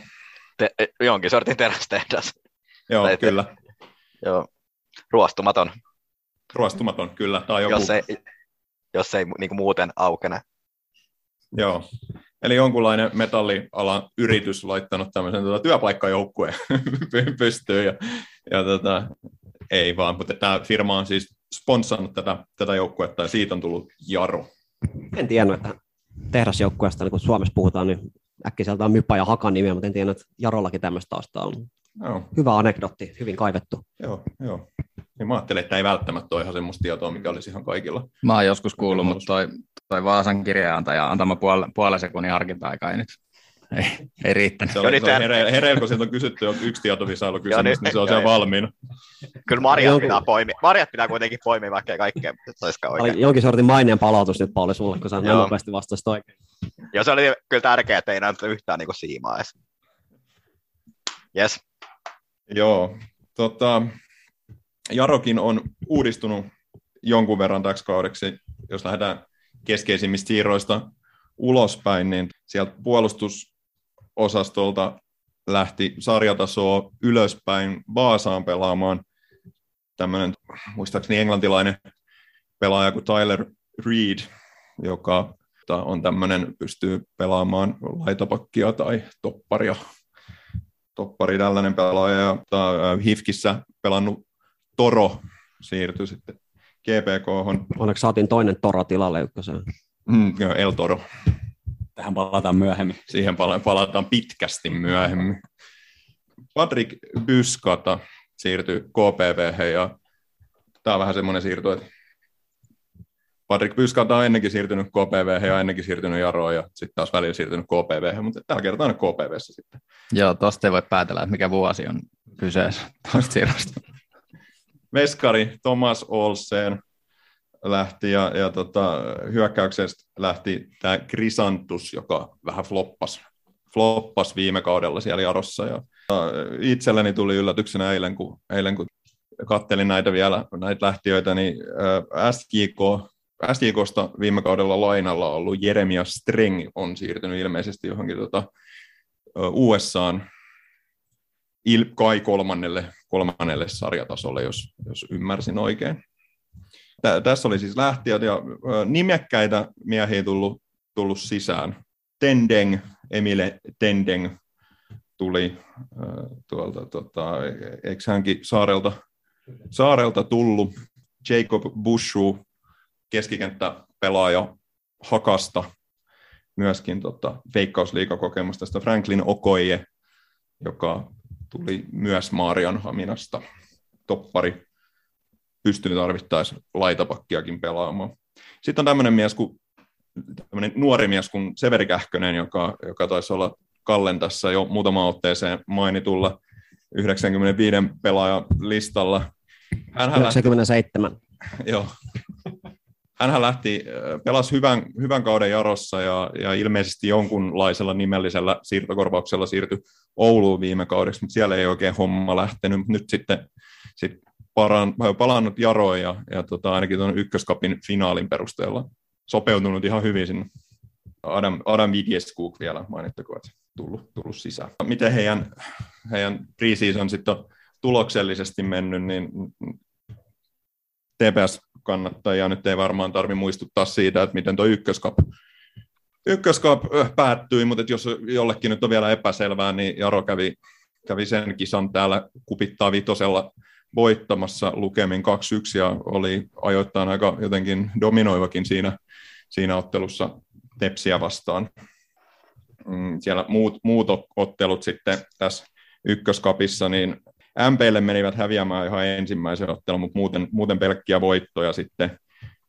Te, jonkin sortin terästehdas. Joo, Tai- kyllä. Joo. Ruostumaton, Ruostumaton, kyllä. Tai joku, jos ei, jos ei niin kuin muuten aukene. Joo. Eli jonkunlainen metallialan yritys laittanut tämmöisen tota, työpaikkajoukkueen py- pystyyn. Ja, ja tota, ei vaan, mutta tämä firma on siis sponssannut tätä, tätä joukkuetta ja siitä on tullut Jaro. En tiennyt, että tehdasjoukkueesta, niin kun Suomessa puhutaan, niin äkkiseltä on Mypä ja Hakan nimiä, mutta en tiennyt, että Jarollakin tämmöistä taustaa on. Joo, Hyvä anekdotti, hyvin kaivettu. joo, joo. Niin mä ajattelin, että ei välttämättä ole ihan semmoista tietoa, mikä olisi ihan kaikilla. Mä oon joskus kuullut, mutta toi, toi Vaasan kirjaantaja antama puole, puolen sekunnin harkinta-aikaa ei nyt ei, ei riittänyt. Se Joo, on, se on tää- here, hereillä, kun sieltä on kysytty jo yksi tietovisa kysymys, Joo, niin, niin- se on joo, siellä joo. valmiina. Kyllä Marjat pitää poimia. Marjat pitää kuitenkin poimia, vaikka ei kaikkea saisikaan Oli oikein. jonkin sortin maineen palautus nyt Pauli sulle, kun sä Joo. nopeasti vastasit oikein. Ja se oli kyllä tärkeää, että ei näytä yhtään niin siimaa edes. Yes. Joo, tota, Jarokin on uudistunut jonkun verran täksi kaudeksi, jos lähdetään keskeisimmistä siirroista ulospäin, niin sieltä puolustusosastolta lähti sarjatasoa ylöspäin Vaasaan pelaamaan tämmöinen, muistaakseni englantilainen pelaaja kuin Tyler Reed, joka on tämmöinen, pystyy pelaamaan laitapakkia tai topparia. Toppari tällainen pelaaja, ja Hifkissä pelannut Toro siirtyi sitten GPK, Onneksi saatiin toinen Toro tilalle ykköseen. mm, joo, El Toro. Tähän palataan myöhemmin. Siihen pala- palataan pitkästi myöhemmin. Patrick Byskata siirtyi KPV ja tämä on vähän semmoinen siirto, että Patrick Byskata on ennenkin siirtynyt KPV ja ennenkin siirtynyt Jaroon ja sitten taas välillä siirtynyt KPV, mutta tällä kertaa on KPVssä sitten. Joo, tosta ei voi päätellä, että mikä vuosi on kyseessä tuosta siirrosta. Veskari Thomas Olsen lähti ja, ja tota, hyökkäyksestä lähti tämä Krisantus, joka vähän floppas, floppas viime kaudella siellä Jarossa. Ja, itselleni tuli yllätyksenä eilen, kun, eilen, kun kattelin näitä vielä, näitä lähtiöitä, niin ää, SJK, SJKsta viime kaudella lainalla ollut Jeremia Streng on siirtynyt ilmeisesti johonkin tota, USAan il, kai kolmannelle, kolmannelle sarjatasolle, jos, jos ymmärsin oikein. Tä, tässä oli siis lähtijät ja nimekkäitä miehiä tullut, tullut sisään. Tendeng, Emile Tendeng tuli tuolta, tota, eikö hänkin saarelta, saarelta tullut. Jacob Bushu, keskikenttäpelaaja Hakasta, myöskin tota, veikkausliikakokemusta. Tästä Franklin Okoye, joka tuli myös Maarian Haminasta toppari, pystyi tarvittaessa laitapakkiakin pelaamaan. Sitten on tämmöinen mies kuin tämmöinen nuori mies kuin Severi Kähkönen, joka, joka taisi olla Kallen tässä jo muutama otteeseen mainitulla 95 pelaajan listalla. Lähti, 97. joo. Hänhän lähti, äh, pelasi hyvän, hyvän kauden Jarossa ja, ja ilmeisesti jonkunlaisella nimellisellä siirtokorvauksella siirtyi Ouluun viime kaudeksi, mutta siellä ei oikein homma lähtenyt. Nyt sitten sit paran, palannut Jaroon ja, ja tota, ainakin tuon ykköskapin finaalin perusteella sopeutunut ihan hyvin sinne. Adam, Adam Vigeskuk vielä mainittakoon, että tullut, tullut sisään. Miten heidän, heidän preseason sitten on tuloksellisesti mennyt, niin TPS-kannattajia nyt ei varmaan tarvi muistuttaa siitä, että miten tuo ykköskap, ykköskap päättyi, mutta jos jollekin nyt on vielä epäselvää, niin Jaro kävi, kävi sen kisan täällä kupittaa vitosella voittamassa lukemin 2-1 ja oli ajoittain aika jotenkin dominoivakin siinä, siinä ottelussa Tepsiä vastaan. Mm, siellä muut, muut ottelut sitten tässä ykköskapissa, niin MPlle menivät häviämään ihan ensimmäisen ottelun, mutta muuten, muuten pelkkiä voittoja sitten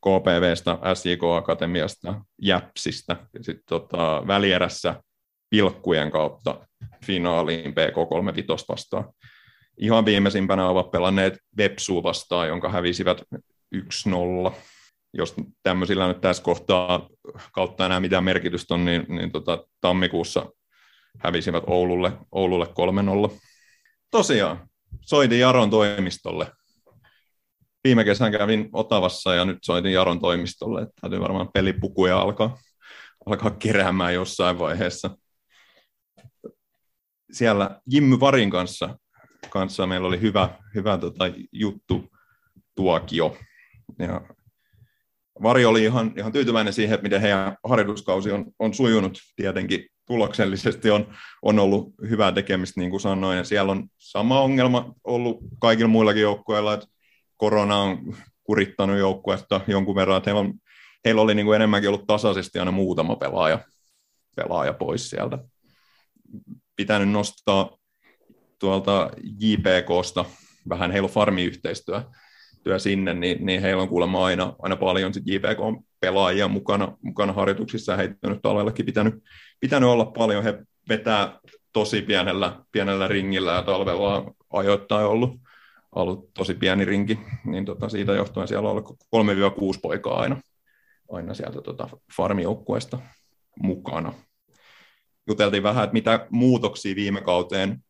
KPVstä, SJK Akatemiasta, Jäpsistä ja sitten tota, välierässä pilkkujen kautta finaaliin PK35 vastaan. Ihan viimeisimpänä ovat pelanneet Vepsu vastaan, jonka hävisivät 1-0. Jos tämmöisillä nyt tässä kohtaa kautta enää mitään merkitystä on, niin, niin tota, tammikuussa hävisivät Oululle, Oululle 3-0. Tosiaan, soitin Jaron toimistolle. Viime kesän kävin Otavassa ja nyt soitin Jaron toimistolle, että täytyy varmaan pelipukuja alkaa, alkaa keräämään jossain vaiheessa. Siellä Jimmy Varin kanssa, kanssa meillä oli hyvä, hyvä tota, juttu tuokio. Ja Vari oli ihan, ihan tyytyväinen siihen, miten heidän harjoituskausi on, on sujunut. Tietenkin tuloksellisesti on, on ollut hyvää tekemistä, niin kuin sanoin. Ja siellä on sama ongelma ollut kaikilla muillakin joukkueilla, että korona on kurittanut joukkuetta jonkun verran. Heillä, on, heillä oli niin kuin enemmänkin ollut tasaisesti aina muutama pelaaja, pelaaja pois sieltä. Pitänyt nostaa tuolta JPKsta vähän, heillä on farmiyhteistyö työ sinne, niin, niin heillä on kuulemma aina, aina paljon sit JPK-pelaajia mukana, mukana harjoituksissa, heitä on nyt talvellakin pitänyt, pitänyt olla paljon. He vetää tosi pienellä, pienellä ringillä, ja talvella on ajoittain ollut, ollut tosi pieni rinki, niin tota, siitä johtuen siellä on ollut 3-6 poikaa aina, aina sieltä tota, farmijoukkueesta mukana. Juteltiin vähän, että mitä muutoksia viime kauteen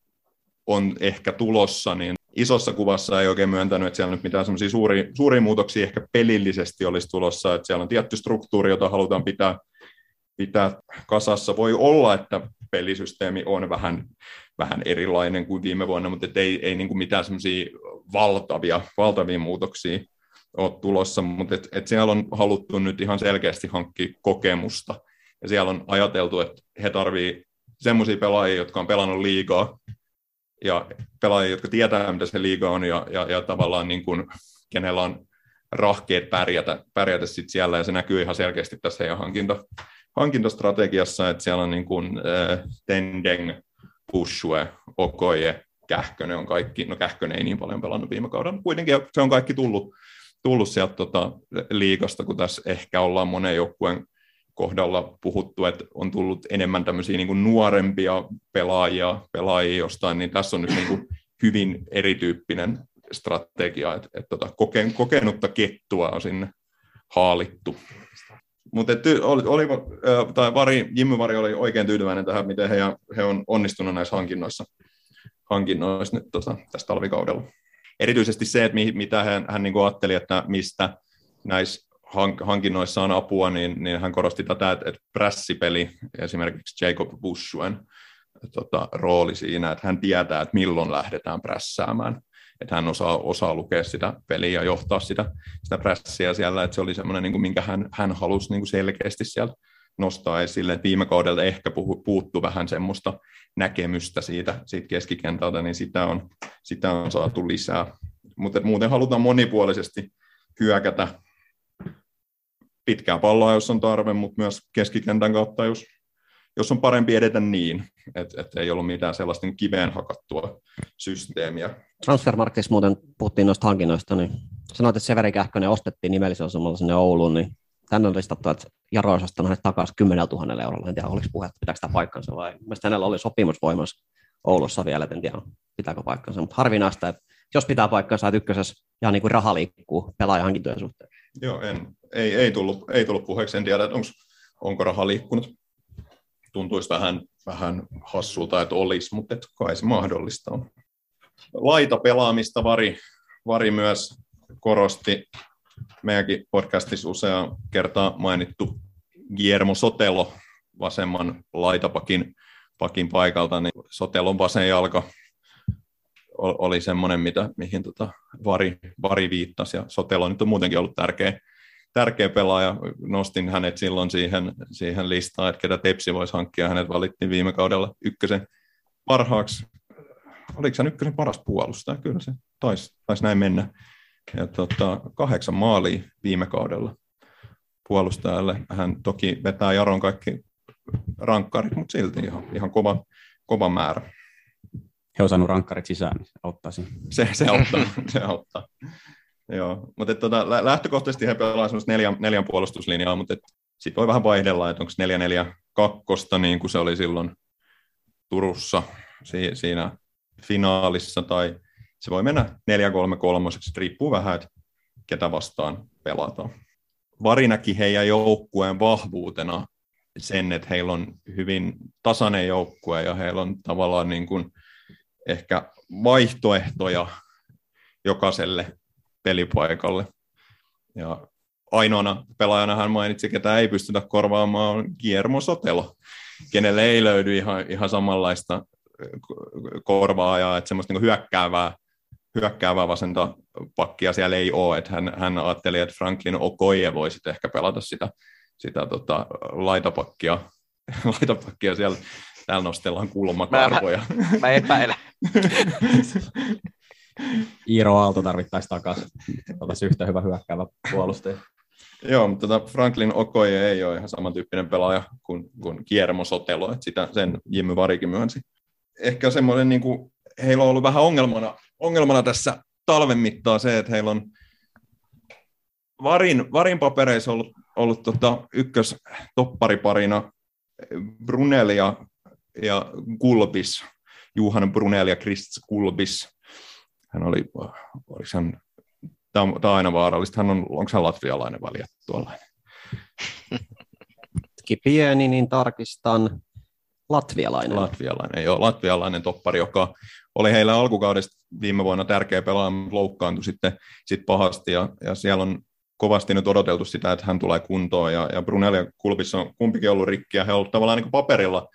on ehkä tulossa, niin isossa kuvassa ei oikein myöntänyt, että siellä nyt mitään semmoisia suuria, suuria muutoksia ehkä pelillisesti olisi tulossa, että siellä on tietty struktuuri, jota halutaan pitää, pitää kasassa. Voi olla, että pelisysteemi on vähän, vähän erilainen kuin viime vuonna, mutta ei, ei niin kuin mitään semmoisia valtavia, valtavia muutoksia ole tulossa, mutta et, et siellä on haluttu nyt ihan selkeästi hankkia kokemusta, ja siellä on ajateltu, että he tarvitsevat semmoisia pelaajia, jotka on pelannut liigaa, ja pelaajia, jotka tietää, mitä se liiga on, ja, ja, ja tavallaan niin kuin, kenellä on rahkeet pärjätä, pärjätä sit siellä, ja se näkyy ihan selkeästi tässä heidän hankinta, hankintastrategiassa, että siellä on niin kuin, äh, Tendeng, Pushue, Okoye, Kähkönen on kaikki, no Kähkönen ei niin paljon pelannut viime kaudella, kuitenkin se on kaikki tullut, tullut sieltä tota, liigasta, kun tässä ehkä ollaan monen joukkueen kohdalla puhuttu, että on tullut enemmän tämmöisiä niin kuin nuorempia pelaajia, pelaajia jostain, niin tässä on nyt niin kuin hyvin erityyppinen strategia, että, että tota, kokenutta kettua on sinne haalittu. Mutta oli, oli, tai Vari, Jimmy Vari oli oikein tyytyväinen tähän, miten he, he on onnistunut näissä hankinnoissa, hankinnoissa nyt tota, tässä talvikaudella. Erityisesti se, että mitä hän, hän niin ajatteli, että mistä näissä hankinnoissa on apua, niin, niin hän korosti tätä, että, että prässipeli, esimerkiksi Jacob Bushuen tota, rooli siinä, että hän tietää, että milloin lähdetään prässäämään. Että hän osaa, osaa lukea sitä peliä ja johtaa sitä, sitä prässiä siellä, että se oli semmoinen, niin kuin, minkä hän, hän halusi niin kuin selkeästi sieltä nostaa esille, että viime kaudella ehkä puhu, puuttu vähän semmoista näkemystä siitä, siitä keskikentältä, niin sitä on, sitä on saatu lisää. Mutta muuten halutaan monipuolisesti hyökätä pitkää palloa, jos on tarve, mutta myös keskikentän kautta, jos, jos on parempi edetä niin, että et ei ollut mitään sellaista niin kiveen hakattua systeemiä. Transfermarktissa muuten puhuttiin noista hankinnoista, niin sanoit, että Severi Kähkönen ostettiin nimellisasemalla sinne Ouluun, niin tänne on listattu, että Jaro olisi ostanut hänet takaisin 10 000 eurolla. En tiedä, oliko puhe, pitääkö tämä paikkansa vai. Mielestäni hänellä oli sopimus voimassa Oulussa vielä, en tiedä, pitääkö paikkansa. Mutta harvinaista, että jos pitää paikkansa, että ykkösessä ja niin kuin raha liikkuu pelaajahankintojen suhteen. Joo, en, ei, ei, tullut, ei tullut puheeksi. En tiedä, onks, onko raha liikkunut. Tuntuisi vähän, vähän hassulta, että olisi, mutta et kai se mahdollista on. Laita pelaamista Vari, Vari myös korosti meidänkin podcastissa usea kertaa mainittu Guillermo Sotelo vasemman laitapakin pakin paikalta, niin Sotelon vasen jalka ol- oli semmoinen, mitä, mihin tota Vari, Vari viittasi, ja Sotelo nyt on muutenkin ollut tärkeä, tärkeä pelaaja. Nostin hänet silloin siihen, siihen listaan, että ketä Tepsi voisi hankkia. Hänet valittiin viime kaudella ykkösen parhaaksi. Oliko se ykkösen paras puolustaja? Kyllä se taisi, taisi näin mennä. Ja tota, kahdeksan maalia viime kaudella puolustajalle. Hän toki vetää Jaron kaikki rankkarit, mutta silti ihan, ihan kova, kova määrä. He on saanut rankkarit sisään, niin siinä. Se, se auttaa. se auttaa. Joo, mutta tota, lä- lähtökohtaisesti he pelaavat semmoista neljän, neljän puolustuslinjaa, mutta sitten voi vähän vaihdella, että onko neljä neljä kakkosta, niin kuin se oli silloin Turussa si- siinä finaalissa, tai se voi mennä 4-3-3, riippuu vähän, että ketä vastaan pelataan. Vari näki heidän joukkueen vahvuutena sen, että heillä on hyvin tasainen joukkue ja heillä on tavallaan niin kuin ehkä vaihtoehtoja jokaiselle pelipaikalle. Ja ainoana pelaajana hän mainitsi, ketä ei pystytä korvaamaan, on Guillermo Sotelo, kenelle ei löydy ihan, ihan samanlaista korvaajaa, että semmoista niin hyökkäävää, hyökkäävää vasenta pakkia siellä ei ole, että hän, hän ajatteli, että Franklin Okoye voisi ehkä pelata sitä, sitä tota, laitapakkia, laitapakkia siellä, täällä nostellaan kulmakarvoja. Mä, mä epäilen. Iiro Aalto tarvittaisiin takaisin. Oltaisi yhtä hyvä hyökkäävä puolustaja. Joo, mutta tota Franklin Okoye ei ole ihan samantyyppinen pelaaja kuin, kuin Kiermo Sotelo, että sitä, sen Jimmy Varikin myönsi. Ehkä semmoinen, niin kuin, heillä on ollut vähän ongelmana, ongelmana tässä talven mittaan se, että heillä on Varin, Varin papereissa ollut, ollut tota ykkös toppariparina Brunel ja, ja Kulbis, Juhan Brunel ja Krist Kulbis. Hän oli, oliko hän Tämä on, tämä on aina vaarallista. Hän on, onko hän latvialainen vai liettualainen? Pieni, niin tarkistan. Latvialainen. Latvialainen, joo. Latvialainen toppari, joka oli heillä alkukaudesta viime vuonna tärkeä pelaaja, mutta loukkaantui sitten, sitten pahasti. Ja, ja, siellä on kovasti nyt odoteltu sitä, että hän tulee kuntoon. Ja, ja Brunel ja Kulpis on kumpikin ollut rikki, ja he ovat tavallaan niin paperilla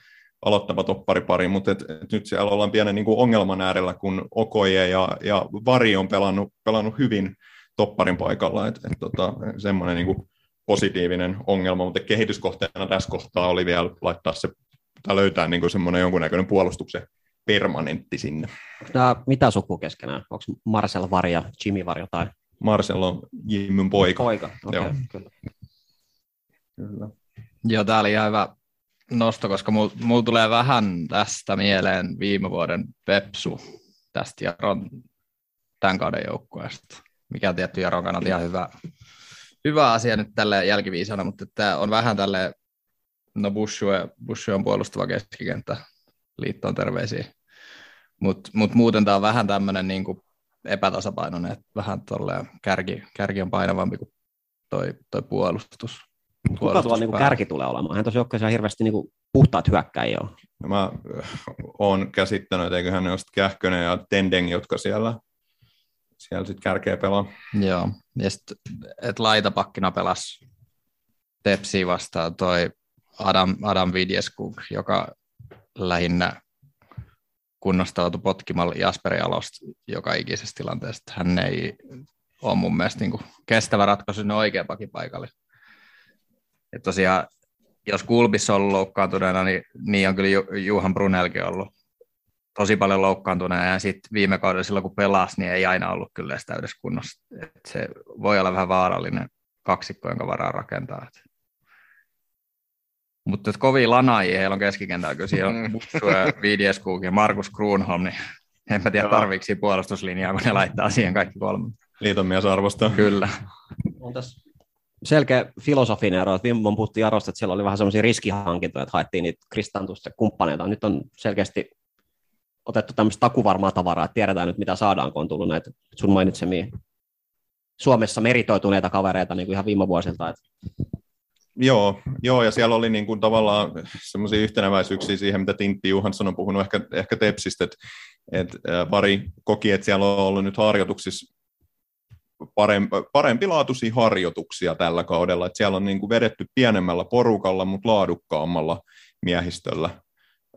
aloittava topparipari, mutta et, et nyt siellä ollaan pienen niin kuin ongelman äärellä, kun Okoje ja, ja Vari on pelannut, pelannut hyvin topparin paikalla, että et, tota, semmoinen niin kuin positiivinen ongelma, mutta kehityskohteena tässä kohtaa oli vielä laittaa se, tai löytää niin kuin semmoinen jonkunnäköinen puolustuksen permanentti sinne. Nämä, mitä suku keskenään? Onko Marcel Vari ja Jimmy Vari jotain? Marcel on Jimmyn poika. Poika, okei, Joo. okay, kyllä. Kyllä. Joo, tämä oli ihan hyvä nosto, koska mulla mul tulee vähän tästä mieleen viime vuoden Pepsu tästä Jaron tämän kauden joukkueesta, mikä on tietty Jaron kannalta ihan hyvä, hyvä asia nyt tälle jälkiviisana, mutta tämä on vähän tälle, no Bushu, Bushu on puolustava keskikenttä, liittoon terveisiä, mutta mut muuten tämä on vähän tämmöinen niin epätasapainoinen, että vähän tolleen kärki, kärki on painavampi kuin toi, toi puolustus. Kuka tuolla niin kärki tulee olemaan? Hän tuossa joukkueessa hirveästi niin puhtaat hyökkäjiä ole. No mä oon käsittänyt, että eiköhän ne ole Kähkönen ja Tendeng, jotka siellä, siellä sitten kärkeä pelaa. Joo, ja sitten, että laitapakkina pelasi Tepsi vastaan toi Adam, Adam Vidjeskuk, joka lähinnä kunnostautui potkimalla Jasperi Alosta joka ikisessä tilanteessa. Hän ei ole mun mielestä niin kuin kestävä ratkaisu sinne oikea pakin paikalle. Ja tosiaan, jos Kulbissa on ollut loukkaantuneena, niin, niin on kyllä Ju- Juhan Brunelkin ollut tosi paljon loukkaantuneena ja sitten viime kaudella silloin kun pelasi, niin ei aina ollut kyllä edes täydessä kunnossa. Et se voi olla vähän vaarallinen kaksikko, jonka varaa rakentaa. Et. Mutta et kovia lanaajia heillä on keskikentällä, kyllä siellä on Bussu ja ja Markus Kruunholm, niin en mä tiedä siinä puolustuslinjaa, kun ne laittaa siihen kaikki kolme. Liiton mies arvostaa. Kyllä. On tässä selkeä filosofinen ero, että viime puhuttiin Jarosta, että siellä oli vähän semmoisia riskihankintoja, että haettiin niitä kristantusta kumppaneita. Nyt on selkeästi otettu tämmöistä takuvarmaa tavaraa, että tiedetään nyt mitä saadaan, kun on tullut näitä sun mainitsemia Suomessa meritoituneita kavereita niin kuin ihan viime vuosilta. Että Joo, joo, ja siellä oli niin kuin tavallaan semmoisia yhtenäväisyyksiä siihen, mitä Tintti Johansson on puhunut ehkä, ehkä Tepsistä, että, että pari koki, että siellä on ollut nyt harjoituksissa parempi, parempilaatuisia harjoituksia tällä kaudella, että siellä on niin kuin vedetty pienemmällä porukalla, mutta laadukkaammalla miehistöllä.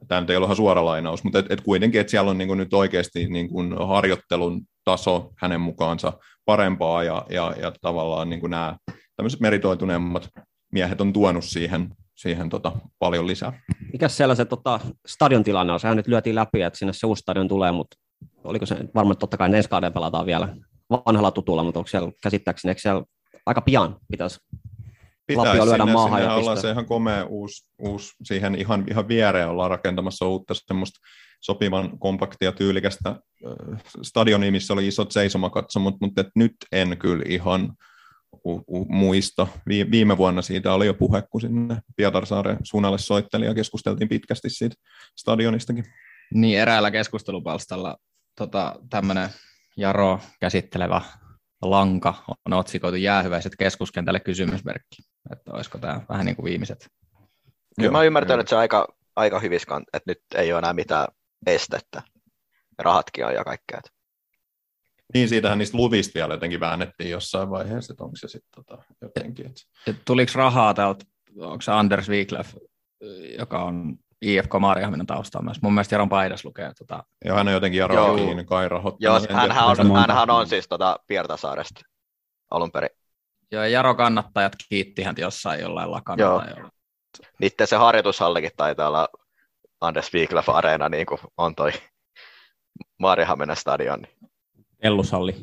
Tämä nyt ei ole ihan suora lainaus, mutta et, et kuitenkin, että siellä on niin kuin nyt oikeasti niin kuin harjoittelun taso hänen mukaansa parempaa ja, ja, ja tavallaan niin kuin nämä tämmöiset meritoituneemmat miehet on tuonut siihen, siihen tota, paljon lisää. mikä siellä se tota, stadion tilanne on? Sehän nyt lyötiin läpi, että sinne se uusi stadion tulee, mutta oliko se varmaan totta kai ensi kauden pelataan vielä vanhalla tutulla, mutta onko siellä käsittääkseni, eikö siellä aika pian pitäisi Lapio lyödä sinne, maahan sinne ja ollaan se ihan komea uusi, uusi, siihen ihan, ihan viereen ollaan rakentamassa uutta semmoista sopivan kompaktia tyylikästä äh, stadionia, missä oli isot seisomakatsomot, mutta et nyt en kyllä ihan u- u- muista. Vi- viime vuonna siitä oli jo puhe, kun sinne Pietarsaaren suunnalle soitteli ja keskusteltiin pitkästi siitä stadionistakin. Niin eräällä keskustelupalstalla tota, tämmöinen Jaro käsittelevä lanka on otsikoitu jäähyväiset keskuskentälle kysymysmerkki. Että olisiko tämä vähän niin kuin viimeiset. Kyllä mä ymmärtänyt, joo. että se on aika, aika hyvissä, että nyt ei ole enää mitään estettä. Ja rahatkin on ja kaikkea. Niin, siitähän niistä luvista vielä jotenkin väännettiin jossain vaiheessa, että onko se sitten tota, jotenkin. Että... Et Tuliko rahaa täältä, onko se Anders Wiklöf, joka on IFK Maariahminan taustalla myös. Mun mielestä Jaron Paidas lukee. Tota, Ja hän on jotenkin Jaro Joo. kiinni kai. Joo, hänhän on, hänhän on siis tota Pietasaaresta alun perin. joo, ja Jaro kannattajat kiitti häntä jossain jollain lakana. Joo. Tai jollain. Niitten se harjoitushallikin taitaa olla Anders Wiklöf Areena, niin kuin on toi Maariahaminan stadion. Ellushalli.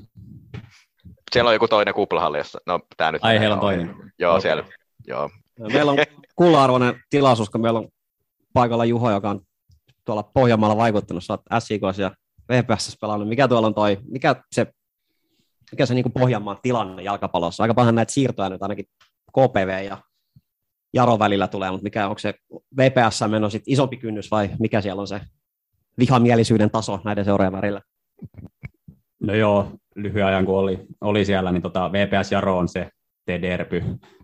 Siellä on joku toinen kuplahalli, jossa, no tää nyt... Ai, heillä on toinen. Joo, Okei. siellä, joo. Meillä on kulla-arvoinen tilaisuus, kun meillä on paikalla Juho, joka on tuolla Pohjanmaalla vaikuttanut. Sä oot SIKs ja VPS pelannut. Mikä tuolla on toi, mikä se, mikä se niin kuin Pohjanmaan tilanne jalkapallossa? Aika paljon näitä siirtoja nyt ainakin KPV ja Jaro välillä tulee, mutta mikä, onko se VPS meno sit isompi kynnys vai mikä siellä on se vihamielisyyden taso näiden seurojen välillä? No joo, lyhyen ajan kun oli, oli siellä, niin tota VPS Jaro on se T-derpy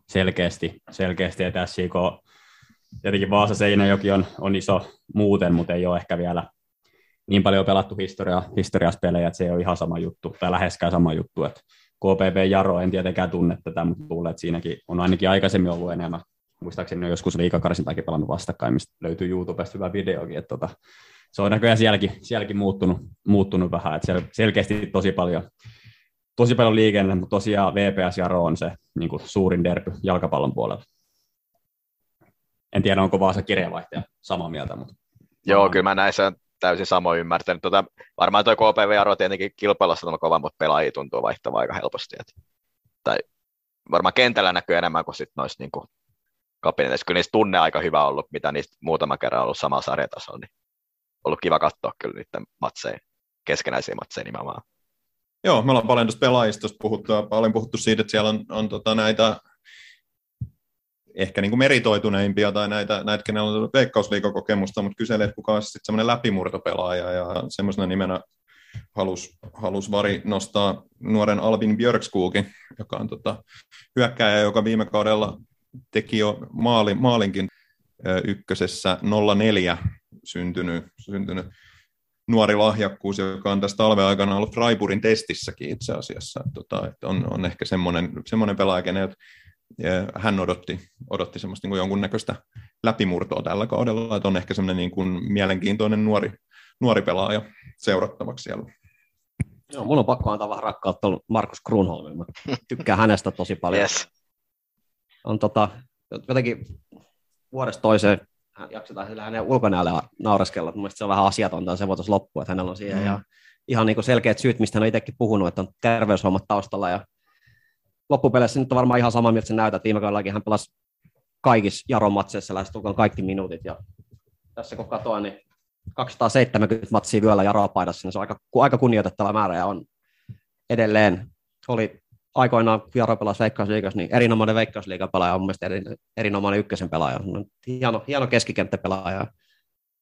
selkeästi, selkeästi että SJK, tietenkin Vaasa Seinäjoki on, on iso muuten, mutta ei ole ehkä vielä niin paljon pelattu historia, historiaspelejä, että se ei ole ihan sama juttu, tai läheskään sama juttu, että KPV Jaro en tietenkään tunne tätä, mutta luulen, että siinäkin on ainakin aikaisemmin ollut enemmän, muistaakseni on joskus liikakarsintakin pelannut vastakkain, mistä löytyy YouTubesta hyvä videokin, että tota, se on näköjään sielläkin, sielläkin muuttunut, muuttunut vähän, että siellä selkeästi tosi paljon, tosi paljon liikennettä, mutta tosiaan VPS Jaro on se niin kuin suurin derby jalkapallon puolella. En tiedä, onko Vaasa kirjeenvaihtaja samaa mieltä, mutta Joo, kyllä mä näin sen täysin samoin ymmärtänyt. Tota, varmaan tuo KPV Aro tietenkin kilpailussa on kova, mutta pelaajia tuntuu vaihtavan aika helposti. Et, tai varmaan kentällä näkyy enemmän kuin sit noissa niin kabineteissa. Kyllä niistä tunne aika hyvä ollut, mitä niistä muutama kerran ollut samalla sarjatasolla. Niin ollut kiva katsoa kyllä niiden matseja, keskenäisiä matseja nimenomaan. Joo, me ollaan paljon tuosta pelaajistosta puhuttu ja paljon puhuttu siitä, että siellä on, on tota näitä ehkä niin kuin meritoituneimpia tai näitä, näitä kenellä on veikkausliikakokemusta, mutta kyselee, kuka on sitten semmoinen läpimurtopelaaja ja semmoisena nimenä halusi halus Vari nostaa nuoren Albin Björkskugin, joka on tota, hyökkääjä, joka viime kaudella teki jo maali, maalinkin ykkösessä 04 syntynyt, syntynyt nuori lahjakkuus, joka on tästä talven aikana ollut Freiburgin testissäkin itse asiassa. Tota, on, on ehkä semmoinen, semmoinen pelaaja, keneltä hän odotti, odotti semmoista niin kuin jonkunnäköistä läpimurtoa tällä kaudella, että on ehkä semmoinen niin kuin mielenkiintoinen nuori, nuori pelaaja seurattavaksi siellä. Joo, mun on pakko antaa vähän rakkautta Markus Grunholmiin. Mä tykkään hänestä tosi paljon. Yes. On tota, jotenkin vuodesta toiseen hän- jaksetaan sillä hänen ulkonäölle naureskella. Mun se on vähän asiatonta ja se voitaisiin loppua, että hänellä on siihen Mm. mm. ja ihan niin kuin selkeät syyt, mistä hän on itsekin puhunut, että on terveyshommat taustalla ja loppupeleissä nyt on varmaan ihan sama, miltä se näyttää. Viime kaudellakin hän pelasi kaikissa Jaron matseissa lähestulkoon kaikki minuutit ja tässä kun katoin, niin 270 matsia vyöllä Jaroa paidassa, niin se on aika, aika kunnioitettava määrä ja on edelleen oli aikoinaan Jaro pelasi Veikkausliigassa, niin erinomainen Veikkausliigapelaaja on mun mielestä eri, erinomainen ykkösen pelaaja. Hieno, hieno keskikenttäpelaaja.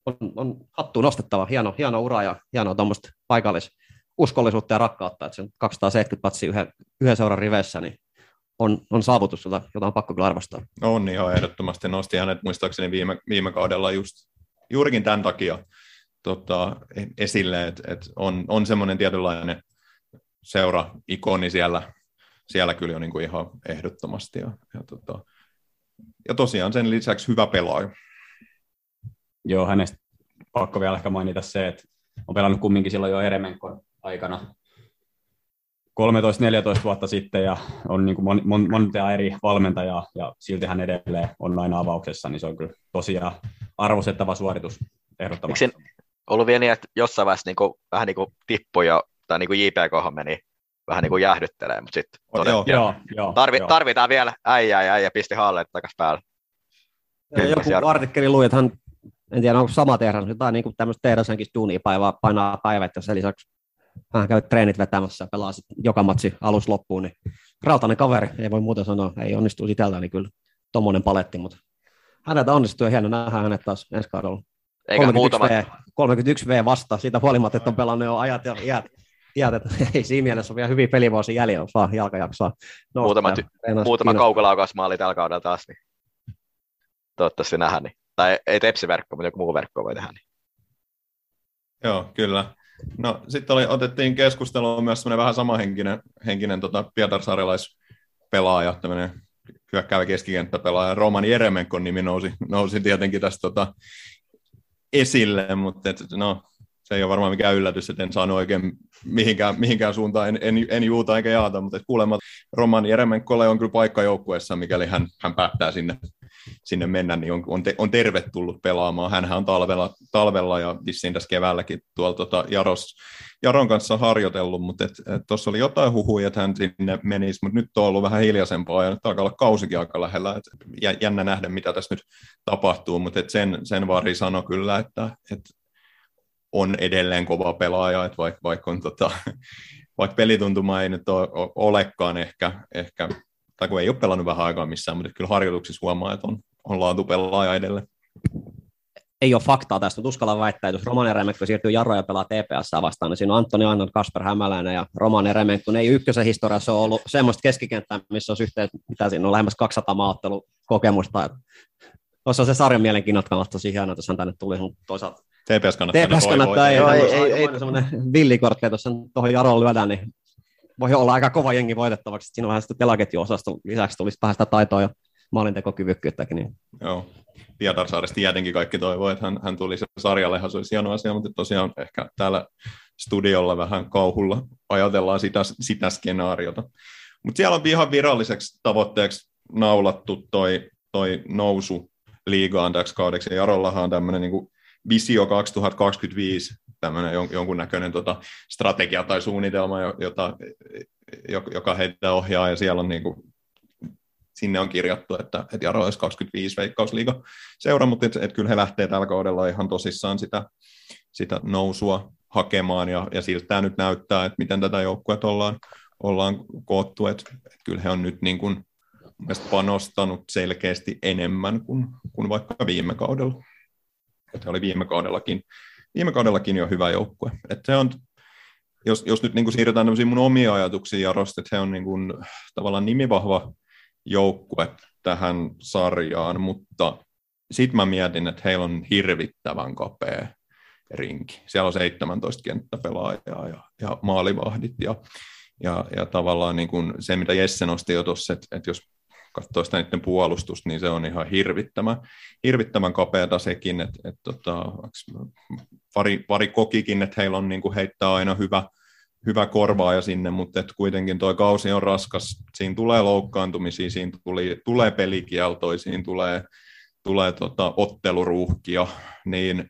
On, on hattu nostettava, hieno, hieno ura ja hieno tuommoista paikallis uskollisuutta ja rakkautta, että sen 270 patsi yhden, yhden seuran riveissä, niin on, on saavutus, jota, jota on pakko kyllä arvostaa. On ihan ehdottomasti. Nosti hänet muistaakseni viime, viime kaudella just, juurikin tämän takia tota, esille, että, että on, on semmoinen tietynlainen seura-ikoni siellä, siellä kyllä jo niin kuin ihan ehdottomasti. Ja, ja, tota, ja tosiaan sen lisäksi hyvä pelaaja. Joo, hänestä pakko vielä ehkä mainita se, että on pelannut kumminkin silloin jo Eremenkon aikana 13-14 vuotta sitten ja on niin kuin mon, mon, monta eri valmentajaa ja silti hän edelleen on aina avauksessa, niin se on kyllä tosiaan arvostettava suoritus ehdottomasti. Eikö ollut vielä niin, että jossain vaiheessa niin kuin, vähän niin kuin tippui jo, tai niin kuin JPK meni vähän niin kuin jäähdyttelee, mutta sitten joo, joo, joo, tarvi, joo. tarvitaan vielä äijää ja äijä pisti Halle takas päälle. Ja joku artikkeli luin, että hän, en tiedä onko sama tehdas, jotain niin tämmöistä tehdashenkin duunia painaa, painaa päivät ja sen lisäksi hän käy treenit vetämässä ja pelaa joka matsi alus loppuun, niin rautainen kaveri, ei voi muuta sanoa, ei onnistu itseltä, niin kyllä tuommoinen paletti, mutta häneltä onnistuu ja hieno nähdä hänet taas ensi kaudella. Eikä 31 muutama, V, 31 V vasta, siitä huolimatta, että on pelannut jo ajat ja iät, iät että ei siinä mielessä ole vielä hyvin pelivuosi jäljellä, saa jalkajaksoa. nousta Muutama ja ty- treenaa muutama kaukolaukausmaali tällä kaudella taas, niin toivottavasti nähdään. Niin. Tai ei tepsiverkko, mutta joku muu verkko voi tehdä. Niin. Joo, kyllä. No sitten oli, otettiin keskusteluun myös semmoinen vähän samahenkinen henkinen, tota, Pietarsaarelaispelaaja, tämmöinen hyökkäävä keskikenttäpelaaja. Roman Jeremenkon nimi nousi, nousi tietenkin tästä tota, esille, mutta et, no, se ei ole varmaan mikään yllätys, että en saanut oikein mihinkään, mihinkään suuntaan, en, en, en juuta eikä jaata, mutta kuulemma Roman Jeremenkolle on kyllä paikka joukkueessa, mikäli hän, hän päättää sinne, sinne mennä, niin on, on, te, on tervetullut pelaamaan. Hänhän on talvella, talvella ja vissiin tässä keväälläkin tuolla tota Jaros, Jaron kanssa harjoitellut, mutta tuossa oli jotain huhuja, että hän sinne menisi, mutta nyt on ollut vähän hiljaisempaa ja nyt alkaa olla kausikin aika lähellä. Et jä- jännä nähdä, mitä tässä nyt tapahtuu, mutta et sen, sen Vari sanoi kyllä, että, että on edelleen kova pelaaja, että vaikka, vaikka, on, tota, vaikka pelituntuma ei nyt ole, ole- olekaan ehkä, ehkä, tai kun ei ole pelannut vähän aikaa missään, mutta kyllä harjoituksissa huomaa, että on, on laatupelaaja edelleen. ei ole faktaa tästä, mutta uskallan väittää, että jos Roman Remenkko siirtyy Jaro ja pelaa TPS vastaan, niin siinä on Antoni Annan, Kasper Hämäläinen ja Roman Remenkko. Ne ei ykkösen historiassa ole ollut semmoista keskikenttää, missä olisi yhteen, mitä siinä on lähemmäs 200 maaottelukokemusta. Tuossa on se sarjan mielenkiinnot kannattaa siihen aina, jos hän tänne tuli, mutta toisaalta TPS kannattaa. TPS kannattaa, ei, Joo, ei, ei- ei, ei- ei, semmoinen villikortti, että jos sen tuohon Jaroon lyödään, niin voi olla aika kova jengi voitettavaksi. Siinä on vähän sitten pelaketjuosaston lisäksi tulisi vähän sitä taitoa ja maalintekokyvykkyyttäkin. Niin Joo. Pietarsaaresta tietenkin kaikki toivoo, että hän, hän tulisi sarjallehan, se olisi hieno asia, mutta tosiaan ehkä täällä studiolla vähän kauhulla ajatellaan sitä, sitä skenaariota. Mutta siellä on ihan viralliseksi tavoitteeksi naulattu toi, toi nousu liigaan täksi kaudeksi. Ja Jarollahan on tämmöinen niin visio 2025, tämmöinen jon- jonkunnäköinen tota, strategia tai suunnitelma, jo- jota, jo- joka heitä ohjaa, ja siellä on niin kuin sinne on kirjattu, että, että Jaro olisi 25 veikkausliiga seura, mutta et, et kyllä he lähtee tällä kaudella ihan tosissaan sitä, sitä nousua hakemaan, ja, ja siltä tämä nyt näyttää, että miten tätä joukkuetta ollaan, ollaan koottu, että, että kyllä he on nyt niin kuin, panostanut selkeästi enemmän kuin, kuin vaikka viime kaudella. Että oli viime kaudellakin, viime kaudellakin jo hyvä joukkue. Että se on, jos, jos nyt niin kuin siirretään tämmöisiin mun omia ajatuksia Jarosta, että he on niin kuin, tavallaan nimivahva joukkue tähän sarjaan, mutta sitten mä mietin, että heillä on hirvittävän kapea rinki. Siellä on 17 kenttäpelaajaa ja, ja maalivahdit ja, ja, ja tavallaan niin kuin se, mitä Jesse nosti jo tuossa, että, että jos katsoo sitä niiden puolustusta, niin se on ihan hirvittävän, hirvittävän kapeata sekin, että, että tota, pari, pari kokikin, että heillä on niin kuin heittää aina hyvä, hyvä korvaaja sinne, mutta et kuitenkin tuo kausi on raskas. Siinä tulee loukkaantumisia, siinä tuli, tulee pelikieltoja, siinä tulee, tulee tota, otteluruuhkia, niin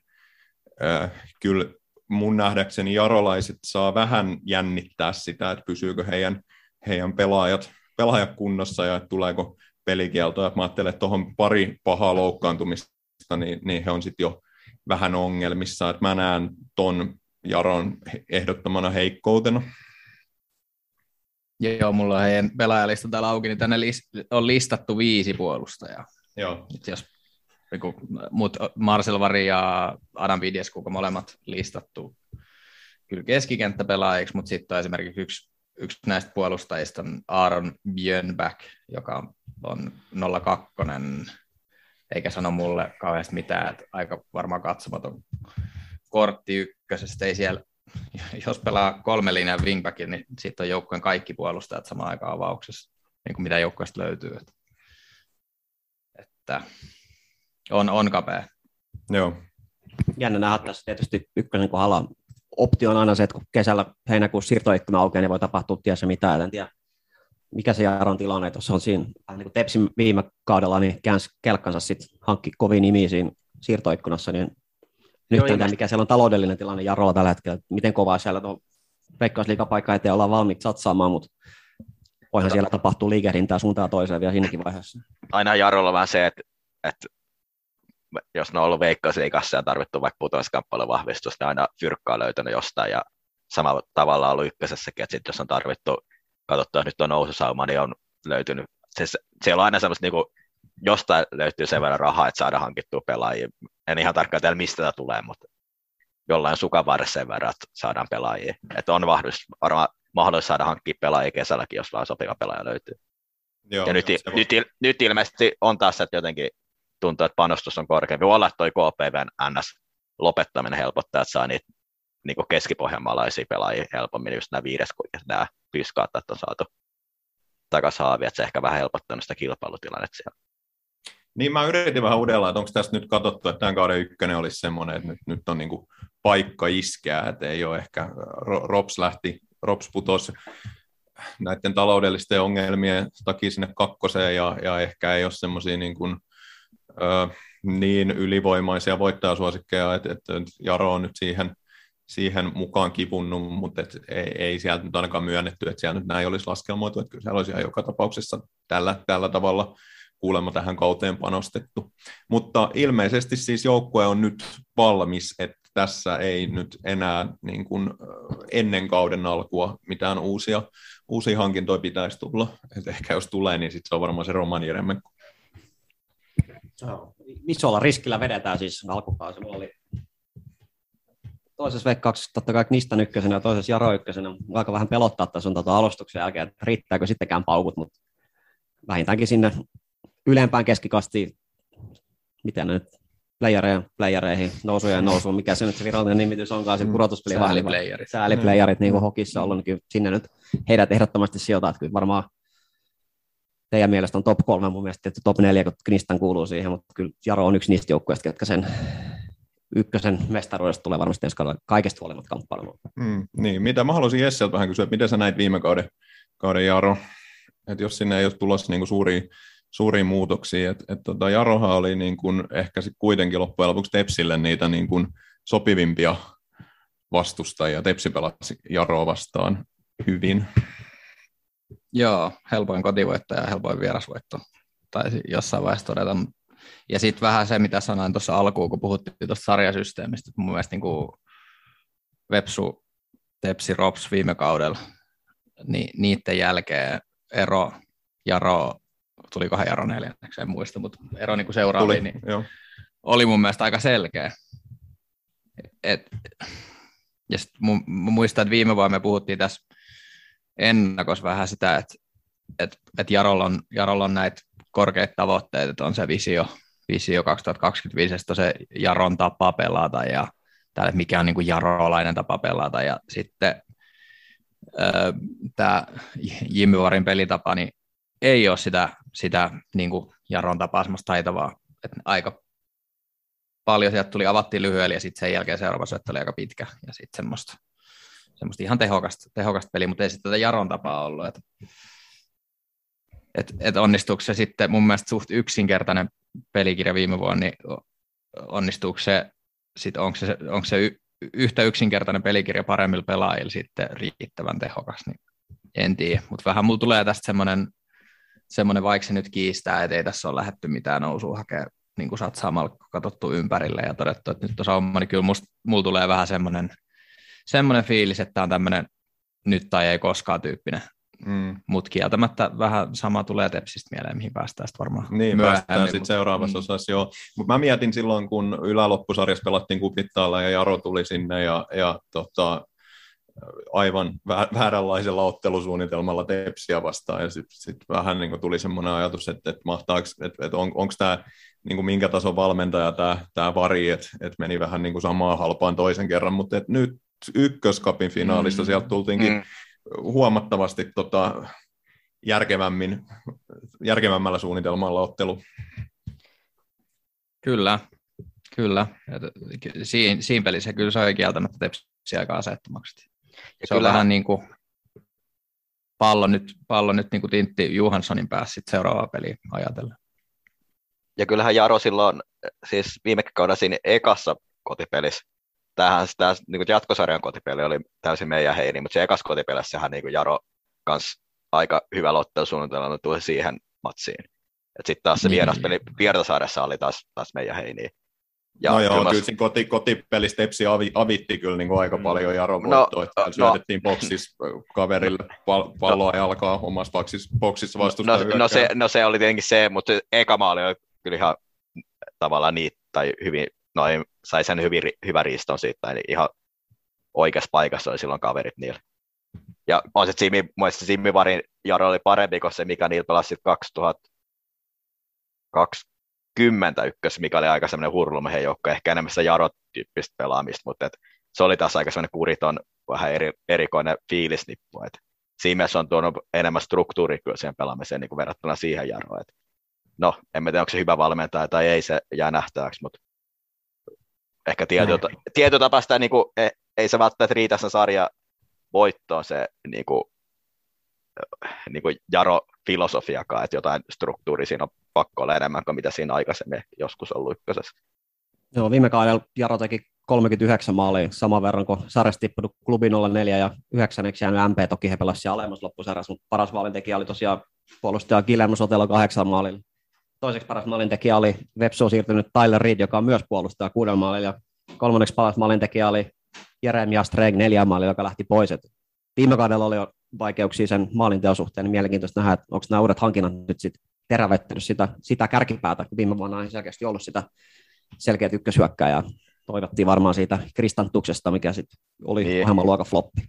äh, kyllä mun nähdäkseni jarolaiset saa vähän jännittää sitä, että pysyykö heidän, heidän pelaajat, pelaajat kunnossa ja että tuleeko pelikieltoja. Mä ajattelen, että tuohon pari pahaa loukkaantumista, niin, niin he on sitten jo vähän ongelmissa. Että mä näen ton Jaron ehdottomana heikkoutena. Joo, mulla on heidän pelaajalista täällä auki, niin tänne on listattu viisi puolustajaa. Joo. Nyt jos joku, mut Marcel Vari ja Adam Videskuka molemmat listattu kyllä keskikenttäpelaajiksi, mutta sitten on esimerkiksi yksi, yksi näistä puolustajista on Aaron Björnback, joka on 02, eikä sano mulle kauheasti mitään, että aika varmaan katsomaton kortti ykkösestä, ei siellä, jos pelaa kolme linjan wingbackin, niin sitten on joukkueen kaikki puolustajat samaan aikaan avauksessa, niin kuin mitä joukkueesta löytyy. Että, että on, on kapea. Joo. Jännä nähdä tässä tietysti ykkönen kohdalla. Optio on aina se, että kun kesällä heinäkuussa siirtoikkuna aukeaa, niin voi tapahtua tiessä mitään. En tiedä, mikä se Jaron tilanne tuossa on siinä. Vähän niin kuin Tepsin viime kaudella, niin käänsi kelkkansa sitten hankki kovin nimi siinä siirtoikkunassa, niin nyt en tiedä, mikä siellä on taloudellinen tilanne Jarolla tällä hetkellä, miten kovaa siellä tuo veikkausliikapaikka eteen ollaan valmiit satsaamaan, mutta voihan siellä tapahtuu liikehdintää suuntaan toiseen vielä siinäkin vaiheessa. Aina Jarolla vähän se, että, että jos ne on ollut veikkausliikassa ja tarvittu vaikka putoiskamppailun vahvistusta, niin aina fyrkkaa löytänyt jostain ja samalla tavalla ollut ykkösessäkin, että sit jos on tarvittu, katsottua, nyt on noususauma, niin on löytynyt, siis siellä on aina semmoista niin kuin, jostain löytyy sen verran rahaa, että saadaan hankittua pelaajia. En ihan tarkkaan tiedä, mistä tämä tulee, mutta jollain sukavarressa sen verran, että saadaan pelaajia. Että on varmaan mahdollista saada hankkia pelaajia kesälläkin, jos vaan sopiva pelaaja löytyy. Joo, ja nyt, voi- nyt, il- nyt, ilmeisesti on taas, että jotenkin tuntuu, että panostus on korkeampi. Voi olla, että toi KPVn NS lopettaminen helpottaa, että saa niitä niin keskipohjanmaalaisia pelaajia helpommin, just nämä viides, kun nämä pyskaat, että on saatu takaisin haavia, että se ehkä vähän helpottanut sitä kilpailutilannetta siellä. Niin mä yritin vähän udella, että onko tässä nyt katsottu, että tämän kauden ykkönen olisi semmoinen, että nyt, nyt on niinku paikka iskeä, että ei ole ehkä, Ro- Rops lähti, Rops putosi näiden taloudellisten ongelmien takia sinne kakkoseen ja, ja ehkä ei ole semmoisia niin, kuin, ö, niin ylivoimaisia voittajasuosikkeja, että, että Jaro on nyt siihen, siihen mukaan kipunnut, mutta et ei, ei sieltä nyt ainakaan myönnetty, että siellä nyt näin olisi laskelmoitu, että kyllä siellä olisi ihan joka tapauksessa tällä, tällä tavalla kuulemma tähän kauteen panostettu. Mutta ilmeisesti siis joukkue on nyt valmis, että tässä ei nyt enää niin kuin ennen kauden alkua mitään uusia, uusia hankintoja pitäisi tulla. Et ehkä jos tulee, niin sitten se on varmaan se Roman Isolla riskillä vedetään siis alkukausi. Mulla oli toisessa veikkauksessa totta kai Knistan ykkösenä ja toisessa Jaro ykkösenä. Aika vähän pelottaa tässä on tota alustuksen jälkeen, että riittääkö sittenkään paukut, mutta vähintäänkin sinne ylempään keskikastiin, miten ne nyt, playereja, playereihin, nousuja ja nousuun, mikä se nyt se virallinen nimitys onkaan, se Mm, pudotuspeli sääliplayerit. Sääliplayerit, niin kuin hokissa on ollut, niin kyllä sinne nyt heidät ehdottomasti sijoitaa, että kyllä varmaan teidän mielestä on top kolme, mun mielestä tietysti top neljä, kun Knistan kuuluu siihen, mutta kyllä Jaro on yksi niistä joukkueista, jotka sen ykkösen mestaruudesta tulee varmasti ensi kaudella kaikesta huolimatta kamppailemaan. Mm, niin, mitä mä haluaisin Jesseltä vähän kysyä, että miten sä näit viime kauden, kauden Jaro, että jos sinne ei ole tulossa niin suuria, suuria muutoksia, että et, tota, Jarohan oli niin kuin, ehkä sit kuitenkin loppujen lopuksi Tepsille niitä niin kuin sopivimpia vastustajia. Tepsi pelasi Jaroa vastaan hyvin. Joo, helpoin kotivoitto ja helpoin vierasvoitto. Taisi jossain vaiheessa todeta. Ja sitten vähän se, mitä sanoin tuossa alkuun, kun puhuttiin tuosta sarjasysteemistä, että mun mielestä niin kuin Vepsu, Tepsi, Rops viime kaudella, niin niiden jälkeen ero, Jaro, tulikohan Jaro neljänneksi, en muista, mutta ero niin kuin seuraaviin, niin joo. oli mun mielestä aika selkeä. Et, ja sit mu- muistan, että viime vuonna me puhuttiin tässä ennakossa vähän sitä, että et, et Jarolla, on, Jarolla on näitä korkeita tavoitteita, että on se visio, visio 2025, että se Jaron tapa pelata ja täällä, että mikä on niin kuin jarolainen tapa pelata ja sitten tämä Jimmy Varin pelitapa, niin ei ole sitä, sitä niin kuin Jaron tapaa semmoista taitavaa, että aika paljon sieltä tuli, avattiin lyhyellä ja sitten sen jälkeen seuraava syöttö oli aika pitkä ja sitten semmoista, semmoista ihan tehokasta, tehokasta peliä, mutta ei sitten tätä Jaron tapaa ollut. Että et, et onnistuuko se sitten mun mielestä suht yksinkertainen pelikirja viime vuonna, niin onnistuuko se, sit onko se, onko se y, yhtä yksinkertainen pelikirja paremmilla pelaajilla sitten riittävän tehokas, niin en tiedä, mutta vähän mulla tulee tästä semmoinen, semmoinen vaikka se nyt kiistää, että ei tässä ole lähdetty mitään nousua hakemaan niin kuin satsaamalla katsottu ympärille ja todettu, että nyt on niin kyllä musta, mulla tulee vähän semmoinen, semmoinen fiilis, että tämä on tämmöinen nyt tai ei koskaan tyyppinen, Mm. Mutta kieltämättä vähän sama tulee Tepsistä mieleen, mihin päästään sitten varmaan Niin, myöhemmin. päästään sitten seuraavassa mm. osassa, joo. Mutta mä mietin silloin, kun yläloppusarjassa pelattiin kupittaalla ja Jaro tuli sinne ja, ja tota, aivan vä- vääränlaisella ottelusuunnitelmalla Tepsiä vastaan ja sitten sit vähän niin tuli semmoinen ajatus, että, että mahtaako, että, että on, onko tämä niin minkä tason valmentaja tämä, tämä vari, että, että meni vähän niin kuin samaa halpaan toisen kerran, mutta että nyt ykköskapin finaalissa Mm. sieltä tultiinkin Mm. huomattavasti tota, järkevämmin, järkevämmällä suunnitelmalla ottelu. Kyllä, kyllä. Ky- Siinä, pelissä kyllä se oli kieltämättä Tepsi aika asettomaksi. Ja Se on kyllähän- vähän niin kuin pallo nyt, pallo nyt niin kuin Tintti Johanssonin päässä sit seuraavaa peliä ajatellen. Ja kyllähän Jaro silloin, siis viime kaudella siinä ekassa kotipelissä, tämähän tämä niin jatkosarjan kotipeli oli täysin meidän heini, mutta se ekas kotipelissähän niin Jaro kans aika hyvällä ottelusuunnitelmalla tuli siihen matsiin. Sitten taas se Niin. vieraspeli Viertasaaressa oli taas, taas meidän heini. Ja no joo, kyllä siinä koti, kotipelissä Tepsi avi, avitti kyllä niin kuin aika Mm. paljon Jaro No, voittoa, että no. syötettiin boksissa kaverille pal- palloa jalkaa omassa boksissa, boksissa No, vastustajan no, se, no se oli tietenkin se, mutta se eka maali oli kyllä ihan tavallaan niitä, tai hyvin, noin, sai sen hyvin, hyvän riiston siitä, eli ihan oikeassa paikassa oli silloin kaverit niillä. Ja on se mielestä Jimmy Varin Jaro oli parempi kuin se, mikä niillä pelasi sit 2020 ykkös, mikä oli aika semmoinen hurlumehen joukko, ehkä enemmän sitä Jaro-tyyppistä pelaamista, mutta et se oli taas aika semmoinen kuriton, vähän eri, erikoinen fiilisnippu, et siinä mielessä on tuonut enemmän struktuuria kyllä siihen pelaamiseen niin kuin verrattuna siihen Jaroon. Et no, en tiedä, onko se hyvä valmentaja tai ei, se jää nähtäväksi, mutta ehkä tietyllä, tietyllä tapaa sitä, niin kuin, ei, ei se välttämättä riitä sen sarja voittoon se niin kuin, niin kuin Jaro-filosofiakaan, että jotain struktuuria siinä on pakko olla enemmän kuin mitä siinä aikaisemmin joskus ollut ykkösessä. Joo, viime kaudella Jaro teki 39 maalia, saman verran kuin sarjasta tippunut klubi 04 ja yhdeksänneksi jäänyt MP, toki he pelasivat alemmassa loppusarjassa, mutta paras maalintekijä oli tosiaan puolustaja Guillermo Sotelo kahdeksan maalilla. Toiseksi paras maalintekijä oli Vepsuun siirtynyt Tyler Reed, joka on myös puolustaja kuuden maalilla. Kolmanneksi paras maalintekijä oli Jeremia Streg neljä maalilla, joka lähti pois. Et viime kaudella oli jo vaikeuksia sen maalinteon suhteen, niin mielenkiintoista nähdä, että onko nämä uudet hankinnat nyt sitten terävettänyt sitä, sitä kärkipäätä, kun viime vuonna ei selkeästi ollut sitä selkeät ykköshyökkääjää. Toivottiin varmaan siitä Kristantuksesta, mikä sitten oli Niin. ohjelman luokan floppi.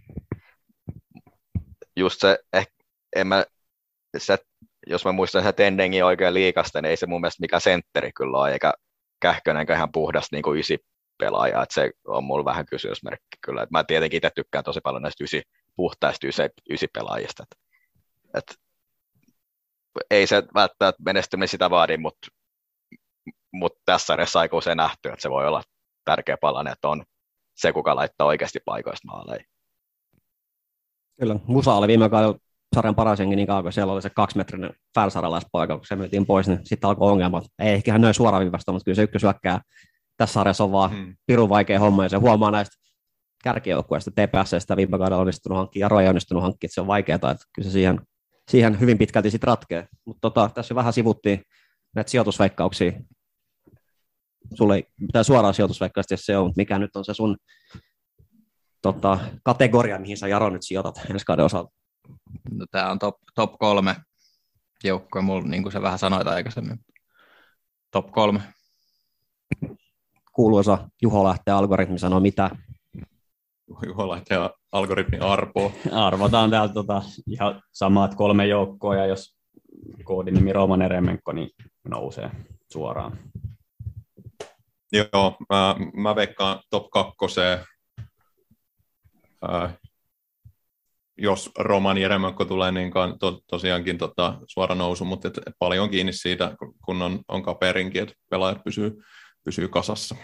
just se, ehkä, en mä, se, jos mä muistan sen Tendengin oikein liikasta, niin ei se mun mielestä mikä sentteri kyllä ole, eikä Kähkönenkään ihan puhdas niin kuin ysi pelaaja, että se on mulla vähän kysymysmerkki kyllä. Et mä tietenkin itse tykkään tosi paljon näistä ysi, puhtaista ysi, ysi pelaajista. Et, et, ei se välttämättä menestyminen sitä vaadi, mutta mut tässä sarjassa aika usein nähty, että se voi olla tärkeä palanen, että on se, kuka laittaa oikeasti paikoista maaleja. Kyllä, Musa oli viime kaudella sarjan paras jengi niin kauan, kun siellä oli se kaksimetrinen färsaralaispoika, kun se myytiin pois, niin sitten alkoi ongelmat. Ei ehkä ihan noin suoraviivasta, mutta kyllä se ykkösyökkää tässä sarjassa on vaan Hmm. pirun vaikea homma, ja se huomaa näistä kärkijoukkueista, TPS, viime kaudella onnistunut hankkia, Jaro ei onnistunut hankkia, että se on vaikeaa, että kyllä se siihen, siihen hyvin pitkälti sitten ratkee. Mutta tota, tässä vähän sivuttiin näitä sijoitusveikkauksia. Sulle ei mitään suoraan sijoitusveikkausta, jos se on, mutta mikä nyt on se sun tota, kategoria, mihin sä Jaro nyt sijoitat ensi kauden osalta? No, tämä on top, top kolme joukkue, mulla, niin kuin sä vähän sanoit aikaisemmin. Top kolme. kuuluisa Juho lähtee algoritmi sanoo mitä. Juho lähtee algoritmi arpoa. Arvotaan täältä tota, ihan samat kolme joukkoa, ja jos koodinimi Roman Eremenko, niin nousee suoraan. Joo, mä, mä veikkaan top kakkoseen. Jos Roman Jeremenko tulee, niin to, tosiaankin tota, suora nousu, mutta et, et paljon kiinni siitä, kun- on, on kaperinkin, että pelaajat pysyy, pysyy kasassa.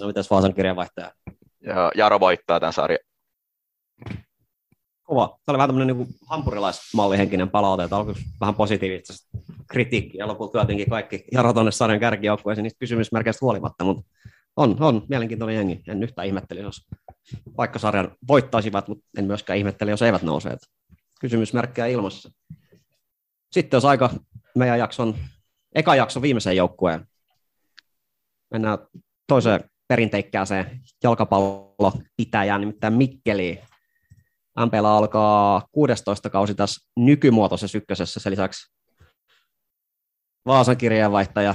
No mitäs Vaasan kirjeenvaihtaja? Ja Jaro voittaa tämän sarjan. Kova. Tämä oli vähän tämmöinen niin hampurilaismallihenkinen palaute, että alkoi vähän positiivista kritiikkiä ja lopulta tuotiinkin kaikki Jaro tuonne sarjan kärkijoukkueeseen niistä kysymysmerkeistä huolimatta, mutta on, on mielenkiintoinen jengi. En yhtään ihmetteli, jos vaikka sarjan voittaisivat, mutta en myöskään ihmetteli, jos eivät nouse. Kysymysmerkkejä ilmassa. Sitten olisi aika meidän jakson, eka jakson viimeiseen joukkueen. Mennään toiseen perinteikkääseen jalkapallopitäjään, nimittäin Mikkeliin. MPllä alkaa 16 kausi tässä nykymuotoisessa ykkösessä. Sen lisäksi Vaasan kirjeenvaihtaja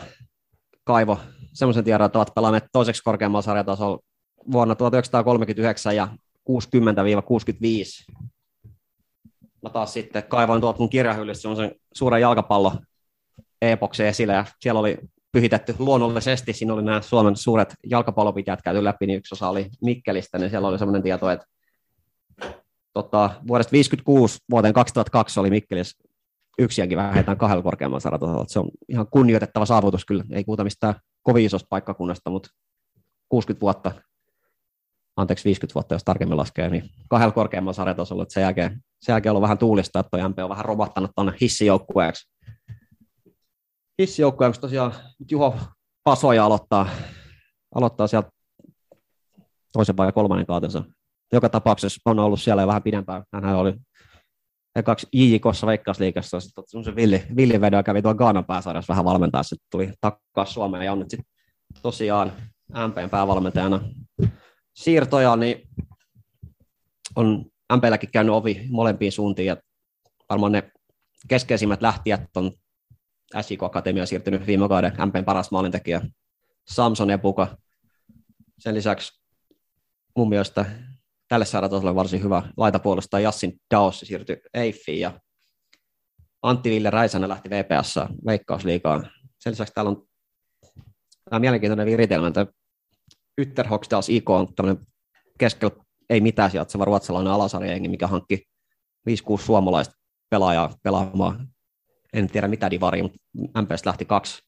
Kaivo semmoisen tiedon, että ovat pelanneet toiseksi korkeammalla sarjatasolla vuonna 1939 ja 60-65. Mä taas sitten kaivoin tuolta mun kirjahyllystä semmoisen suuren jalkapallo epoksen esille ja siellä oli pyhitetty luonnollisesti, siinä oli nämä Suomen suuret jalkapallopitäjät käyty läpi, niin yksi osa oli Mikkelistä, niin siellä oli semmoinen tieto, että tota, vuodesta 56 vuoteen 2002 oli Mikkelis yksiäkin vähintään kahdella korkeammalla sarjatasolla. Se on ihan kunnioitettava saavutus kyllä, ei puhuta mistään kovin isosta paikkakunnasta, mutta 60 vuotta, anteeksi 50 vuotta, jos tarkemmin laskee, niin kahdella korkeammalla sarjatasolla, sen jälkeen, sen jälkeen on vähän tuulista, että toi MP on vähän romahtanut tuonne hissijoukkueeksi. Hissijoukkueeksi tosiaan Juho Pasoja aloittaa, aloittaa sieltä toisen vai kolmannen kautensa. Joka tapauksessa on ollut siellä vähän pidempään. Hän oli ekaksi JJKssa Veikkausliikassa, sitten semmoisen villi, villivedon kävi tuolla Gaanan pääsarjassa vähän valmentaa, sitten tuli takaisin Suomeen ja on nyt sitten tosiaan MPn päävalmentajana siirtoja, niin on MPlläkin käynyt ovi molempiin suuntiin ja varmaan ne keskeisimmät lähtijät on SIK Akatemia siirtynyt viime kauden MPn paras maalintekijä Samson Epuka. Sen lisäksi mun mielestä tälle sarjatasolle varsin hyvä laitapuolustaja Jassin Daossi siirtyi Eiffiin ja Antti Ville Räisänen lähti VPS Veikkausliigaan. Sen lisäksi täällä on tämä mielenkiintoinen viritelmä, että Ytterhoksdals IK on tämmöinen keskellä ei mitään sijaitseva ruotsalainen alasarjajengi, mikä hankki 5-6 suomalaista pelaajaa pelaamaan. En tiedä mitä divari, mutta MPS lähti kaksi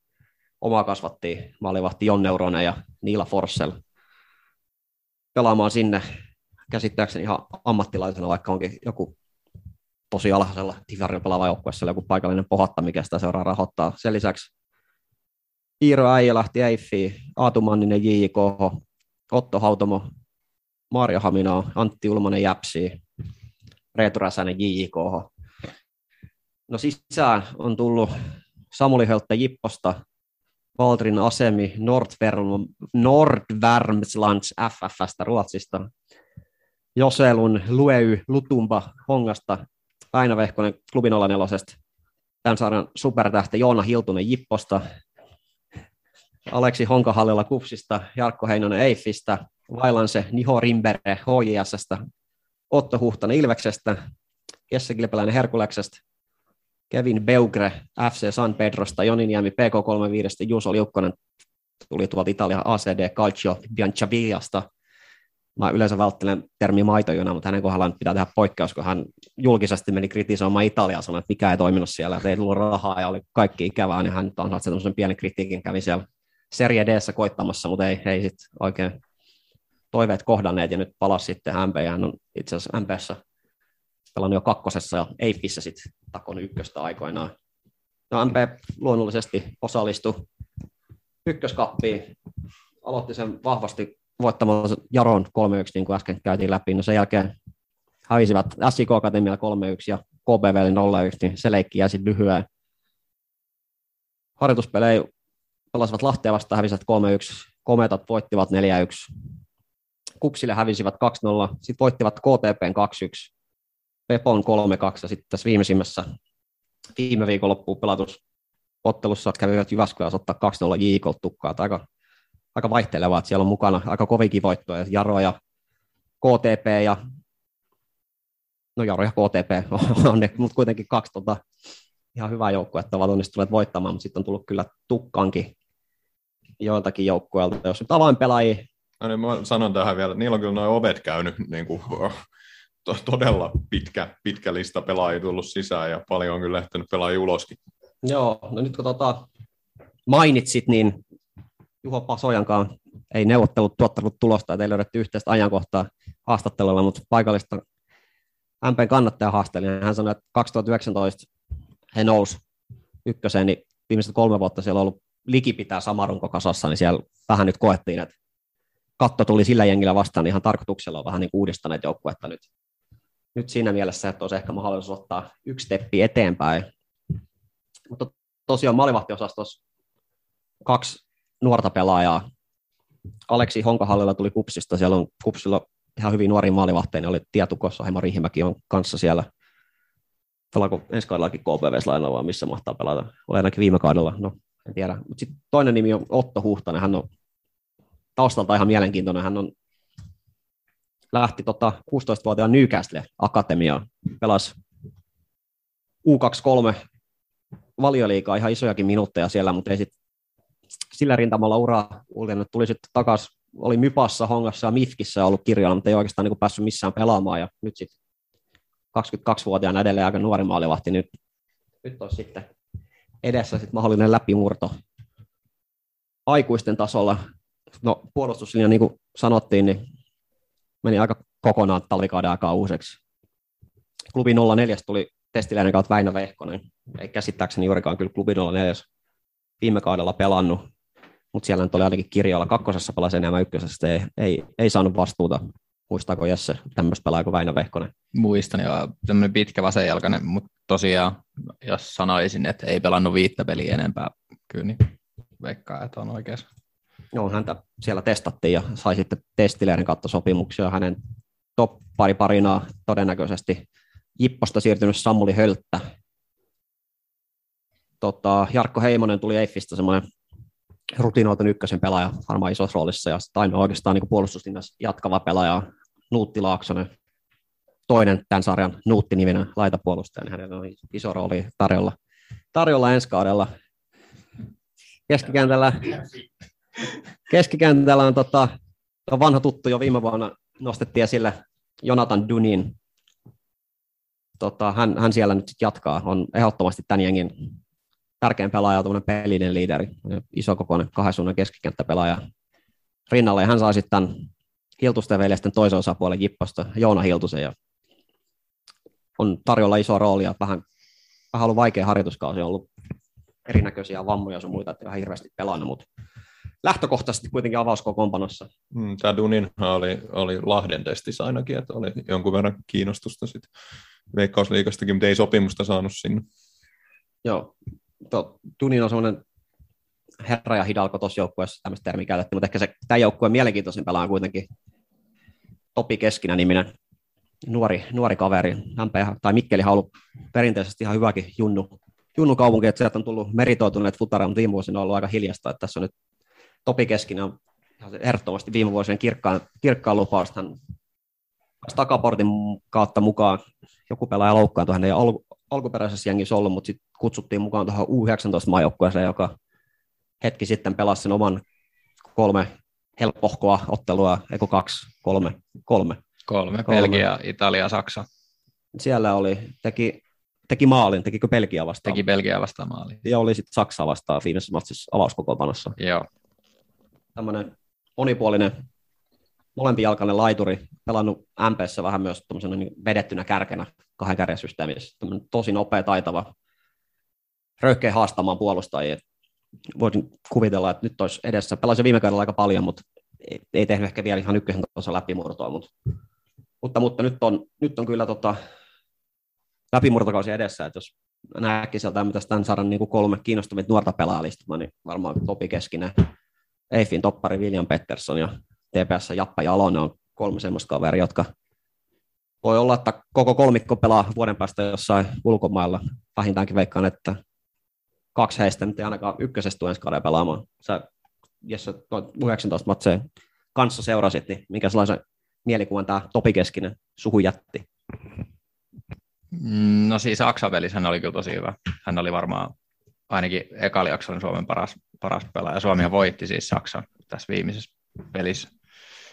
omaa kasvattiin, maalivahti Jon Neuronen ja Niila Forssell pelaamaan sinne käsittääkseni ihan ammattilaisena, vaikka onkin joku tosi alhaisella divarilla pelaava joukkueessa joku paikallinen pohatta, mikä sitä seuraa rahoittaa. Sen lisäksi Iiro Äijä lähti Eiffiin, Aatu Manninen JJK, Otto Hautomo, Marja Hamina, Antti Ulmanen Jäpsi, Reetu Räsänen JJK. No sisään on tullut Samuli Höltte Jipposta, Valtrin Asemi Nordvärmslands FFstä Ruotsista, Joselun Luey Lutumba Hongasta, Aina Vehkonen Klubin 04 tämän sarjan supertähti Joona Hiltunen Jipposta, Aleksi Honkahallilla Kupsista, Jarkko Heinonen Eiffistä, Vailanse Niho Rimbere HJSstä, Otto Huhtanen Ilveksestä, Jesse Kilpeläinen Herkuleksesta, Kevin Beugre FC San Pedrosta, Joni Niemi PK35, Juuso Liukkonen tuli tuolta Italia ACD Calcio Bianciaviasta. Mä yleensä välttelen termi maitojuna, mutta hänen kohdallaan pitää tehdä poikkeus, kun hän julkisesti meni kritisoimaan Italiaa, sanoi, että mikä ei toiminut siellä, että ei tullut rahaa ja oli kaikki ikävää, niin hän on sellaisen pienen kritiikin, kävi siellä Serie d koittamassa, mutta ei, ei sit oikein toiveet kohdanneet ja nyt palasi sitten MP ja hän on itse asiassa MPssä pelannut jo kakkosessa ja Eiffissä sitten takon ykköstä aikoinaan. No MP luonnollisesti osallistui ykköskappiin, aloitti sen vahvasti voittamalla Jaron 3-1, niin kuin äsken käytiin läpi. No sen jälkeen hävisivät SIK Akatemia 3-1 ja KBV 0-1, niin se leikki jäi sitten lyhyen. Harjoituspelejä pelasivat Lahtea vastaan, hävisivät 3-1, Kometat voittivat 4-1, Kupsille hävisivät 2-0, sitten voittivat KTPn 2-1, Pepon 3-2 ja sitten tässä viimeisimmässä viime loppuun pelatus ottelussa kävivät Jyväskylässä ottaa 2-0 JK tukkaa. Aika, aika vaihtelevaa, että siellä on mukana aika kovinkin voittoja. Jaro ja KTP ja no Jaro ja KTP on ne, mutta kuitenkin kaksi tota, ihan hyvää joukkoa, että ovat onnistuneet voittamaan, mutta sitten on tullut kyllä tukkankin joiltakin joukkueilta. Jos nyt avainpelaajia... No niin, mä sanon tähän vielä, niillä on kyllä noin ovet käynyt niin kuin, to, todella pitkä, pitkä lista pelaajia tullut sisään ja paljon on kyllä lähtenyt pelaajia uloskin. Joo, no nyt kun tota mainitsit, niin Juho Pasojankaan ei neuvottelut tuottanut tulosta, että ei löydetty yhteistä ajankohtaa haastattelulla, mutta paikallista MPn kannattaja haasteli, hän sanoi, että 2019 he nousi ykköseen, niin viimeiset kolme vuotta siellä on ollut likipitää sama runko kasassa, niin siellä vähän nyt koettiin, että katto tuli sillä jengillä vastaan, niin ihan tarkoituksella on vähän niin uudistaneet joukkuetta nyt. Nyt siinä mielessä, että olisi ehkä mahdollisuus ottaa yksi steppi eteenpäin. Mutta tosiaan maalivahtiosastossa kaksi nuorta pelaajaa. Aleksi Honkahallilla tuli Kupsista, siellä on Kupsilla ihan hyvin nuoria maalivahteja, ne oli Tietukossa, Heimo Riihimäki on kanssa siellä. Pelaako ensi kaudellakin KPVs lainalla vai missä mahtaa pelata? Oli ainakin viime kaudella, no en tiedä. Mutta sitten toinen nimi on Otto Huhtanen, hän on taustalta ihan mielenkiintoinen, hän on lähti tota 16-vuotiaan Newcastle Akatemiaan, pelasi U23 valioliikaa ihan isojakin minuutteja siellä, mutta ei sit sillä rintamalla uraa uljennut. Tuli sitten takaisin, oli Mypassa, Hongassa ja Mifkissä ollut kirjalla, mutta ei oikeastaan niin päässyt missään pelaamaan. Ja nyt sitten 22-vuotiaana edelleen aika nuori maalivahti, nyt, nyt on sitten edessä sitten mahdollinen läpimurto aikuisten tasolla. No puolustuslinja, niin kuin sanottiin, niin meni aika kokonaan talvikauden aikaa uuseksi. Klubi 04 tuli testiläinen kautta Väinö Vehkonen. Ei käsittääkseni juurikaan kyllä klubi 04 viime kaudella pelannut, mutta siellä nyt oli ainakin kirjoilla. Kakkosessa pelasi enemmän ykkösessä, ei, ei, ei saanut vastuuta. Muistaako Jesse tämmöistä pelaa kuin Väinö Vehkonen? Muistan, ja tämmöinen pitkä vasenjalkainen, mutta tosiaan, jos sanoisin, että ei pelannut viittä peliä enempää, kyllä niin veikkaa, että on oikeassa. Joo, häntä siellä testattiin ja sai sitten testileiden kautta sopimuksia. Hänen top pari parinaa todennäköisesti Jipposta siirtynyt Samuli Hölttä. Tota, Jarkko Heimonen tuli Eiffistä semmoinen rutinoitunut ykkösen pelaaja varmaan isossa roolissa ja ainoa oikeastaan niin puolustuslinnassa jatkava pelaaja Nuutti Laaksonen, toinen tämän sarjan Nuutti-niminen laitapuolustaja, niin hänellä on iso rooli tarjolla, tarjolla ensi kaudella. Keskikentällä, keskikentällä on tota, on vanha tuttu jo viime vuonna nostettiin esille Jonathan Dunin. Tota, hän, hän, siellä nyt jatkaa, on ehdottomasti tämän jengin tärkein pelaaja, tuommoinen pelinen liideri, iso kokoinen kahden suunnan keskikenttäpelaaja rinnalle, hän saa sitten tämän Hiltusten veljesten toisen osapuolen Jipposta, Joona Hiltusen, ja on tarjolla iso rooli, ja vähän, vähän ollut vaikea harjoituskausi, on ollut erinäköisiä vammoja ja muita, että ihan hirveästi pelannut, mutta lähtökohtaisesti kuitenkin avauskokoonpanossa. Mm, Tämä Dunin oli, oli Lahden testissä ainakin, että oli jonkun verran kiinnostusta sitten Veikkausliikastakin, mutta ei sopimusta saanut sinne. Joo, to, Dunin on semmoinen herra ja hidalko tuossa joukkueessa, tämmöistä termiä käytettiin, mutta ehkä se, tämä joukkueen mielenkiintoisin pelaa kuitenkin Topi Keskinä niminen nuori, nuori kaveri. MP, tai Mikkeli on ollut perinteisesti ihan hyväkin junnu, junnu kaupunki, että sieltä on tullut meritoituneet futareja, mutta viime vuosina on ollut aika hiljasta, että tässä on nyt Topi Keskinen on ehdottomasti viime vuosien kirkkaan, kirkkaan lupaus. Takaportin kautta mukaan. Joku pelaaja loukkaantui, hän ei alkuperäisessä jengissä ollut, mutta sitten kutsuttiin mukaan tuohon U19-maajoukkueeseen, joka hetki sitten pelasi sen oman kolme helpohkoa ottelua, eikö kaksi, kolme, kolme. Kolme, kolme. Belgia, Italia, Saksa. Siellä oli, teki, teki maalin, tekikö Belgia vastaan? Teki Belgia vastaan maalin. Ja oli sitten Saksa vastaan viimeisessä matsissa avauskokoonpanossa. Joo. Tämmöinen monipuolinen molempijalkainen laituri, pelannut MPssä vähän myös niin vedettynä kärkenä kahden kärjen systeemissä. tosi nopea, taitava, röyhkeä haastamaan puolustajia. Voisin kuvitella, että nyt olisi edessä, pelasi viime kaudella aika paljon, mutta ei, tehnyt ehkä vielä ihan ykkösen tuossa läpimurtoa, mutta, mutta, mutta nyt, on, nyt on kyllä tota, läpimurtokausi edessä, että jos näkki sieltä mitä tämän saada niin kuin kolme kiinnostavia nuorta pelaajista, niin varmaan Topi Keskinen, Eiffin toppari William Pettersson ja TPS Jappa Jalonen on kolme semmoista kaveria, jotka voi olla, että koko kolmikko pelaa vuoden päästä jossain ulkomailla. Vähintäänkin veikkaan, että kaksi heistä nyt ei ainakaan ykkösestä tule ensi kauden pelaamaan. Sä, jos sä 19 matseen kanssa seurasit, niin minkä sellaisen mielikuvan tämä Topi Keskinen suhu jätti? Mm, no siis Aksa-pelissä hän oli kyllä tosi hyvä. Hän oli varmaan ainakin ekalla jaksolla Suomen paras, paras pelaaja. Suomi voitti siis Saksan tässä viimeisessä pelissä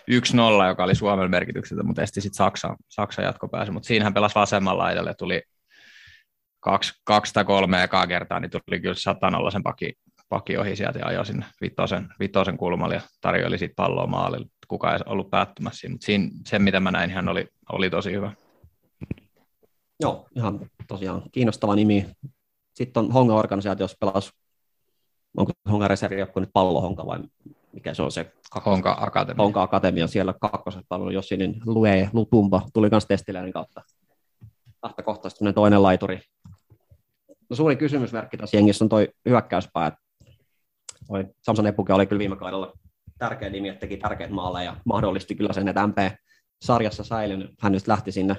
1-0, joka oli Suomen merkitykseltä, mutta esti sitten Saksa, Saksa jatkopääsy. Mutta siinähän pelasi vasemmalla laidalle, tuli kaksi, kaksi tai kolme ekaa kertaa, niin tuli kyllä satanolla sen paki, paki ohi sieltä ja ajoi sinne vitosen, vitosen kulmalle ja tarjoili sitten palloa maalille. Kuka ei ollut päättymässä siinä, mutta siinä, sen mitä mä näin, hän oli, oli tosi hyvä. Joo, ihan tosiaan kiinnostava nimi. Sitten on Honga-organisaatiossa pelas, onko Honga reservi nyt pallohonka vai mikä se on se Honka Akatemia. Honka Akatemia siellä kakkosessa paljon Jossinin Lue Lutumba tuli myös testiläinen kautta. Lähtökohtaisesti toinen laituri. No suuri kysymysmerkki tässä jengissä on toi hyökkäyspää. Toi Samson Epuke oli kyllä viime kaudella tärkeä nimi, että teki tärkeät maaleja ja mahdollisti kyllä sen, että MP sarjassa säilynyt. Hän nyt lähti sinne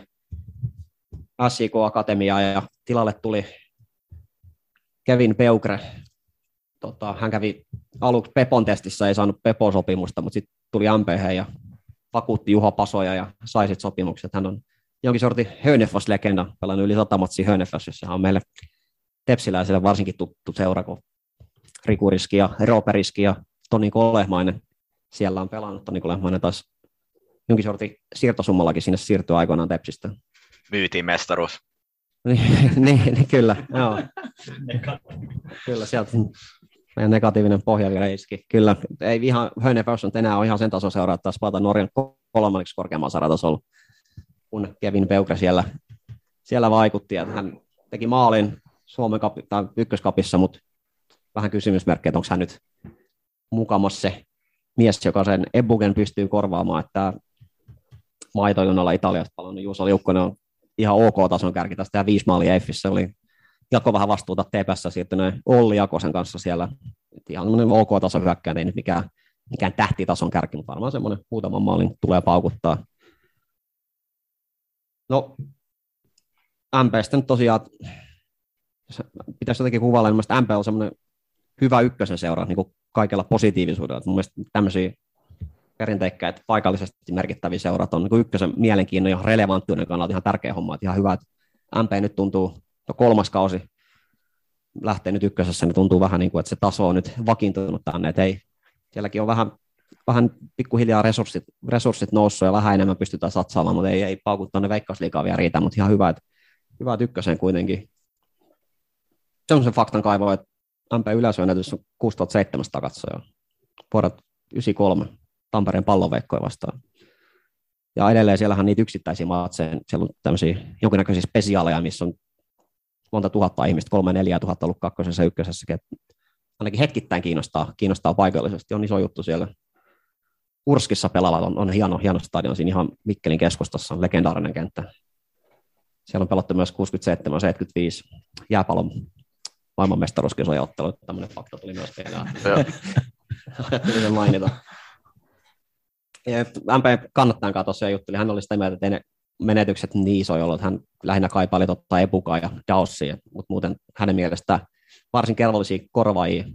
SIK Akatemiaan ja tilalle tuli Kevin Peukre. Tota, hän kävi aluksi Pepon testissä, ei saanut Pepo-sopimusta, mutta sitten tuli MPH ja vakuutti Juha Pasoja ja sai sitten sopimukset. Hän on jonkin sortin Hönefos-legenda, pelannut yli sata matsia. Hän on meille tepsiläisille varsinkin tuttu seura, kun Riku Riski ja Roope Riski ja Toni Kolehmainen siellä on pelannut. Toni Kolehmainen taas jonkin sortin siirtosummallakin sinne siirtyi aikoinaan Tepsistä. Myytiin mestaruus. niin, niin, niin, kyllä, joo. kyllä, sieltä meidän negatiivinen pohjavireiski. Kyllä, ei ihan Hönefors nyt enää ole ihan sen tason seuraa, että taas Norjan kolmanneksi korkeammalla saratasolla, kun Kevin Peukre siellä, siellä vaikutti, että hän teki maalin Suomen kapi, tai ykköskapissa, mutta vähän kysymysmerkkejä, että onko hän nyt mukamas se mies, joka sen Ebugen pystyy korvaamaan, että maitojunalla Italiasta palannut Juuso Liukkonen on ihan OK-tason kärki tästä ja viisi maalia Effissä oli jako vähän vastuuta TPS siirtyneen Olli Jakosen kanssa siellä. Ihan semmoinen OK-tason hyökkäin, ei nyt mikään, mikään tähtitason kärki, mutta varmaan semmoinen muutaman maalin tulee paukuttaa. No, MPstä nyt tosiaan, pitäisi jotenkin kuvailla, niin MP on semmoinen hyvä ykkösen seura niin kuin kaikella positiivisuudella. Mun mielestä tämmöisiä perinteikkäitä paikallisesti merkittäviä seurat on niin ykkösen mielenkiinnon ja relevanttiuden kannalta ihan tärkeä homma. Että ihan hyvä, että MP nyt tuntuu, no kolmas kausi lähtee nyt ykkösessä, niin tuntuu vähän niin kuin, että se taso on nyt vakiintunut tänne, että ei, sielläkin on vähän, vähän pikkuhiljaa resurssit, resurssit noussut ja vähän enemmän pystytään satsaamaan, mutta ei, ei paukut tuonne veikkausliikaa vielä riitä, mutta ihan hyvä, että, hyvä, että ykkösen kuitenkin. Se on se faktan kaivo, että MP yleisöennätys on 6700 katsoja. Vuodet 93 Tampereen pallonveikkoja vastaan. Ja edelleen siellähän niitä yksittäisiä matseja, siellä on tämmöisiä jonkinnäköisiä spesiaaleja, missä on monta tuhatta ihmistä, kolme neljä tuhatta ollut kakkosessa ja ykkösessä. Ainakin hetkittäin kiinnostaa, kiinnostaa paikallisesti, on iso juttu siellä. Urskissa pelalla on, on hieno, hieno stadion siinä ihan Mikkelin keskustassa, on legendaarinen kenttä. Siellä on pelattu myös 67-75 jääpallon maailmanmestaruuskisoja ottelu. Tämmöinen fakta tuli myös vielä. Ajattelin mainita. MP kannattajankaan tosiaan jutteli, hän oli sitä mieltä, että ne menetykset niin isoja ollut, hän lähinnä kaipaili totta Epukaa ja Daussia, mutta muuten hänen mielestä varsin kelvollisia korvaajia,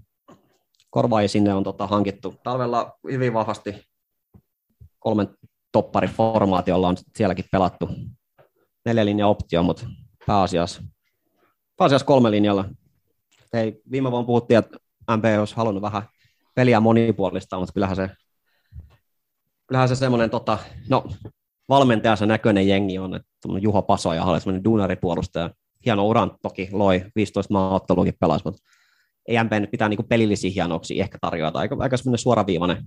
korvaajia sinne on tota, hankittu. Talvella hyvin vahvasti kolmen toppariformaatiolla on sielläkin pelattu neljä linja optio, mutta pääasiassa, pääasiassa kolme linjalla. Ei, viime vuonna puhuttiin, että MP olisi halunnut vähän peliä monipuolista, mutta kyllähän se kyllähän se semmoinen, tota, no, valmentajansa näköinen jengi on, että Juha Paso ja oli semmoinen duunaripuolustaja. Hieno uran toki loi, 15 maaotteluakin pelasi, mutta ei MP nyt pitää niinku pelillisiä hienouksia ehkä tarjota. Aika, aika semmoinen suoraviivainen,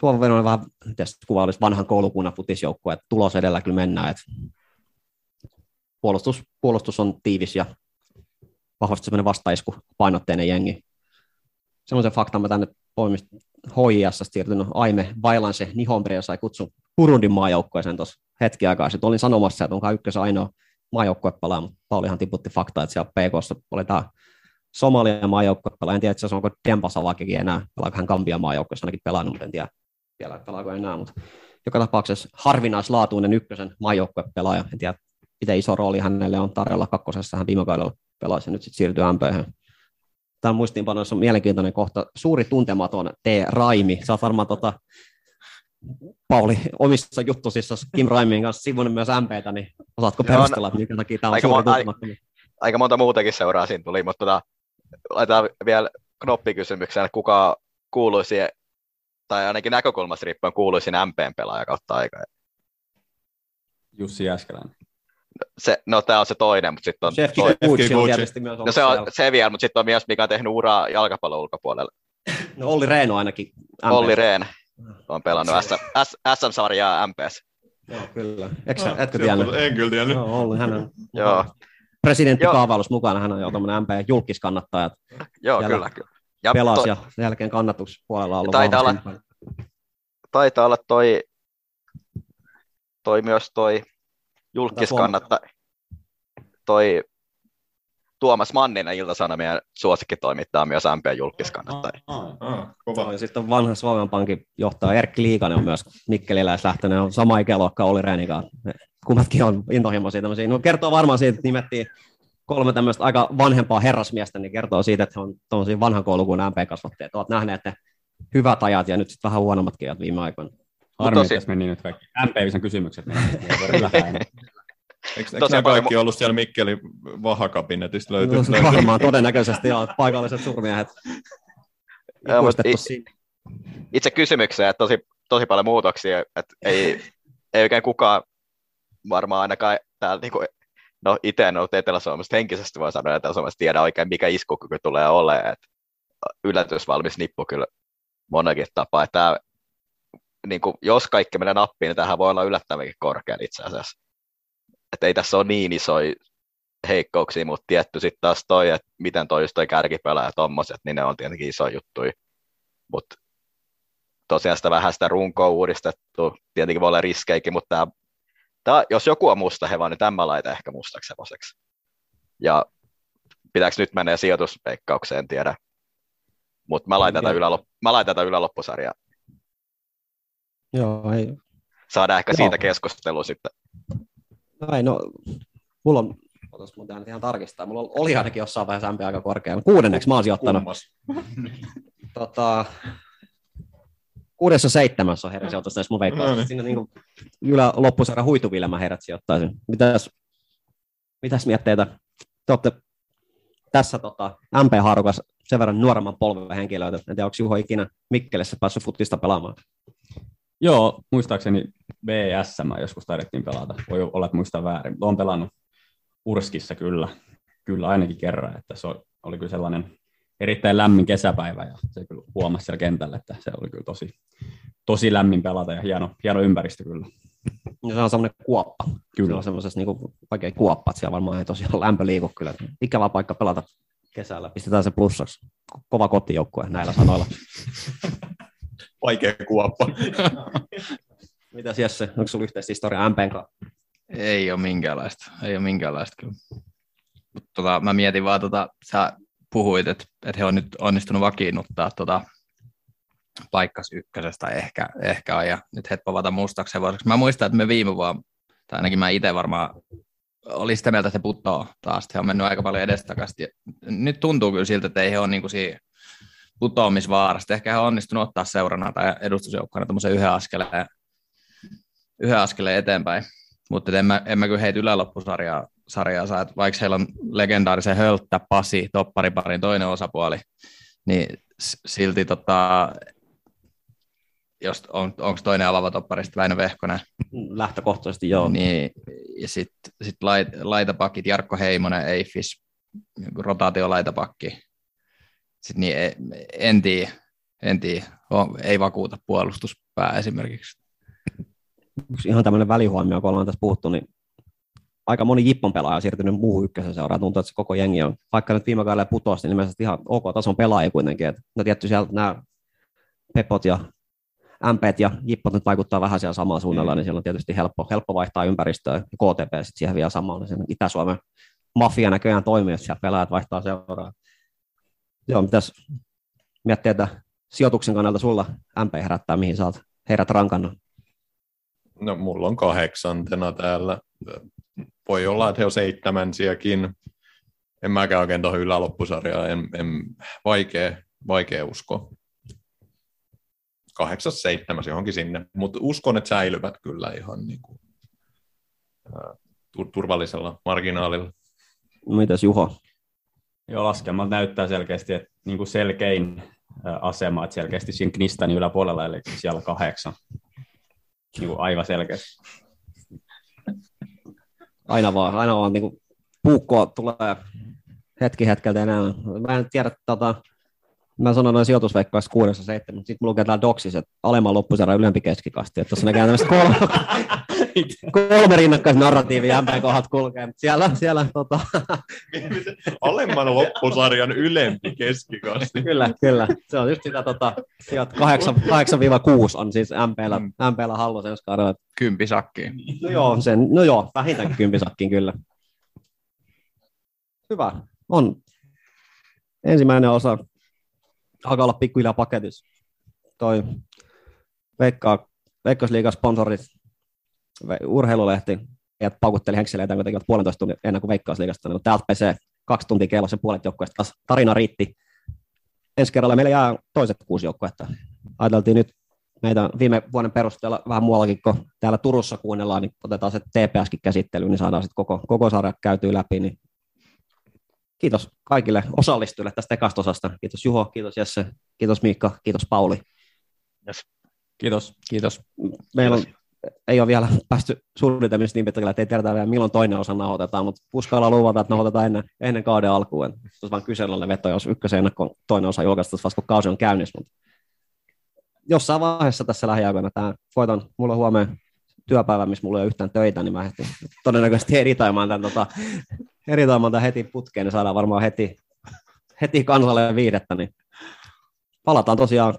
suoraviivainen vähän, miten kuva olisi vanhan koulukunnan futisjoukkue, että tulos edellä kyllä mennään. Että puolustus, puolustus on tiivis ja vahvasti semmoinen vastaisku painotteinen jengi. Semmoisen faktan mä tänne poimistin HIS siirtynyt Aime Vailance Nihombre sai kutsun Burundin maajoukkueeseen tuossa hetki aikaa sitten. Olin sanomassa, että onkaan ykkös ainoa maajoukkue pelaa, mutta Paulihan tiputti faktaa, että siellä PKssa oli tämä Somalian maajoukkue pelaa. En tiedä, se onko Dempasavakikin enää, pelaako hän Gambian maajoukkueessa ainakin pelannut, mutta en tiedä vielä, pelaako enää, mutta joka tapauksessa harvinaislaatuinen ykkösen maajoukkue pelaaja. En tiedä, miten iso rooli hänelle on tarjolla kakkosessa. Hän viime kaudella pelasi nyt sitten siirtyy MP tämä muistiinpanoissa on mielenkiintoinen kohta. Suuri tuntematon T. Raimi. Sä oot varmaan tota, Pauli omissa juttusissa Kim Raimin kanssa sivunut myös MPtä, niin osaatko Joo, perustella, että minkä takia tämä on aika, suuri aika, aika monta muutakin seuraa siinä tuli, mutta tota, laitetaan vielä knoppikysymykseen, että kuka kuuluisi, tai ainakin näkökulmasta riippuen kuuluisin MPn pelaaja kautta aikaa. Jussi Jäskeläinen se, no tämä on se toinen, mutta sitten on... On tietysti myös No se on se vielä, mutta sitten on myös, mikä on tehnyt uraa jalkapallon ulkopuolella. No Olli Reeno ainakin. MP. Olli Rehn on pelannut SM-sarjaa MPS. Joo, kyllä. Eikö, no, etkö tiennyt? En kyllä tiennyt. Joo, Olli, hän on Joo. presidenttikaavailussa mukana, hän on jo tämmöinen MP julkiskannattaja. Joo, kyllä, kyllä. Ja pelasi to... ja sen jälkeen kannatuspuolella on ollut taitaa olla, taitaa olla toi, toi myös toi julkis kannattaa, toi Tuomas Manninen Ilta-Sanomien suosikkitoimittaja myös MP julkiskannattaja. Ah, kova. Ja sitten vanha Suomen Pankin johtaja Erkki Liikanen on myös Mikkeliläislähtöinen, on sama ikäluokka Olli Reinikaan. Kummatkin on intohimoisia tämmöisiä. No, kertoo varmaan siitä, että nimettiin kolme tämmöistä aika vanhempaa herrasmiestä, niin kertoo siitä, että he on tuollaisia vanhan koulukuun MP-kasvattajat. Olet nähneet ne hyvät ajat ja nyt sitten vähän huonommatkin ajat viime aikoina. Harmi, tosi- että meni nyt kaikki MP-visen kysymykset. Niin. Eikö, eikö Tosi nämä paljon kaikki ollut siellä Mikkeli vahakabinetista löytyy? No, varmaan todennäköisesti joo, paikalliset surmiehet. Ikuistettu sinne. Itse kysymykseen, että tosi, tosi paljon muutoksia, että ei, ei oikein kukaan varmaan ainakaan täällä niin kuin, no itse en ollut Etelä-Suomesta henkisesti voi sanoa, että Etelä-Suomesta tiedä oikein mikä iskukyky tulee olemaan, että yllätysvalmis nippu kyllä monekin tapaa, että tämä, niin kuin, jos kaikki menee nappiin, niin tämähän voi olla yllättävänkin korkean itse asiassa. Että ei tässä ole niin isoja heikkouksia, mutta tietty sitten taas toi, että miten toi just toi kärkipelä ja tommoset, niin ne on tietenkin iso juttuja. Mutta tosiaan sitä vähän sitä runkoa uudistettu, tietenkin voi olla riskeikin, mutta tää, tää, jos joku on musta hevonen, niin tämä laita ehkä mustaksi hevoseksi. Ja pitääkö nyt mennä sijoituspeikkaukseen, en tiedä. Mutta mä laitan tätä ylälop- mä laitan tätä yläloppusarjaa. Joo, ei, Saadaan ehkä Joo. siitä keskustelua sitten. No, ei, no, mulla on, otas mun nyt ihan tarkistaa, mulla oli ainakin jossain vaiheessa MP aika korkealla. Kuudenneksi mä oon sijoittanut. Kummas. Tota, kuudessa seitsemässä on heidän sijoitus näissä mun No veikkaus. niin. Siinä niin ylä loppusarja huituville mä heidät sijoittaisin. Mitäs, mitäs mietteitä? Te olette tässä tota, MP-haarukas sen verran nuoremman polven henkilöitä. En tiedä, onko Juho ikinä Mikkelissä päässyt futista pelaamaan. Joo, muistaakseni BSM joskus taidettiin pelata. Voi olla, että muistan väärin. mutta Olen pelannut Urskissa kyllä, kyllä ainakin kerran, että se oli kyllä sellainen erittäin lämmin kesäpäivä ja se kyllä huomasi siellä kentällä, että se oli kyllä tosi, tosi lämmin pelata ja hieno, hieno ympäristö kyllä. Ja se on semmoinen kuoppa. Kyllä. Se on semmoisessa niin oikein kuoppa, että siellä varmaan ei tosiaan lämpö liiku kyllä. Ikävä paikka pelata kesällä. Pistetään se plussaksi. Kova kotijoukkue näillä sanoilla. Vaikea kuoppa. Mitäs Jesse, onko sulla yhteistä historiaa MPn kanssa? Ei ole minkäänlaista, ei ole minkäänlaista kyllä. Mut Tota, mä mietin vaan, tota, sä puhuit, että, että he on nyt onnistunut vakiinnuttaa tota, paikkas ykkösestä ehkä, ehkä on, ja nyt he povata mustaksi hevoseksi. Mä muistan, että me viime vuonna, tai ainakin mä itse varmaan oli sitä mieltä, että he puttoo taas. He on mennyt aika paljon edestakaisin. Nyt tuntuu kyllä siltä, että ei he ole niin siinä putoamisvaarasta. Ehkä he on onnistunut ottaa seurana tai edustusjoukkona tämmöisen yhden askeleen, yhden askeleen eteenpäin. Mutta en mä, en mä kyllä heitä yläloppusarjaa sarjaa saa, vaikka heillä on legendaarisen Hölttä, Pasi, toppariparin toinen osapuoli, niin silti tota, jos on, onko toinen avava topparista Väinö Vehkonen, Lähtökohtaisesti joo. niin, ja sitten sit lait, laitapakit, Jarkko Heimonen, Eifis, rotaatiolaitapakki. Sitten niin e- en tiedä, en tiedä. Ei vakuuta puolustuspää esimerkiksi. Yksi ihan tämmöinen välihuomio, kun ollaan tässä puhuttu, niin aika moni Jippon pelaaja on siirtynyt muuhun ykkösen seuraan. Tuntuu, että se koko jengi on, vaikka nyt viime kaudella putosi, niin ilmeisesti ihan ok-tason pelaajia kuitenkin. Et, no tietty sieltä nämä Pepot ja MPt ja Jippot nyt vaikuttaa vähän siellä samalla suunnalla, niin siellä on tietysti helppo, helppo vaihtaa ympäristöä ja KTP sitten siihen vielä samalla. Niin Itä-Suomen mafia näköjään toimii, että siellä pelaajat vaihtaa seuraa. Joo, mitäs miettii, että sijoituksen kannalta sulla MP herättää, mihin sä oot heidät rankannut? No mulla on kahdeksantena täällä. Voi olla, että he on seitsemänsiäkin. En mäkään oikein tuohon yläloppusarjaan. En, en, vaikea, vaikea uskoa. Kahdeksas, seitsemäs johonkin sinne. Mutta uskon, että säilyvät kyllä ihan niin kuin, turvallisella marginaalilla. Mitäs Juho? Joo, laskelmat näyttää selkeästi, että niin kuin selkein asema, että selkeästi siinä Knistanin yläpuolella, eli siellä kahdeksan. Niin kuin aivan selkeästi. Aina vaan, aina vaan niin kuin puukkoa tulee hetki hetkeltä enää. Mä en tiedä, tota, mä sanon noin kuudessa seitsemän, mutta sitten mulla lukee täällä doksissa, että alemman loppusarja ylempi keskikasti, että tuossa näkee tämmöistä kolme, kolme rinnakkaista narratiivia MP-kohdat kulkee, mutta siellä, siellä tota, Alemman loppusarjan ylempi keskikasti. kyllä, kyllä, se on just sitä tota, sijoit 8-6 on siis MPllä, MPllä hallussa ensi kaudella. Kympisakkiin. No joo, sen, no joo, vähintäänkin kympisakkiin kyllä. Hyvä. on ensimmäinen osa alkaa olla pikkuhiljaa paketissa. Toi Veikka, Veikkausliigan sponsorit, urheilulehti, ja paukutteli henkseleitä, kun tekivät puolentoista tunnin ennen kuin Veikkausliigasta. Niin täältä pesee kaksi tuntia kellossa puolet joukkueesta. Tarina riitti. Ensi kerralla meillä jää toiset kuusi joukkuetta. Ajateltiin nyt meitä viime vuoden perusteella vähän muuallakin, kun täällä Turussa kuunnellaan, niin otetaan se TPSkin käsittelyyn, niin saadaan sitten koko, koko sarja käytyä läpi. Niin kiitos kaikille osallistujille tästä ekasta osasta. Kiitos Juho, kiitos Jesse, kiitos Miikka, kiitos Pauli. Kiitos. Kiitos. Meillä on, ei ole vielä päästy suunnitelmissa niin pitkälle, että ei tiedetä vielä milloin toinen osa nauhoitetaan, mutta uskalla luvata, että nauhoitetaan ennen, ennen kauden alkuun. Se olisi vain kyselylle veto, jos ykkösen ennakkoon toinen osa julkaistaisiin vasta kun kausi on käynnissä. Mutta jossain vaiheessa tässä lähiaikoina tämä voitan, mulla on huomenna työpäivä, missä mulla ei ole yhtään töitä, niin mä ehdin todennäköisesti editoimaan tämän, tota, editoimaan tämän heti putkeen, niin saadaan varmaan heti, heti kansalle viidettä, niin palataan tosiaan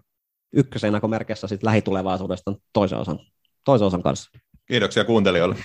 ykkösen merkissä sitten lähitulevaisuudesta toisen osan, toisen osan kanssa. Kiitoksia kuuntelijoille.